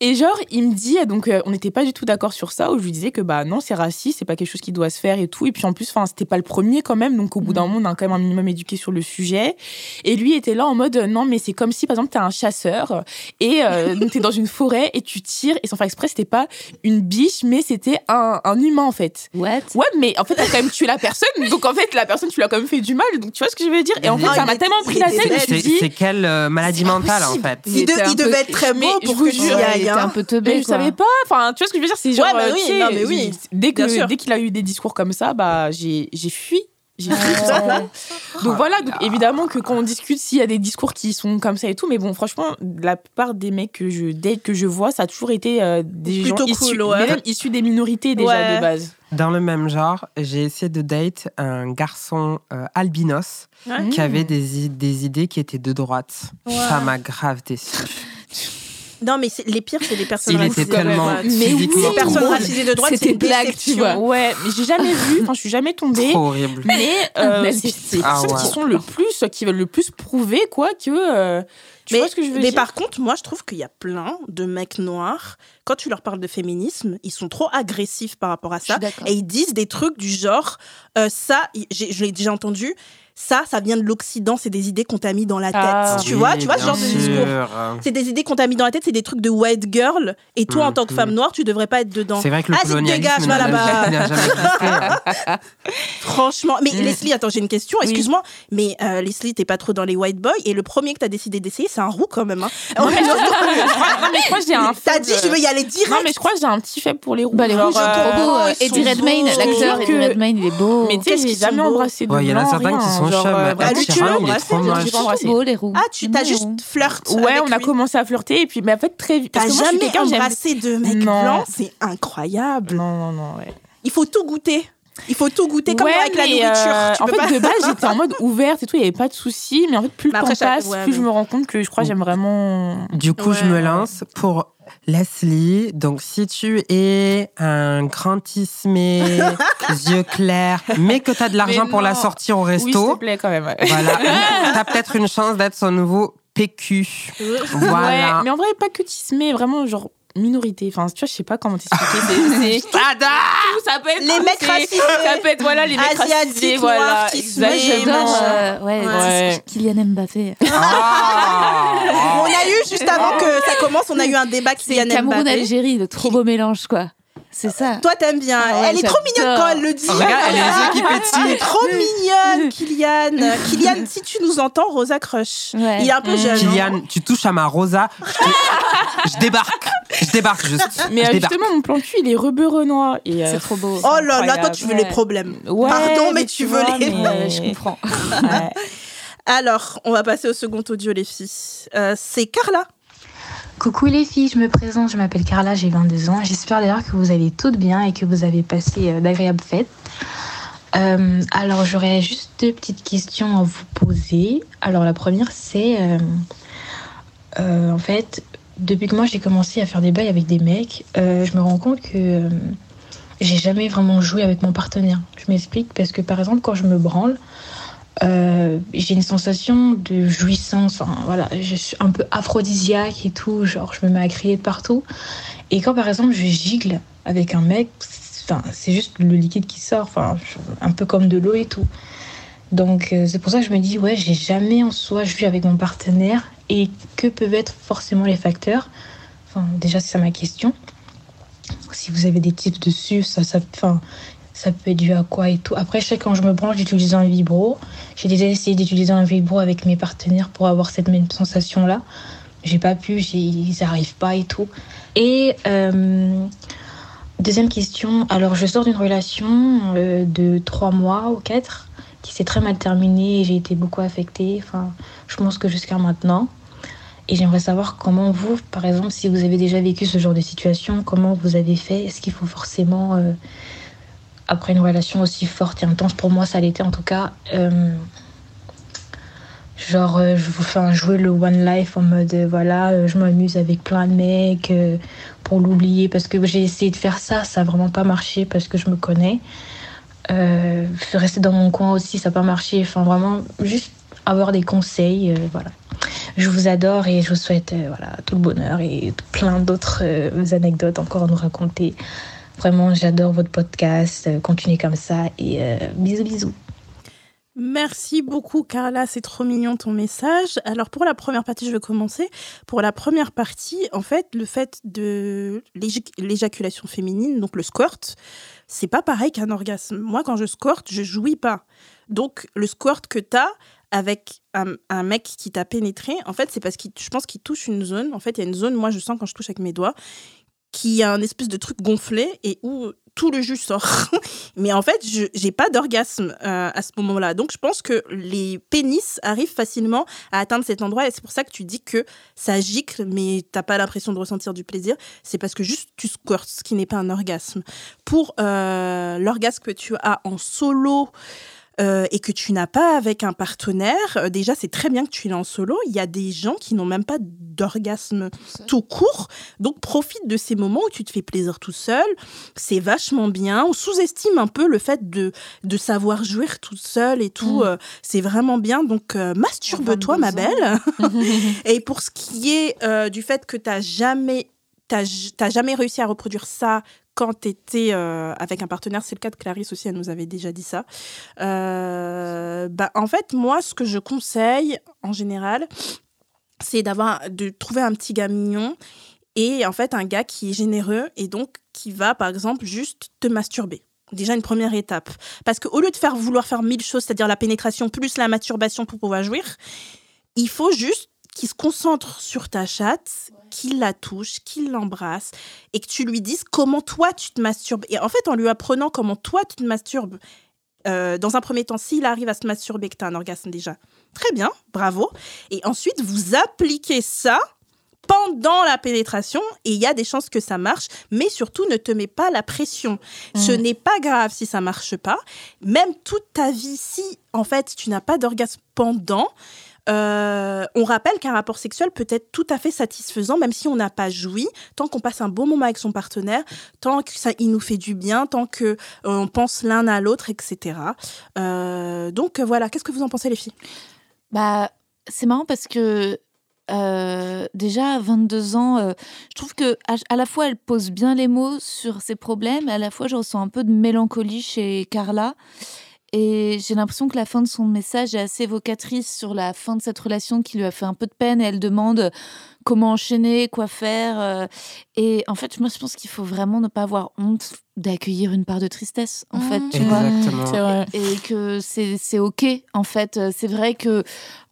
Et genre, il me dit, donc euh, on n'était pas du tout d'accord sur ça, où je lui disais que bah non, c'est raciste, c'est pas quelque chose qui doit se faire et tout. Et puis en plus, enfin, c'était pas le premier quand même, donc au bout d'un moment, on a quand même un minimum éduqué sur le sujet. Et lui était là en mode, euh, non, mais c'est comme si par exemple, t'es un chasseur et euh, <laughs> donc t'es dans une forêt et tu tires, et sans faire exprès, c'était pas une biche, mais c'était un, un humain en fait. What? Ouais, mais en fait, t'as quand même tué la personne, donc en fait, la personne, tu lui as quand même fait du mal, donc tu vois ce que je veux dire? Et en fait, ça m'a tellement pris la tête, je me suis dit. c'est quelle euh, maladie mentale en fait? Il, de- devait être très mais beau pour vous que tu y jure, Il ailles. était hein. un peu teubé. Mais je quoi. savais pas. Enfin, tu vois ce que je veux dire C'est genre. Ouais, bah oui, tu sais, non, mais oui. Dès que dès qu'il a eu des discours comme ça, bah j'ai j'ai fui. J'ai fui tout simplement. <laughs> Oh Donc voilà. Donc évidemment que quand on discute, s'il y a des discours qui sont comme ça et tout, mais bon, franchement, la plupart des mecs que je date, que je vois, ça a toujours été euh, des Plutôt gens cool, issus, ouais. même issus des minorités déjà Ouais. de base. Dans le même genre, j'ai essayé de date un garçon euh, albinos Ouais. qui avait des, i- des idées qui étaient de droite. Ouais. Ça m'a grave déçu. <laughs> Non, mais les pires, c'est les personnes Il racisées tellement droite. Mais physiquement oui, Les personnes racisées de droite, c'est C'était une blague, tu déception. vois. Ouais, mais j'ai jamais vu. Enfin, je suis jamais tombée. trop horrible. Mais euh, <laughs> Mais c'est les Ah personnes ouais. qui sont le plus, qui veulent le plus prouver quoi que. euh, tu mais, vois ce que je veux mais dire? par contre, moi, je trouve qu'il y a plein de mecs noirs, quand tu leur parles de féminisme, ils sont trop agressifs par rapport à ça. Et ils disent des trucs du genre, euh, ça, j'ai- je l'ai déjà entendu, ça, ça vient de l'Occident, c'est des idées qu'on t'a mis dans la tête. Ah. tu vois, tu vois ce genre de discours. C'est des idées qu'on t'a mis dans la tête, c'est des trucs de white girl. Et toi, en tant que Mhm. femme noire, tu devrais pas être dedans. C'est vrai que le Vas-y, colonialisme dégage, va n'a là-bas. hein. <laughs> Franchement. Mais Mm. Leslie, attends, j'ai une question. Oui. Excuse-moi. Mais euh, Leslie, t'es pas trop dans les white boys. Et le premier que t'as décidé d'essayer, c'est un roux quand même. hein. Non, mais je crois- non, mais je crois que j'ai un. T'as dit, je veux y aller direct. Non, mais je crois que j'ai un petit faible pour les rouges. Bah, les rouges, euh, trop beau. Eddie Redmayne, l'acteur Je Eddie trouve que- Redmayne, il est beau. Mais tu sais, j'ai jamais embrassé de il y en a certains qui sont Mon Genre, chum, euh, il est trop moche. embrassé. beau les roues. Ah, tu t'as juste roues. flirt. Ouais, on a commencé à flirter et puis mais en fait très vite. T'as jamais embrassé de mec Non. blanc, c'est incroyable. Non non non ouais. Il faut tout goûter. Il faut tout goûter comme Ouais, avec la nourriture. euh, Tu en peux fait, pas- de base, <laughs> j'étais en mode ouverte et tout, il n'y avait pas de soucis. Mais en fait, plus le après, temps passe, ouais, plus mais- je me rends compte que je crois que j'aime vraiment. Du coup, je me lance pour Leslie. Donc, si tu es un grandissime, <laughs> yeux clairs, mais que tu as de l'argent pour la non. sortir au Oui, s'il resto, te plaît, quand même. ouais. voilà, <laughs> tu as peut-être une chance d'être son nouveau PQ. Voilà. Ouais, mais en vrai, pas que tismé, vraiment, genre minorité. Enfin, tu vois, je sais pas comment t'expliquer. C'est- J'adore ça peut être Les mecs racisés. Ça peut être, voilà, les mecs racisés, voilà. qui j'adore euh, ouais, Ouais. Kylian Mbappé. Ah. On a eu, juste avant que ça commence, on a eu un débat qui C'est Cameroun-Algérie, le trop beau mélange, quoi. C'est ça. Toi, t'aimes bien. Ah ouais, elle est trop mignonne quand elle le dit. Regarde, elle a les yeux qui Elle est trop mignonne, Kylian. <laughs> Kylian, si tu nous entends, Rosa Crush. Ouais. Il est un peu Mmh. jeune. hein. Kylian, tu touches à ma Rosa, je, te- je débarque. Je débarque juste. Mais je euh, débarque. justement, mon plan cul, il est rebeu renoir. Euh, C'est trop beau. Oh là là, toi, tu veux Ouais. les problèmes. ouais, Pardon, mais tu veux vois, les- mais- Ouais, je comprends. <laughs> Ouais. Alors, on va passer au second audio, les filles. Euh, c'est Carla. Coucou les filles, je me présente, je m'appelle Carla, j'ai 22 ans. J'espère d'ailleurs que vous allez toutes bien et que vous avez passé euh, d'agréables fêtes. Euh, alors j'aurais juste deux petites questions à vous poser. Alors la première c'est, euh, en fait, depuis que moi j'ai commencé à faire des bails avec des mecs, je me rends compte que j'ai jamais vraiment joué avec mon partenaire. Je m'explique parce que par exemple quand je me branle, euh, j'ai une sensation de jouissance. Enfin, voilà, je suis un peu aphrodisiaque et tout. Genre, je me mets à crier de partout. Et quand par exemple je gigle avec un mec, c'est- juste le liquide qui sort. Enfin, un peu comme de l'eau et tout. Donc, euh, c'est pour ça que je me dis, ouais, j'ai jamais en soi joué avec mon partenaire. Et que peuvent être forcément les facteurs? Enfin, déjà, c'est ça ma question. Si vous avez des tips dessus, ça, ça, enfin, ça peut être dû à quoi et tout. Après, je sais quand je me branche, j'utilise un vibro. J'ai déjà essayé d'utiliser un vibro avec mes partenaires pour avoir cette même sensation-là. J'ai pas pu, ils n'arrivent pas et tout. Et euh, deuxième question, alors je sors d'une relation euh, de trois mois ou quatre qui s'est très mal terminée et j'ai été beaucoup affectée. Enfin, je pense que jusqu'à maintenant. Et j'aimerais savoir comment vous, par exemple, si vous avez déjà vécu ce genre de situation, comment vous avez fait? Est-ce qu'il faut forcément euh, après une relation aussi forte et intense, pour moi ça l'était en tout cas, euh, genre euh, je un jouer le one life en mode euh, voilà, euh, je m'amuse avec plein de mecs euh, pour l'oublier parce que j'ai essayé de faire ça, ça a vraiment pas marché parce que je me connais. Rester dans mon coin aussi, ça n'a pas marché. Enfin vraiment, juste avoir des conseils, voilà. Je vous adore et je vous souhaite voilà, tout le bonheur et plein d'autres anecdotes encore à nous raconter. Vraiment, j'adore votre podcast. Euh, Continuez comme ça et euh, bisous, bisous. Merci beaucoup, Carla. C'est trop mignon ton message. Alors, pour la première partie, je vais commencer. Pour la première partie, en fait, le fait de l'éjac- l'éjaculation féminine, donc le squirt, c'est pas pareil qu'un orgasme. Moi, quand je squirt, je jouis pas. Donc, le squirt que tu as avec un, un mec qui t'a pénétré, en fait, c'est parce que je pense qu'il touche une zone. En fait, il y a une zone, moi, je sens quand je touche avec mes doigts, qui a un espèce de truc gonflé et où tout le jus sort. <laughs> Mais en fait, je j'ai pas d'orgasme euh, à ce moment-là. Donc, je pense que les pénis arrivent facilement à atteindre cet endroit. Et c'est pour ça que tu dis que ça gicle, mais t'as pas l'impression de ressentir du plaisir. C'est parce que juste tu squirts, ce qui n'est pas un orgasme. Pour euh, l'orgasme que tu as en solo, euh, et que tu n'as pas avec un partenaire, euh, déjà c'est très bien que tu l'aies en solo. Il y a des gens qui n'ont même pas d'orgasme tout court, donc profite de ces moments où tu te fais plaisir tout seul. C'est vachement bien. On sous-estime un peu le fait de, de savoir jouir tout seul et tout. Mm. euh, c'est vraiment bien. Donc euh, masturbe-toi, ma 22 ans. belle. <laughs> <laughs> et pour ce qui est du fait que tu n'as jamais, jamais réussi à reproduire ça quand tu étais avec un partenaire, c'est le cas de Clarisse aussi, elle nous avait déjà dit ça. Euh, bah, en fait, moi, ce que je conseille en général, c'est d'avoir de trouver un petit gars mignon et en fait un gars qui est généreux et donc qui va par exemple juste te masturber. Déjà une première étape. Parce qu'au lieu de faire vouloir faire mille choses, c'est-à-dire la pénétration plus la masturbation pour pouvoir jouir, il faut juste qu'il se concentre sur ta chatte, qu'il la touche, qu'il l'embrasse et que tu lui dises comment toi tu te masturbes. Et en fait, en lui apprenant comment toi tu te masturbes, euh, dans un premier temps, s'il arrive à se masturber, que tu as un orgasme déjà, très bien, bravo. Et ensuite, vous appliquez ça pendant la pénétration et il y a des chances que ça marche, mais surtout ne te mets pas la pression. Ce n'est pas grave si ça marche pas. Même toute ta vie, si en fait tu n'as pas d'orgasme pendant, euh, on rappelle qu'un rapport sexuel peut être tout à fait satisfaisant, même si on n'a pas joui, tant qu'on passe un bon moment avec son partenaire, tant que ça il nous fait du bien, tant que euh, on pense l'un à l'autre, etc. Euh, donc euh, voilà, qu'est-ce que vous en pensez les filles? Bah, c'est marrant parce que déjà à 22 ans, je trouve que à, à la fois elle pose bien les mots sur ses problèmes, et à la fois je ressens un peu de mélancolie chez Carla. Et j'ai l'impression que la fin de son message est assez évocatrice sur la fin de cette relation qui lui a fait un peu de peine. Et elle demande comment enchaîner, quoi faire. euh, Et en fait, moi, je pense qu'il faut vraiment ne pas avoir honte d'accueillir une part de tristesse, en fait, tu vois. Exactement. Vrai. et que c'est c'est ok en fait c'est vrai que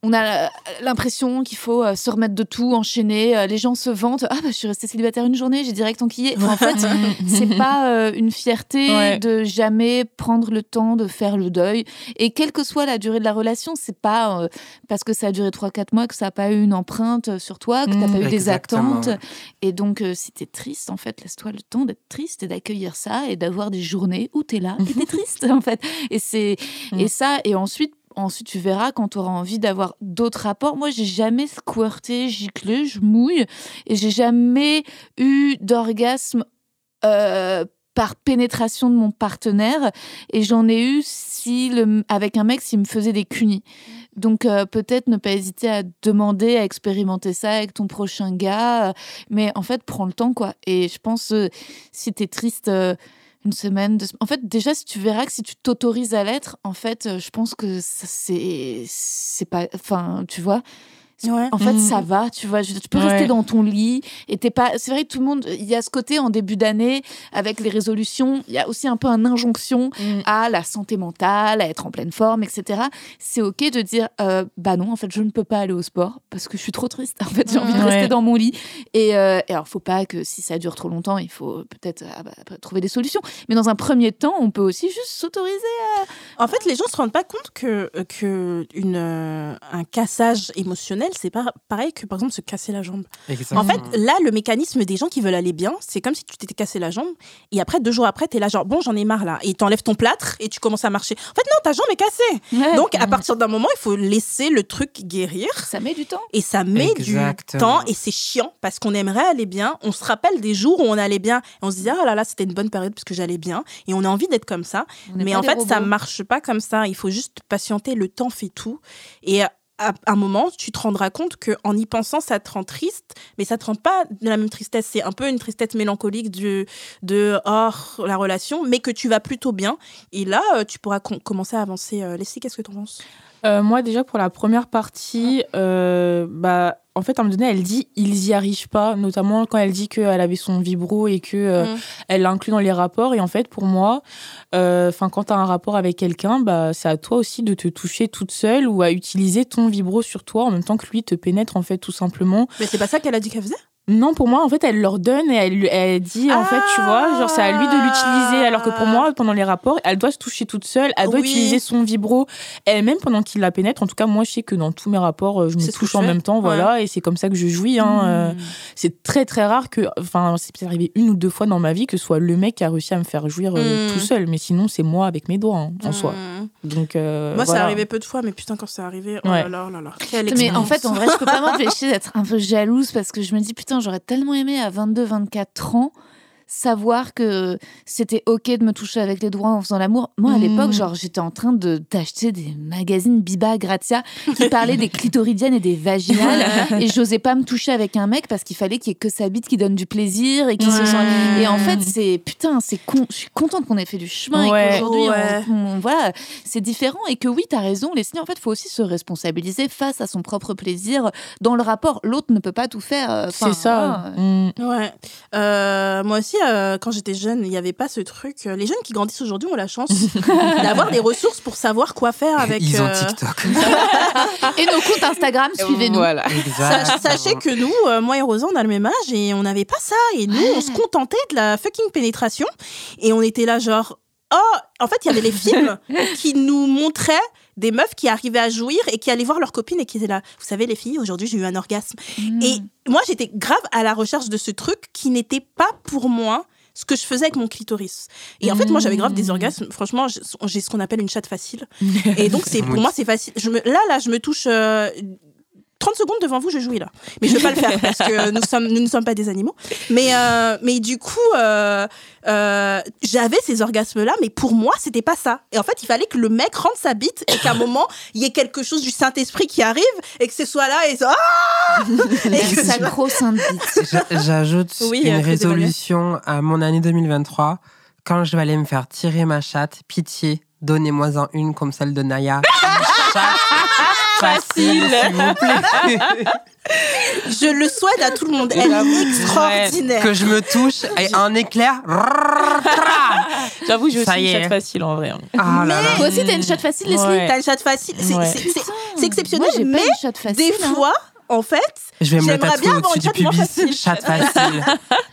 on a l'impression qu'il faut euh, se remettre de tout enchaîner Euh, les gens se vantent ah bah je suis restée célibataire une journée j'ai direct enquillé Enfin, en fait c'est <laughs> pas euh, une fierté Ouais. de jamais prendre le temps de faire le deuil et quelle que soit la durée de la relation c'est pas euh, parce que ça a duré 3-4 mois que ça a pas eu une empreinte sur toi que t'as pas eu des attentes. et donc euh, si t'es triste en fait laisse-toi le temps d'être triste et d'accueillir ça et d'avoir des journées où t'es là et t'es <laughs> triste en fait. Et c'est et ça et ensuite ensuite tu verras quand tu auras envie d'avoir d'autres rapports moi j'ai jamais squirté giclé je mouille et j'ai jamais eu d'orgasme euh, par pénétration de mon partenaire. Et j'en ai eu si le, avec un mec s'il me faisait des cunis donc euh, peut-être ne pas hésiter à demander à expérimenter ça avec ton prochain gars euh, mais en fait prends le temps quoi et je pense euh, si t'es triste euh, une semaine, deux En fait, déjà, si tu verras que si tu t'autorises à l'être, en fait, je pense que c'est, c'est pas, enfin, tu vois. Ouais. En fait, ça va, tu vois. je- Tu peux Ouais. rester dans ton lit et t'es pas. C'est vrai que tout le monde. Il y a ce côté en début d'année avec les résolutions. Il y a aussi un peu une injonction Mm. à la santé mentale, à être en pleine forme, etc. C'est ok de dire euh, bah non, en fait, je ne peux pas aller au sport parce que je suis trop triste. En fait, j'ai envie de Ouais. rester dans mon lit. Et, euh, et alors, faut pas que si ça dure trop longtemps, il faut peut-être ah bah, trouver des solutions. Mais dans un premier temps, on peut aussi juste s'autoriser. En fait, les gens se rendent pas compte que, que une, euh, un cassage émotionnel, c'est pas pareil que par exemple se casser la jambe. Exactement. En fait, là, le mécanisme des gens qui veulent aller bien, c'est comme si tu t'étais cassé la jambe et après, deux jours après, t'es là, genre, bon, j'en ai marre là. Et t'enlèves ton plâtre et tu commences à marcher. En fait, non, ta jambe est cassée. Donc, à partir d'un moment, il faut laisser le truc guérir. ça met du temps. Et ça met Exactement. du temps et c'est chiant parce qu'on aimerait aller bien. On se rappelle des jours où on allait bien et on se disait, ah là là, c'était une bonne période parce que j'allais bien. Et on a envie d'être comme ça. On Mais en fait, ça robots. marche pas comme ça. Il faut juste patienter. Le temps fait tout. Et à un moment, tu te rendras compte que en y pensant, ça te rend triste, mais ça te rend pas de la même tristesse. C'est un peu une tristesse mélancolique du, de hors la relation, mais que tu vas plutôt bien. Et là, euh, tu pourras com- commencer à avancer. Euh, Leslie, qu'est-ce que tu en penses? Euh, moi, déjà, pour la première partie, euh, bah, en fait, à un moment donné, elle dit ils y arrivent pas, notamment quand elle dit qu'elle avait son vibro et que euh, Mm. elle l'inclut dans les rapports. Et en fait, pour moi, euh, enfin, quand tu as un rapport avec quelqu'un, bah, c'est à toi aussi de te toucher toute seule ou à utiliser ton vibro sur toi en même temps que lui te pénètre, en fait, tout simplement. Mais c'est pas ça qu'elle a dit qu'elle faisait? Non, pour moi, en fait, elle leur donne et elle, elle dit, en fait, tu vois, genre, c'est à lui de l'utiliser. Alors que pour moi, pendant les rapports, elle doit se toucher toute seule, elle doit Oui. utiliser son vibro elle-même pendant qu'il la pénètre. En tout cas, moi, je sais que dans tous mes rapports, euh, je me touche en même temps, voilà, et c'est comme ça que je jouis. Hein, euh, Mmh. c'est très, très rare que, enfin, c'est peut-être arrivé une ou deux fois dans ma vie que ce soit le mec qui a réussi à me faire jouir euh, Mm. tout seul. Mais sinon, c'est moi avec mes doigts, hein, en soi. Mm. Donc, euh, Moi, voilà. ça arrivait peu de fois, mais putain, quand c'est arrivé, oh Ouais. là là, là là. Quelle Mais en fait, en vrai, je peux pas <laughs> m'empêcher d'être un peu jalouse parce que je me dis, putain, j'aurais tellement aimé à 22, 24 ans savoir que c'était ok de me toucher avec les doigts en faisant l'amour. Moi, à Mm. l'époque, genre, j'étais en train de d'acheter des magazines Biba Grazia qui parlaient des clitoridiennes et des vaginales <laughs> et j'osais pas me toucher avec un mec parce qu'il fallait qu'il y ait que sa bite qui donne du plaisir et qui se sent. Et en fait, c'est putain, c'est con. Je suis contente qu'on ait fait du chemin Ouais. et qu'aujourd'hui, on- Ouais. on- voilà, c'est différent et que oui, t'as raison, Leslie. En fait, faut aussi se responsabiliser face à son propre plaisir dans le rapport. L'autre ne peut pas tout faire. euh, enfin, C'est ça. Mm. Ouais. Euh, moi aussi, euh, quand j'étais jeune, il n'y avait pas ce truc. Euh, Les jeunes qui grandissent aujourd'hui ont la chance <laughs> d'avoir des ressources pour savoir quoi faire avec. Ils ont euh, TikTok. <laughs> Et nos comptes Instagram, suivez-nous. Voilà. Sa- Exactement. Sachez que nous, euh, moi et Rosa, on a le même âge et on n'avait pas ça. Et nous, on se contentait de la fucking pénétration. Et on était là, genre, oh, en fait, il y avait les films <laughs> qui nous montraient des meufs qui arrivaient à jouir et qui allaient voir leurs copines et qui étaient là. Vous savez, les filles, aujourd'hui, j'ai eu un orgasme. Mm. Et moi, j'étais grave à la recherche de ce truc qui n'était pas pour moi ce que je faisais avec mon clitoris. Et en fait, moi, j'avais grave des orgasmes. Franchement, j'ai ce qu'on appelle une chatte facile. <laughs> Et donc, c'est pour moi, c'est facile. Je me, là, là, je me touche. euh, 30 secondes devant vous, je jouis là. Mais je vais pas le faire parce que nous sommes, nous ne sommes pas des animaux. Mais, euh, mais du coup, euh, euh, j'avais ces orgasmes-là, mais pour moi, c'était pas ça. Et en fait, il fallait que le mec rentre sa bite et qu'à un moment, il y ait quelque chose du Saint-Esprit qui arrive et que ce soit là et ça. Ah <laughs> et La que sacro-sainte bite. J'a- J'ajoute Oui, une résolution à mon année 2023. Quand je vais aller me faire tirer ma chatte, pitié, donnez-moi-en une comme celle de Naya. <laughs> Une chatte facile, s'il vous plaît. <laughs> je le souhaite à tout le monde. Elle est extraordinaire. que je me touche et un éclair. J'avoue, aussi y une chatte facile en vrai. hein. Ah là là. Toi aussi, t'as une chatte facile, Leslie Ouais. T'as une chatte facile. C'est Ouais. exceptionnel. Moi, mais pas une chatte facile. des hein. fois, en fait, J'aimerais bien avoir une du chatte moins pubis. facile. Chatte facile.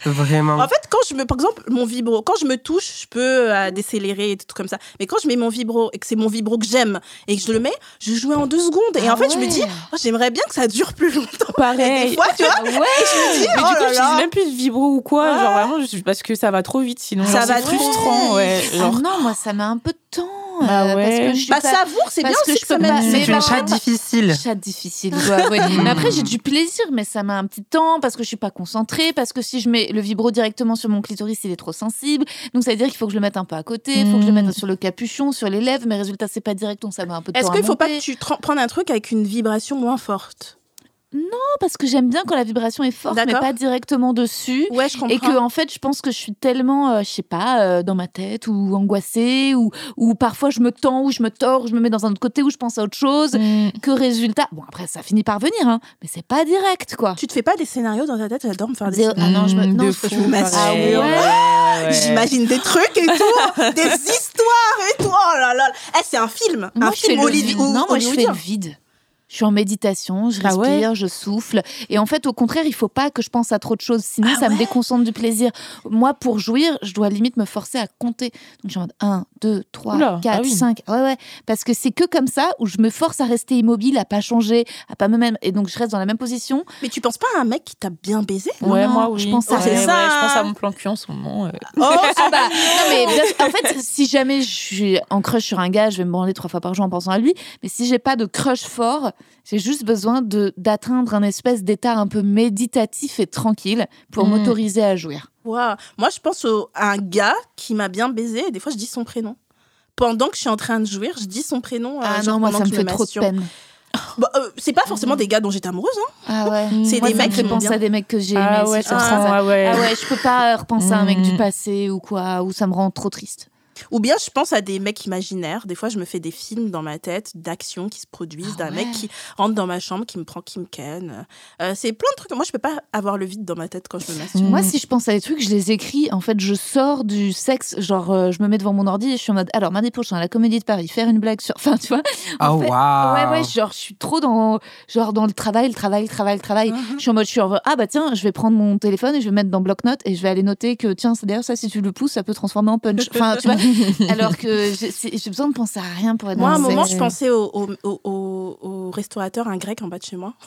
Vraiment. En fait, quand je me, par exemple, mon vibro, quand je me touche, je peux euh, décélérer et tout comme ça. Mais quand je mets mon vibro et que c'est mon vibro que j'aime et que je le mets, je joue en deux secondes. Et Ah en fait, je me ouais. dis, oh, j'aimerais bien que ça dure plus longtemps. <laughs> Et Pareil. des fois, tu vois, Ouais. je me dis, Mais oh du coup, là je là. dis même plus de vibro ou quoi. Ah. Genre vraiment, parce que ça va trop vite sinon. Ça genre, va trop frustrant, ouais. Ah Genre, non, moi, ça met un peu de temps. Bah euh, ouais. Parce que je suis Bah, pas... savoure, c'est bien parce que aussi je de se peux mettre pas- dessus. mais C'est une chatte difficile. Chat difficile. <laughs> Mais après, j'ai du plaisir, mais ça met un petit temps parce que je suis pas concentrée, parce que si je mets le vibro directement sur mon clitoris, il est trop sensible. Donc ça veut dire qu'il faut que je le mette un peu à côté, il faut que je le mette sur le capuchon, sur les lèvres. Mais résultat, c'est pas direct, donc ça met un peu de Est-ce temps. à qu'il faut pas que tu prennes un truc avec une vibration moins forte? Non, parce que j'aime bien quand la vibration est forte, mais pas directement dessus. Ouais, je comprends. Et que en fait, je pense que je suis tellement, euh, je sais pas, euh, dans ma tête ou angoissée ou ou parfois je me tends ou je me tords, je me mets dans un autre côté où je pense à autre chose. mm, Que résultat, bon après ça finit par venir, hein, mais c'est pas direct quoi. Tu te fais pas des scénarios dans ta tête J'adore me faire des Zéro- Ah non, je me, mm, non, de je- fou, je. Ah ouais. J'imagine des trucs et tout, <laughs> des histoires et tout. Oh là là. Eh, c'est un film. Moi, un je fais film le hollywood- vide. Non, moi, je fais le vide. Je suis en méditation, je Ah respire, ouais je souffle. Et en fait, au contraire, il faut pas que je pense à trop de choses, sinon Ah ça me déconcentre du plaisir. Moi, pour jouir, je dois limite me forcer à compter. Donc, je suis en mode 1, 2, 3, Oula, 4, ah oui. 5. Ouais, ouais. Parce que c'est que comme ça où je me force à rester immobile, à pas changer, à pas me même. Et donc, je reste dans la même position. Mais tu penses pas à un mec qui t'a bien baisé? Ouais, Non, moi, oui. je pense à Ouais, rien. ouais, C'est ça. Je pense à mon plan cul en ce moment. euh. <laughs> Oh, Ah bah, non mais en fait, si jamais je suis en crush sur un gars, je vais me branler trois fois par jour en pensant à lui. Mais si j'ai pas de crush fort, j'ai juste besoin de d'atteindre un espèce d'état un peu méditatif et tranquille pour Mm. m'autoriser à jouir. Waouh. Moi, je pense au- à un gars qui m'a bien baisé et des fois, je dis son prénom. Pendant que je suis en train de jouir, je dis son prénom. euh, Ah genre non, moi ça me fait trop de peine. Bah, euh, c'est pas forcément des gars dont j'étais amoureuse. Hein. Ah ouais. <laughs> C'est des ça mecs me qui penser bien. à des mecs que j'ai aimés. Ah si ouais. Ah ouais. Ah ouais, je peux pas repenser à un mec du Mm. passé ou quoi, ou ça me rend trop triste. Ou bien je pense à des mecs imaginaires. Des fois, je me fais des films dans ma tête d'action qui se produisent, Ah d'un ouais. mec qui rentre dans ma chambre, qui me prend, qui me ken. Euh, c'est plein de trucs. Moi, je peux pas avoir le vide dans ma tête quand je me masturbe. Moi, si je pense à des trucs, je les écris. En fait, je sors du sexe. Genre, euh, je me mets devant mon ordi et je suis en mode alors, mardi prochain, à la Comédie de Paris, faire une blague sur. <laughs> Enfin, tu vois. En Oh, fait, waouh. Ouais, ouais, genre, je suis trop dans, genre, dans le travail, le travail, le travail, le travail. Mhm. Je suis en mode, je suis en mode, ah bah tiens, je vais prendre mon téléphone et je vais mettre dans bloc-notes et je vais aller noter que, tiens, c'est d'ailleurs ça, si tu le pousses, ça peut transformer en punch. <laughs> Enfin, tu vois. <laughs> Alors que j'ai besoin de penser à rien pour être Moi, à dans un moment, je pensais au, au, au- au- au restaurateur, un grec en bas de chez moi. <laughs>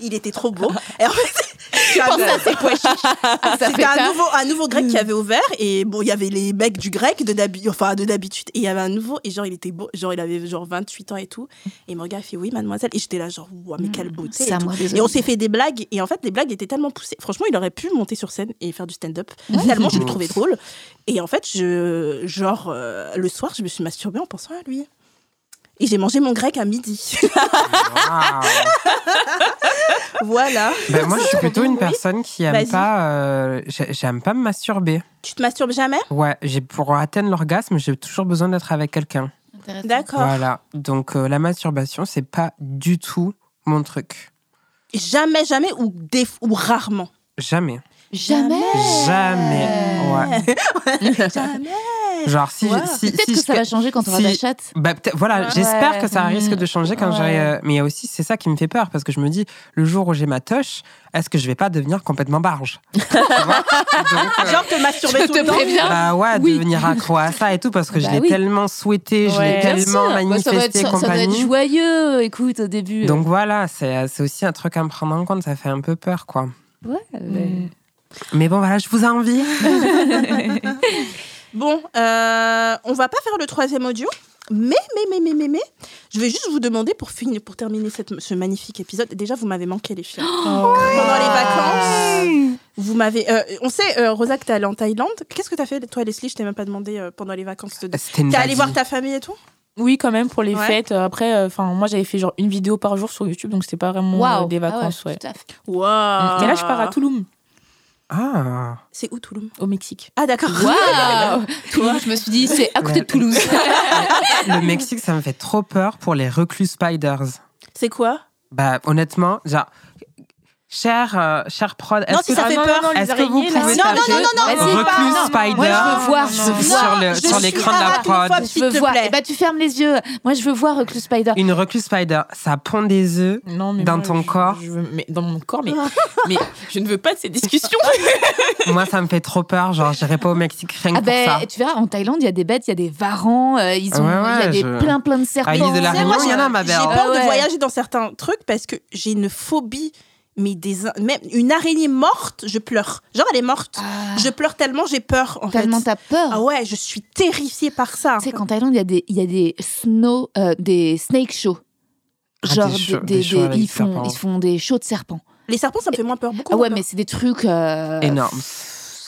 Il était trop beau. Et en fait, <laughs> tu as- Pense à ces pois chiches. <laughs> Ça fait C'était un nouveau, un nouveau grec qui avait ouvert et bon, il y avait les mecs du grec de d'habi- enfin de d'habitude et il y avait un nouveau et genre il était beau, genre il avait genre 28 ans et tout et me regarde il fait oui mademoiselle et j'étais là genre wow, mais quelle beauté C'est et, tout. Et on s'est fait des blagues et en fait les blagues étaient tellement poussées. Franchement, il aurait pu monter sur scène et faire du stand-up tellement je le <laughs> trouvais drôle et en fait je genre euh, le soir je me suis masturbée en pensant à lui. Et j'ai mangé mon grec à midi. <laughs> Voilà. Ben, moi, je suis plutôt une personne qui Vas-y. aime pas, euh, j'ai- j'aime pas me masturber. Tu te masturbes jamais? Ouais, j'ai pour atteindre l'orgasme, j'ai toujours besoin d'être avec quelqu'un. Intéressant. D'accord. Voilà. Donc euh, la masturbation, c'est pas du tout mon truc. Jamais, jamais ou, des, ou rarement? Jamais. Jamais. Jamais. Ouais. <laughs> Jamais. Genre, si, si, Peut-être si que je- ça va changer quand on aura si- la chatte. Bah, peut-être- voilà, Ouais. j'espère que ça Ouais. risque de changer quand Ouais. j'aurai. euh, Mais il y a aussi, c'est ça qui me fait peur parce que je me dis, le jour où j'ai ma touche, est-ce que je vais pas devenir complètement barge? <laughs> Donc, euh, Genre te masturber Je tout te le temps. préviens. bah ouais, Oui. devenir accro à ça et tout parce que je Bah l'ai oui. tellement souhaité, je l'ai tellement sûr. Bah, ça, manifesté va être, ça, doit être joyeux, écoute, au début. Donc voilà, c'est c'est aussi un truc à me prendre en compte, ça fait un peu peur quoi. ouais, ouais. Mais bon voilà, je vous envie. <laughs> Bon, euh, on va pas faire le troisième audio. Mais, mais, mais, mais, mais, mais, je vais juste vous demander pour finir, pour terminer cette, ce magnifique épisode. Déjà, vous m'avez manqué les filles. Pendant les vacances, vous m'avez. euh, on sait, euh, Rosa, que t'es allée en Thaïlande. Qu'est-ce que t'as fait, toi, Leslie? Je t'ai même pas demandé euh, pendant les vacances. de- T'es allée voir ta famille et tout? Oui, quand même, pour les Ouais. fêtes. Euh, Après, euh, enfin, moi, j'avais fait genre une vidéo par jour sur YouTube, donc c'était pas vraiment euh, des Ah ouais, vacances. ouais. tout à fait. Waouh Mais là, je pars à Tulum, Ah. C'est où Toulouse? Au Mexique. Ah, d'accord. Waouh <laughs> Toulouse, je me suis dit, c'est à côté de Toulouse. <laughs> Le Mexique, ça me fait trop peur pour les reclus spiders. C'est quoi? Bah honnêtement, genre cher euh, cher prod, Non, est-ce si que ça fait peur. est-ce que vous pouvez Non, non, taper non, non, non, non, reclus non. spider Moi, je veux voir, je veux sur voir. le je sur l'écran de la prod. Je veux te voir. plaît. Eh ben, tu fermes les yeux. Moi, je veux voir Reclus Spider. Une reclus spider, ça pond des œufs. Non, mais Dans moi, ton je- corps je veux- mais Dans mon corps, mais, <laughs> mais je ne veux pas de ces discussions. <laughs> Moi, ça me fait trop peur. Genre, j'irai pas au Mexique rien que Ah ben, pour ça. tu verras, en Thaïlande, il y a des bêtes, il y a des varans, euh, ils ont, Ouais, il y a des plein plein de serpents. À l'île de la Tu sais, Réunion, moi, il y en a, ma J'ai peur Ah de voyager dans certains trucs parce que j'ai une phobie. Mais des, même une araignée morte, je pleure. Genre, elle est morte. Ah, Je pleure tellement, j'ai peur. En tellement t'as peur. Ah ouais, je suis terrifiée par ça. Tu sais qu'en Thaïlande, il y a des, il y a des snow, euh, des snake shows. Ah, Genre, des des, des ils, font, serpents. ils font des shows de serpents. Les serpents, ça me fait moins peur. Beaucoup Ah ouais, mais c'est des trucs. euh, Énorme.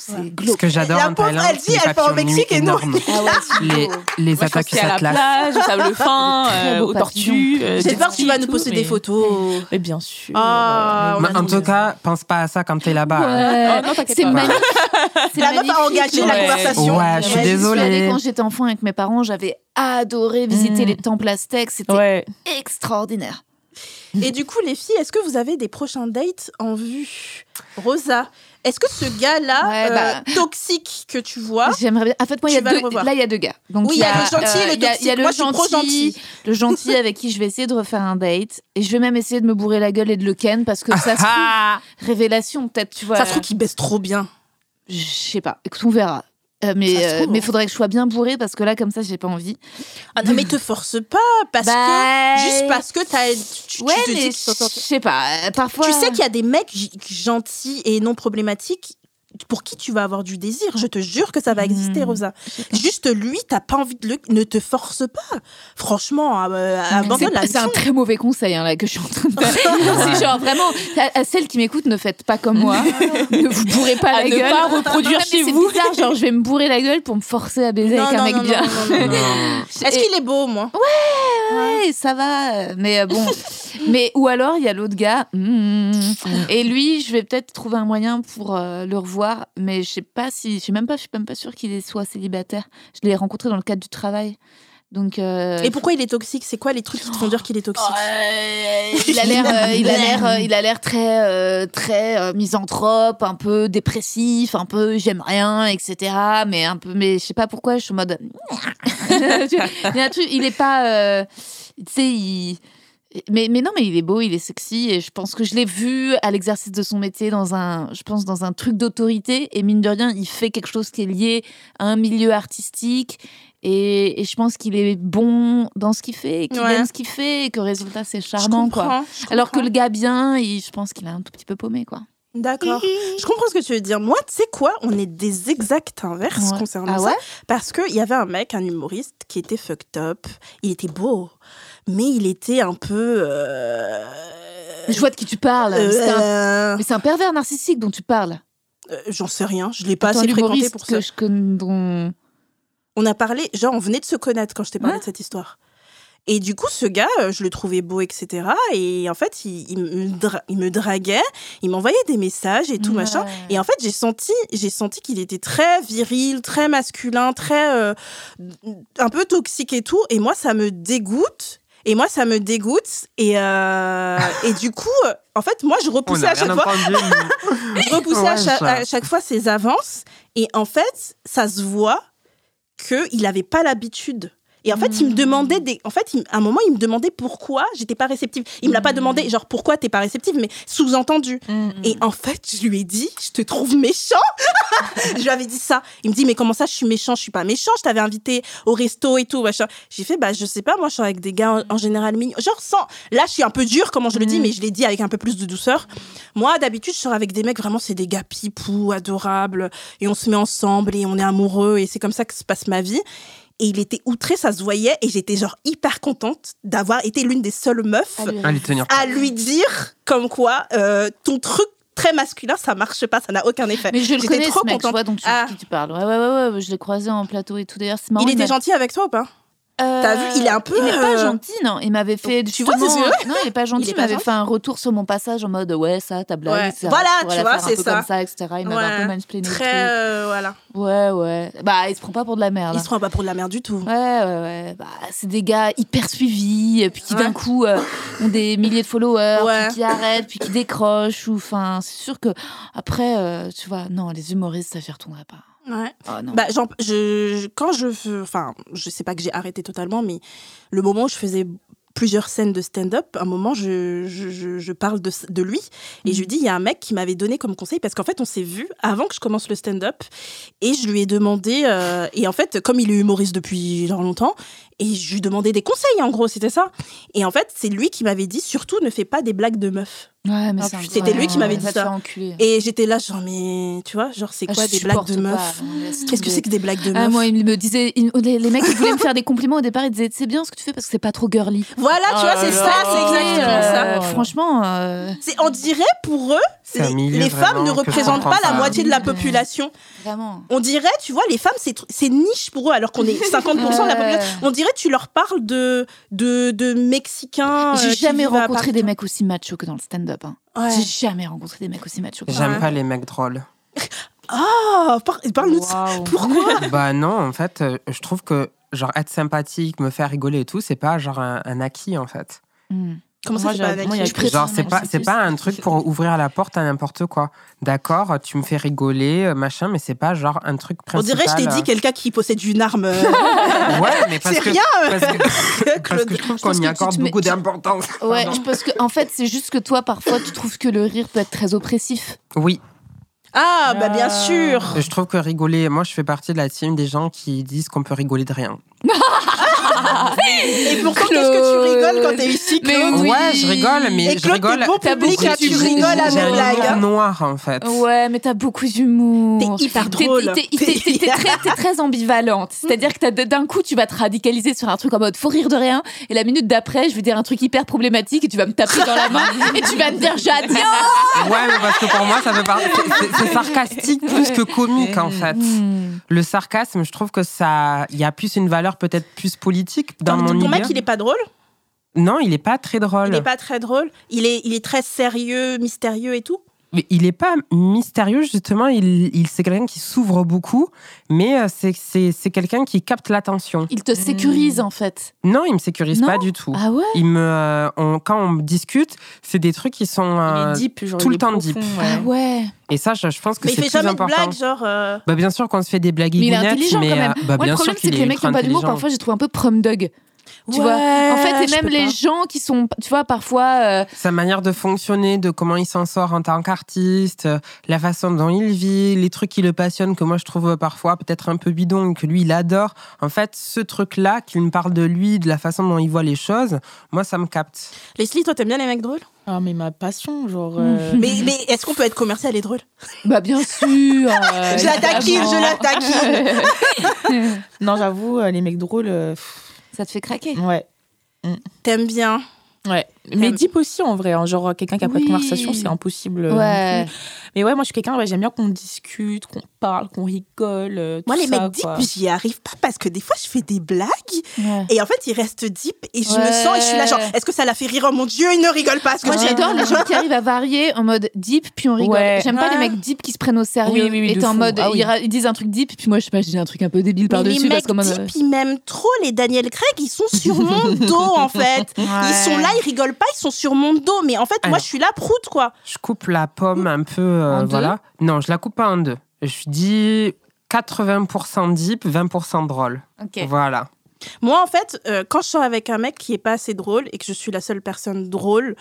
C'est Ouais. Ce glauque. que j'adore en pauvre, Thaïlande, elle dit, elle part au Mexique et nous- énormes. <laughs> Ah Les, les attaques a la plage, sable <laughs> fin, euh, aux tortues. euh, J'ai peur que tu vas nous poster mais- des photos. Mais bien sûr. Ah, En tout cas, pense pas à ça quand t'es là-bas. hein. Oh, non, c'est magnifique. <laughs> C'est La meuf a engagé la conversation. Ouais, je suis désolée. quand j'étais enfant avec mes parents, j'avais adoré visiter Mm. les temples aztèques, c'était extraordinaire. Et du coup, les filles, est-ce que vous avez des prochains dates en vue? Rosa, est-ce que ce gars-là, Ouais, euh, bah. toxique que tu vois, J'aimerais bien. En fait, moi, il y a deux. Là, il y a deux gars. Donc, Oui, il y a le gentil et le il y a- il y a toxique. le Moi, je suis trop gentil, gentil. le gentil avec qui je vais essayer de refaire un date, et je vais même essayer de me bourrer la gueule et de le ken parce que ça se trouve, Ah révélation peut-être, tu vois. ça se trouve qu'il baisse trop bien Je sais pas. Écoute, on verra. Euh, mais euh, mais hein. faudrait que je sois bien bourrée parce que là comme ça j'ai pas envie. Ah non, mais te force pas, parce Bah, que juste parce que t'as, tu, tu ouais te mais je sais pas. euh, Parfois. Tu sais qu'il y a des mecs gentils et non problématiques pour qui tu vas avoir du désir. Je te jure que ça va exister, Hmm. Rosa. Juste lui, t'as pas envie de le. Ne te force pas. Franchement, euh, abandonne la C'est un très mauvais conseil hein, là que je suis en train de faire. <laughs> c'est genre vraiment à, à celles qui m'écoutent, ne faites pas comme moi. <laughs> ne vous bourrez pas À la ne gueule. pas reproduire Non, chez vous. bizarre, genre je vais me bourrer la gueule pour me forcer à baiser Non, avec un mec bien. <laughs> Est-ce qu'il est beau, moi Ouais, ça va. euh, Mais euh, bon. mais ou alors il y a l'autre gars. hmm, et lui, je vais peut-être trouver un moyen pour euh, le revoir. Mais je sais pas si, je sais même pas, je suis même pas sûre qu'il soit célibataire. Je l'ai rencontré dans le cadre du travail. Donc. euh, Et pourquoi il est toxique? C'est quoi les trucs qui te font dire qu'il est toxique? <laughs> Il a l'air, euh, il a l'air, euh, il a l'air très, très misanthrope, un peu dépressif, un peu j'aime rien, etc. Mais un peu, mais je sais pas pourquoi, je suis en mode. <laughs> il y a un truc, il est pas, tu sais, il. Mais, mais non, mais il est beau, il est sexy, et je pense que je l'ai vu à l'exercice de son métier dans un, je pense dans un truc d'autorité, et mine de rien, il fait quelque chose qui est lié à un milieu artistique, et, et je pense qu'il est bon dans ce qu'il fait, et qu'il Ouais. aime ce qu'il fait, et que résultat c'est charmant, quoi. Alors que le gars bien, il- je pense qu'il est un tout petit peu paumé, quoi. D'accord. Je comprends ce que tu veux dire. Moi, tu sais quoi? On est des exacts inverses Ouais. concernant Ah ça. ouais? Parce qu'il y avait un mec, un humoriste, qui était fucked up. Il était beau, mais il était un peu. euh, Je vois de qui tu parles. mais c'est un- euh, Mais c'est un pervers narcissique dont tu parles. euh, J'en sais rien. Je l'ai pas Attends, assez fréquenté pour que ça. je connais. dont- On a parlé, genre, on venait de se connaître quand je t'ai parlé Ouais. de cette histoire. Et du coup, ce gars, euh, je le trouvais beau, etc. Et en fait, il, il me, dra- il me draguait, il m'envoyait des messages et tout, Ouais. machin. Et en fait, j'ai senti, j'ai senti qu'il était très viril, très masculin, très euh, un peu toxique et tout. Et moi, ça me dégoûte. Et moi, ça me dégoûte. Et, euh, et du coup, en fait, moi, je repoussais <laughs> à chaque fois, je repoussais à, chaque, à chaque fois ses avances. Et en fait, ça se voit qu'il n'avait pas l'habitude. Et en fait, il me demandait des. En fait, il- à un moment, il me demandait pourquoi j'étais pas réceptive. Il me l'a pas demandé, genre pourquoi t'es pas réceptive, mais sous-entendu. Mm. Et en fait, je lui ai dit, je te trouve méchant. <laughs> je lui avais dit ça. Il me dit, mais comment ça, je suis méchant? Je suis pas méchant. Je t'avais invité au resto et tout. machin. J'ai fait, bah, je sais pas, moi, je suis avec des gars en, en général mignons. Genre, sans. Là, je suis un peu dure, comment je le dis, mais je l'ai dit avec un peu plus de douceur. Moi, d'habitude, je sors avec des mecs, vraiment, c'est des gars pipous, adorables. Et on se met ensemble et on est amoureux. Et c'est comme ça que se passe ma vie. Et il était outré, ça se voyait. Et j'étais, genre, hyper contente d'avoir été l'une des seules meufs À lui tenir. à lui dire comme quoi euh, ton truc très masculin ça marche pas ça n'a aucun effet Mais je le connais, trop ce mec, contente. vois, donc tu, Ah. qui tu parles. Ouais, ouais, ouais, ouais, je l'ai croisé en plateau et tout. D'ailleurs, c'est marrant. il était gentil avec toi ou pas? Euh, T'as vu, il est un peu, Il est pas euh, gentil, non. Il m'avait fait. Tu vois, Non, il est pas gentil. Il m'avait fait un retour sur mon passage en mode ouais, ça, ta blague. Ouais. etc. Voilà, tu vois, c'est ça. comme ça, etc. Il m'avait un peu Ouais. mansplainé très euh, voilà Ouais, ouais. Bah, il se prend pas pour de la merde. il se prend pas pour de la merde du tout Ouais, ouais, ouais. Bah, c'est des gars hyper suivis, puis qui d'un Ouais. coup ont des milliers de followers, Ouais. puis qui arrêtent, puis qui décrochent. Ou, enfin, c'est sûr que après, tu vois, non, les humoristes, ça j'y retournerait pas. Ouais Oh, non. bah j'en- je, quand je enfin je sais pas que j'ai arrêté totalement mais le moment où je faisais plusieurs scènes de stand-up, à un moment, je, je, je- parle de, de lui et je lui dis, il y a un mec qui m'avait donné comme conseil, parce qu'en fait, on s'est vu avant que je commence le stand-up et je lui ai demandé, euh, et en fait, comme il est humoriste depuis genre longtemps, et je lui demandais des conseils, en gros, c'était ça. Et en fait, c'est lui qui m'avait dit, surtout, ne fais pas des blagues de meufs. Ouais, mais c'est c'était lui qui m'avait dit ça. Et j'étais là, genre, mais tu vois, genre, c'est quoi je des blagues de laisse Qu'est-ce que c'est que des blagues de meufs Ah, moi, il me disait, il- les, les mecs qui voulaient me faire des compliments au départ, ils disaient c'est bien ce que tu fais parce que c'est pas trop girly. Voilà, tu vois, c'est ça, c'est exactement ça. Euh, Franchement, euh, C'est, on dirait pour eux, les, femmes ne représentent pas la moitié de la population. vraiment. On dirait, tu vois, les femmes, c'est, niche pour eux, alors qu'on est <laughs> 50% de la population. On dirait, tu leur parles de, de, de Mexicains. euh, J'ai qui jamais rencontré des mecs aussi machos que dans le stand-up. hein. Ouais. J'ai jamais rencontré des mecs aussi machos que J'aime Ouais. pas les mecs drôles. <laughs> Ah, par- parle-nous de ça. Waouh. Pourquoi <laughs> bah non, en fait, euh, je trouve que genre être sympathique, me faire rigoler et tout, c'est pas genre un, un acquis en fait. Hmm. Comment ça, Moi, c'est pas j'ai- un moi, y. Genre c'est pas c'est pas un truc pour ouvrir la porte à n'importe quoi. D'accord, tu me fais rigoler, euh, machin, mais c'est pas genre un truc On principal. dirait, je t'ai dit, euh. quelqu'un qui possède une arme. <laughs> Ouais, mais parce c'est que rien, parce que, <laughs> parce que je trouve qu'on y accorde beaucoup d'importance. Ouais, je pense que en fait, c'est juste que toi, parfois, tu trouves que le rire peut être très oppressif. Oui, Ah, bah bien sûr. je trouve que rigoler, moi je fais partie de la team des gens qui disent qu'on peut rigoler de rien. <laughs> Et pourtant, qu'est-ce que tu rigoles quand t'es ici, Mais Claude Oui. Ouais, je rigole, mais Et je Claude, rigole. t'es bon T'as public, beaucoup hein, tu rigoles à mes blagues. humour noir en fait. Ouais, mais t'as beaucoup d'humour. T'es hyper T'es- drôle. T'es t'es- t'es- t'es très, t'es très ambivalente. C'est-à-dire que t'as- d'un coup, tu vas te radicaliser sur un truc en mode faut rire de rien, et la minute d'après, je vais dire un truc hyper problématique et tu vas me taper dans la main et tu vas me dire j'adore. Ouais, mais parce que pour moi, ça fait par- c'est- c'est- c'est <laughs> sarcastique plus que comique en fait. Hmm. Le sarcasme, je trouve que ça, il y a plus une valeur peut-être plus politique dans mon idée. mec, il est pas drôle Non, il est pas très drôle. Il est pas très drôle. Il est, il est très sérieux, mystérieux et tout. Il est pas mystérieux justement. Il, il c'est quelqu'un qui s'ouvre beaucoup, mais euh, c'est c'est c'est quelqu'un qui capte l'attention. Il te sécurise en fait. Non, il me sécurise Non pas du tout. Ah ouais Il me, euh, on- quand on discute, c'est des trucs qui sont euh, deep, genre, tout le temps profond, deep. ouais. Ah ouais. et ça, je, je pense que Mais il c'est fait plus jamais de important. blagues, genre. euh, Bah, bien sûr qu'on se fait des blagues Mais il est intelligent mais quand même. euh, bah, Moi, bien le problème, sûr c'est que les mecs qui n'ont pas d'humour, intelligent. parfois, j'ai trouvé un peu prom dog. Tu vois En fait, et même les pas. gens qui sont, tu vois, parfois. euh, sa manière de fonctionner, de comment il s'en sort en tant qu'artiste, euh, la façon dont il vit, les trucs qui le passionnent que moi je trouve parfois peut-être un peu bidon, que lui il adore. En fait, ce truc-là, qu'il me parle de lui, de la façon dont il voit les choses, moi ça me capte. Leslie, toi, t'aimes bien les mecs drôles? Ah, mais ma passion, genre. euh, Mais, mais est-ce qu'on peut être commercial et drôle? Bah, bien <laughs> sûr. euh, Je la taquine, je la taquine. <laughs> Non, j'avoue, les mecs drôles, euh, pff, Ça te fait craquer? ouais. T'aimes bien? Ouais. Mais deep aussi, en vrai. hein, Genre, quelqu'un qui a pas de conversation, c'est impossible. euh, Ouais. Mais ouais, moi, je suis quelqu'un, ouais, j'aime bien qu'on discute, qu'on parle, qu'on rigole. euh, Moi, les ça, mecs deep, j'y arrive pas parce que des fois, je fais des blagues Ouais. et en fait, ils restent deep et je me sens et je suis là, genre, est-ce que ça la fait rire? Oh mon Dieu, il ne rigole pas. Moi, j'adore les gens qui arrivent à varier en mode deep, puis on rigole. Ouais. J'aime pas Ouais. les mecs deep qui se prennent au sérieux. Oui, oui, oui, et en fou. mode, Ah oui. ils, ils disent un truc deep, puis moi, je sais pas, je dis un truc un peu débile par-dessus. les mecs deep, ils m'aiment trop les Daniel Craig, ils sont sur mon <laughs> dos en fait. Ils sont là, ils rigolent pas, ils sont sur mon dos. Mais en fait, moi, je suis là, prout quoi. Je coupe la pomme un peu, euh, En deux voilà. Non, je la coupe pas en deux. Je dis 80% deep, 20% drôle. Ok. Voilà. Moi, en fait, euh, quand je sors avec un mec qui est pas assez drôle et que je suis la seule personne drôle,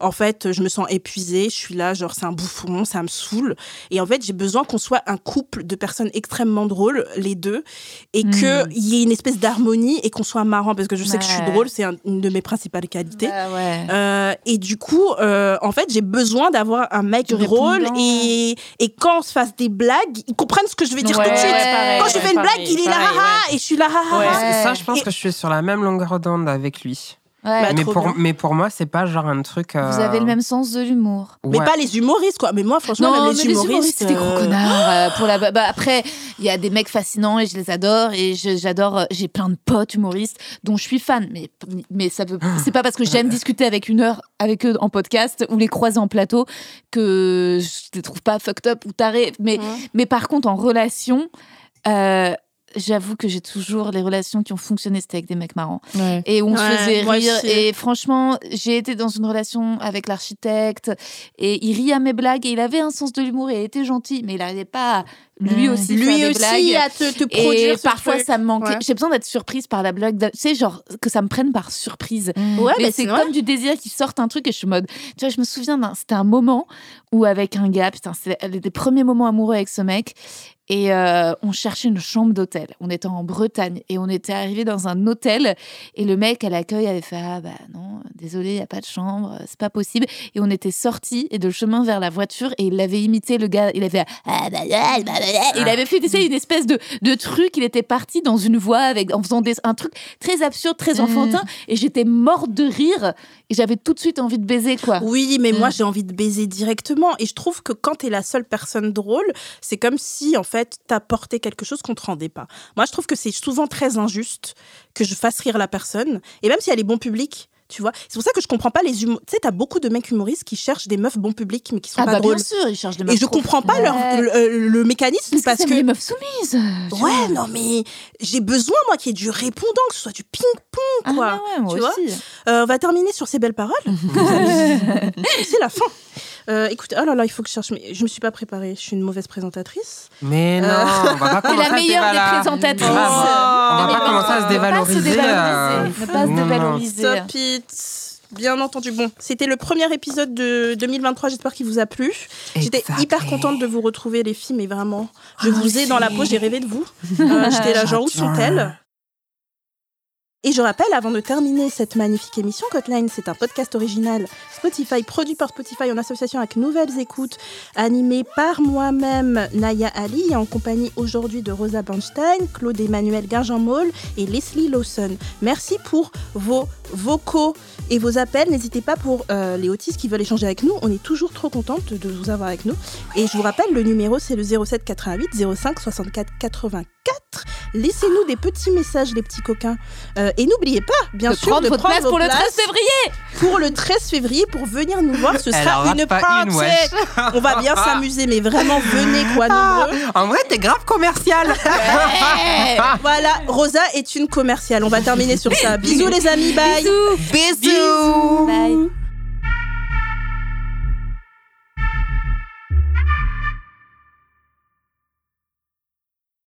en fait, je me sens épuisée. Je suis là, genre, c'est un bouffon, ça me saoule. Et en fait, j'ai besoin qu'on soit un couple de personnes extrêmement drôles, les deux, et Hmm. qu'il y ait une espèce d'harmonie et qu'on soit marrant. Parce que je sais que je suis drôle, c'est un- une de mes principales qualités. Bah ouais. Euh, et du coup, euh, en fait, j'ai besoin d'avoir un mec Du drôle et, et quand on se fasse des blagues, ils comprennent ce que je vais dire Ouais, tout de suite. ouais, pareil, quand je fais une pareil, blague, il est là, pareil, haha, et je suis là. Ouais. haha. Ça, je pense Et- que je suis sur la même longueur d'onde avec lui. Ouais. Bah, mais, pour, bien. mais pour moi, c'est pas genre un truc. euh, Vous avez le même sens de l'humour. Mais pas les humoristes, quoi. Mais moi, franchement, Non, même mais les humoristes. c'est des gros euh, connards. euh, pour la... bah, après, il y a des mecs fascinants et je les adore. Et je- j'adore. euh, J'ai plein de potes humoristes dont je suis fan. Mais, mais ça veut. C'est pas parce que j'aime discuter avec une heure avec eux en podcast ou les croiser en plateau que je les trouve pas fucked up ou tarés. Mais, Ouais. mais par contre, en relation. euh, J'avoue que j'ai toujours les relations qui ont fonctionné, c'était avec des mecs marrants Ouais. et où on se faisait rire. aussi. Et franchement, j'ai été dans une relation avec l'architecte et il rit à mes blagues et il avait un sens de l'humour et il était gentil, mais il n'arrivait pas lui aussi faire Lui des aussi blagues. à te, te produire. parfois, truc. ça me manquait. Ouais. J'ai besoin d'être surprise par la blague. Tu sais, genre, que ça me prenne par surprise. Ouais, mais mais c'est c'est comme du désir qui sortent un truc et je suis en mode. Tu vois, je me souviens, d'un- c'était un moment où, avec un gars, putain, c'était des premiers moments amoureux avec ce mec. Et euh, on cherchait une chambre d'hôtel. On était en Bretagne et on était arrivé dans un hôtel. Et le mec à l'accueil avait fait Ah bah non, désolé, il n'y a pas de chambre, c'est pas possible. Et on était sortis et de chemin vers la voiture et il avait imité le gars. Il avait fait Ah bah bah, bah. Et Il avait fait tu sais, une espèce de, de truc. Il était parti dans une voie avec, en faisant des, un truc très absurde, très enfantin. Et j'étais morte de rire. Et j'avais tout de suite envie de baiser, quoi. Oui, mais moi j'ai envie de baiser directement. Et je trouve que quand t'es la seule personne drôle, c'est comme si en fait t'apportais quelque chose qu'on te rendait pas. Moi je trouve que c'est souvent très injuste que je fasse rire la personne. Et même si elle est bon public, tu vois. C'est pour ça que je comprends pas les humoristes. Tu sais, t'as beaucoup de mecs humoristes qui cherchent des meufs bon public mais qui sont Ah pas bah drôles. bien sûr, ils cherchent des Et meufs je trop- comprends pas leur, Ouais. le, le mécanisme Parce, parce que, que. c'est les meufs soumises. vois. Ouais, non, mais j'ai besoin, moi, qu'il y ait du répondant, que ce soit du ping-pong, Ah quoi. ouais, moi tu vois aussi. Euh, on va terminer sur ces belles paroles. <laughs> c'est la fin. Euh, écoute, oh là là, il faut que je cherche. Mais je me suis pas préparée. Je suis une mauvaise présentatrice. Mais non, Euh, on va pas <laughs> C'est commencer la à se meilleure des présentatrices. On va, on va Mais pas commencer à se dévaloriser. Euh, dévaloriser. Ne pas se non, non. dévaloriser. Stop it. Bien entendu. Bon, c'était le premier épisode de 2023. J'espère qu'il vous a plu. J'étais hyper contente de vous retrouver, les filles, mais vraiment, je vous ai dans la peau. J'ai rêvé de vous. Euh, J'étais là, genre, où sont-elles? Et je rappelle, avant de terminer cette magnifique émission, Cotline, c'est un podcast original Spotify, produit par Spotify en association avec Nouvelles Écoutes, animé par moi-même, Naya Ali, en compagnie aujourd'hui de Rosa Bernstein, Claude Emmanuel Garjean-Maul et Leslie Lawson. Merci pour vos vocaux et vos appels. N'hésitez pas pour euh, les autistes qui veulent échanger avec nous. On est toujours trop contente de vous avoir avec nous. Et je vous rappelle, le numéro, c'est le 07 88 05 64 84. Laissez-nous des petits messages, les petits coquins. Euh, et n'oubliez pas, bien De sûr, prendre de votre prendre place vos pour le 13 places février. pour le 13 février pour venir nous voir. Ce sera une party. une. On va bien <laughs> s'amuser, mais vraiment, venez quoi, nombreux. En vrai, t'es grave commercial. Ouais. <laughs> Voilà, Rosa est une commerciale. On va terminer sur ça. <laughs> Bisous les amis, bye. Bisous. Bisous. Bye.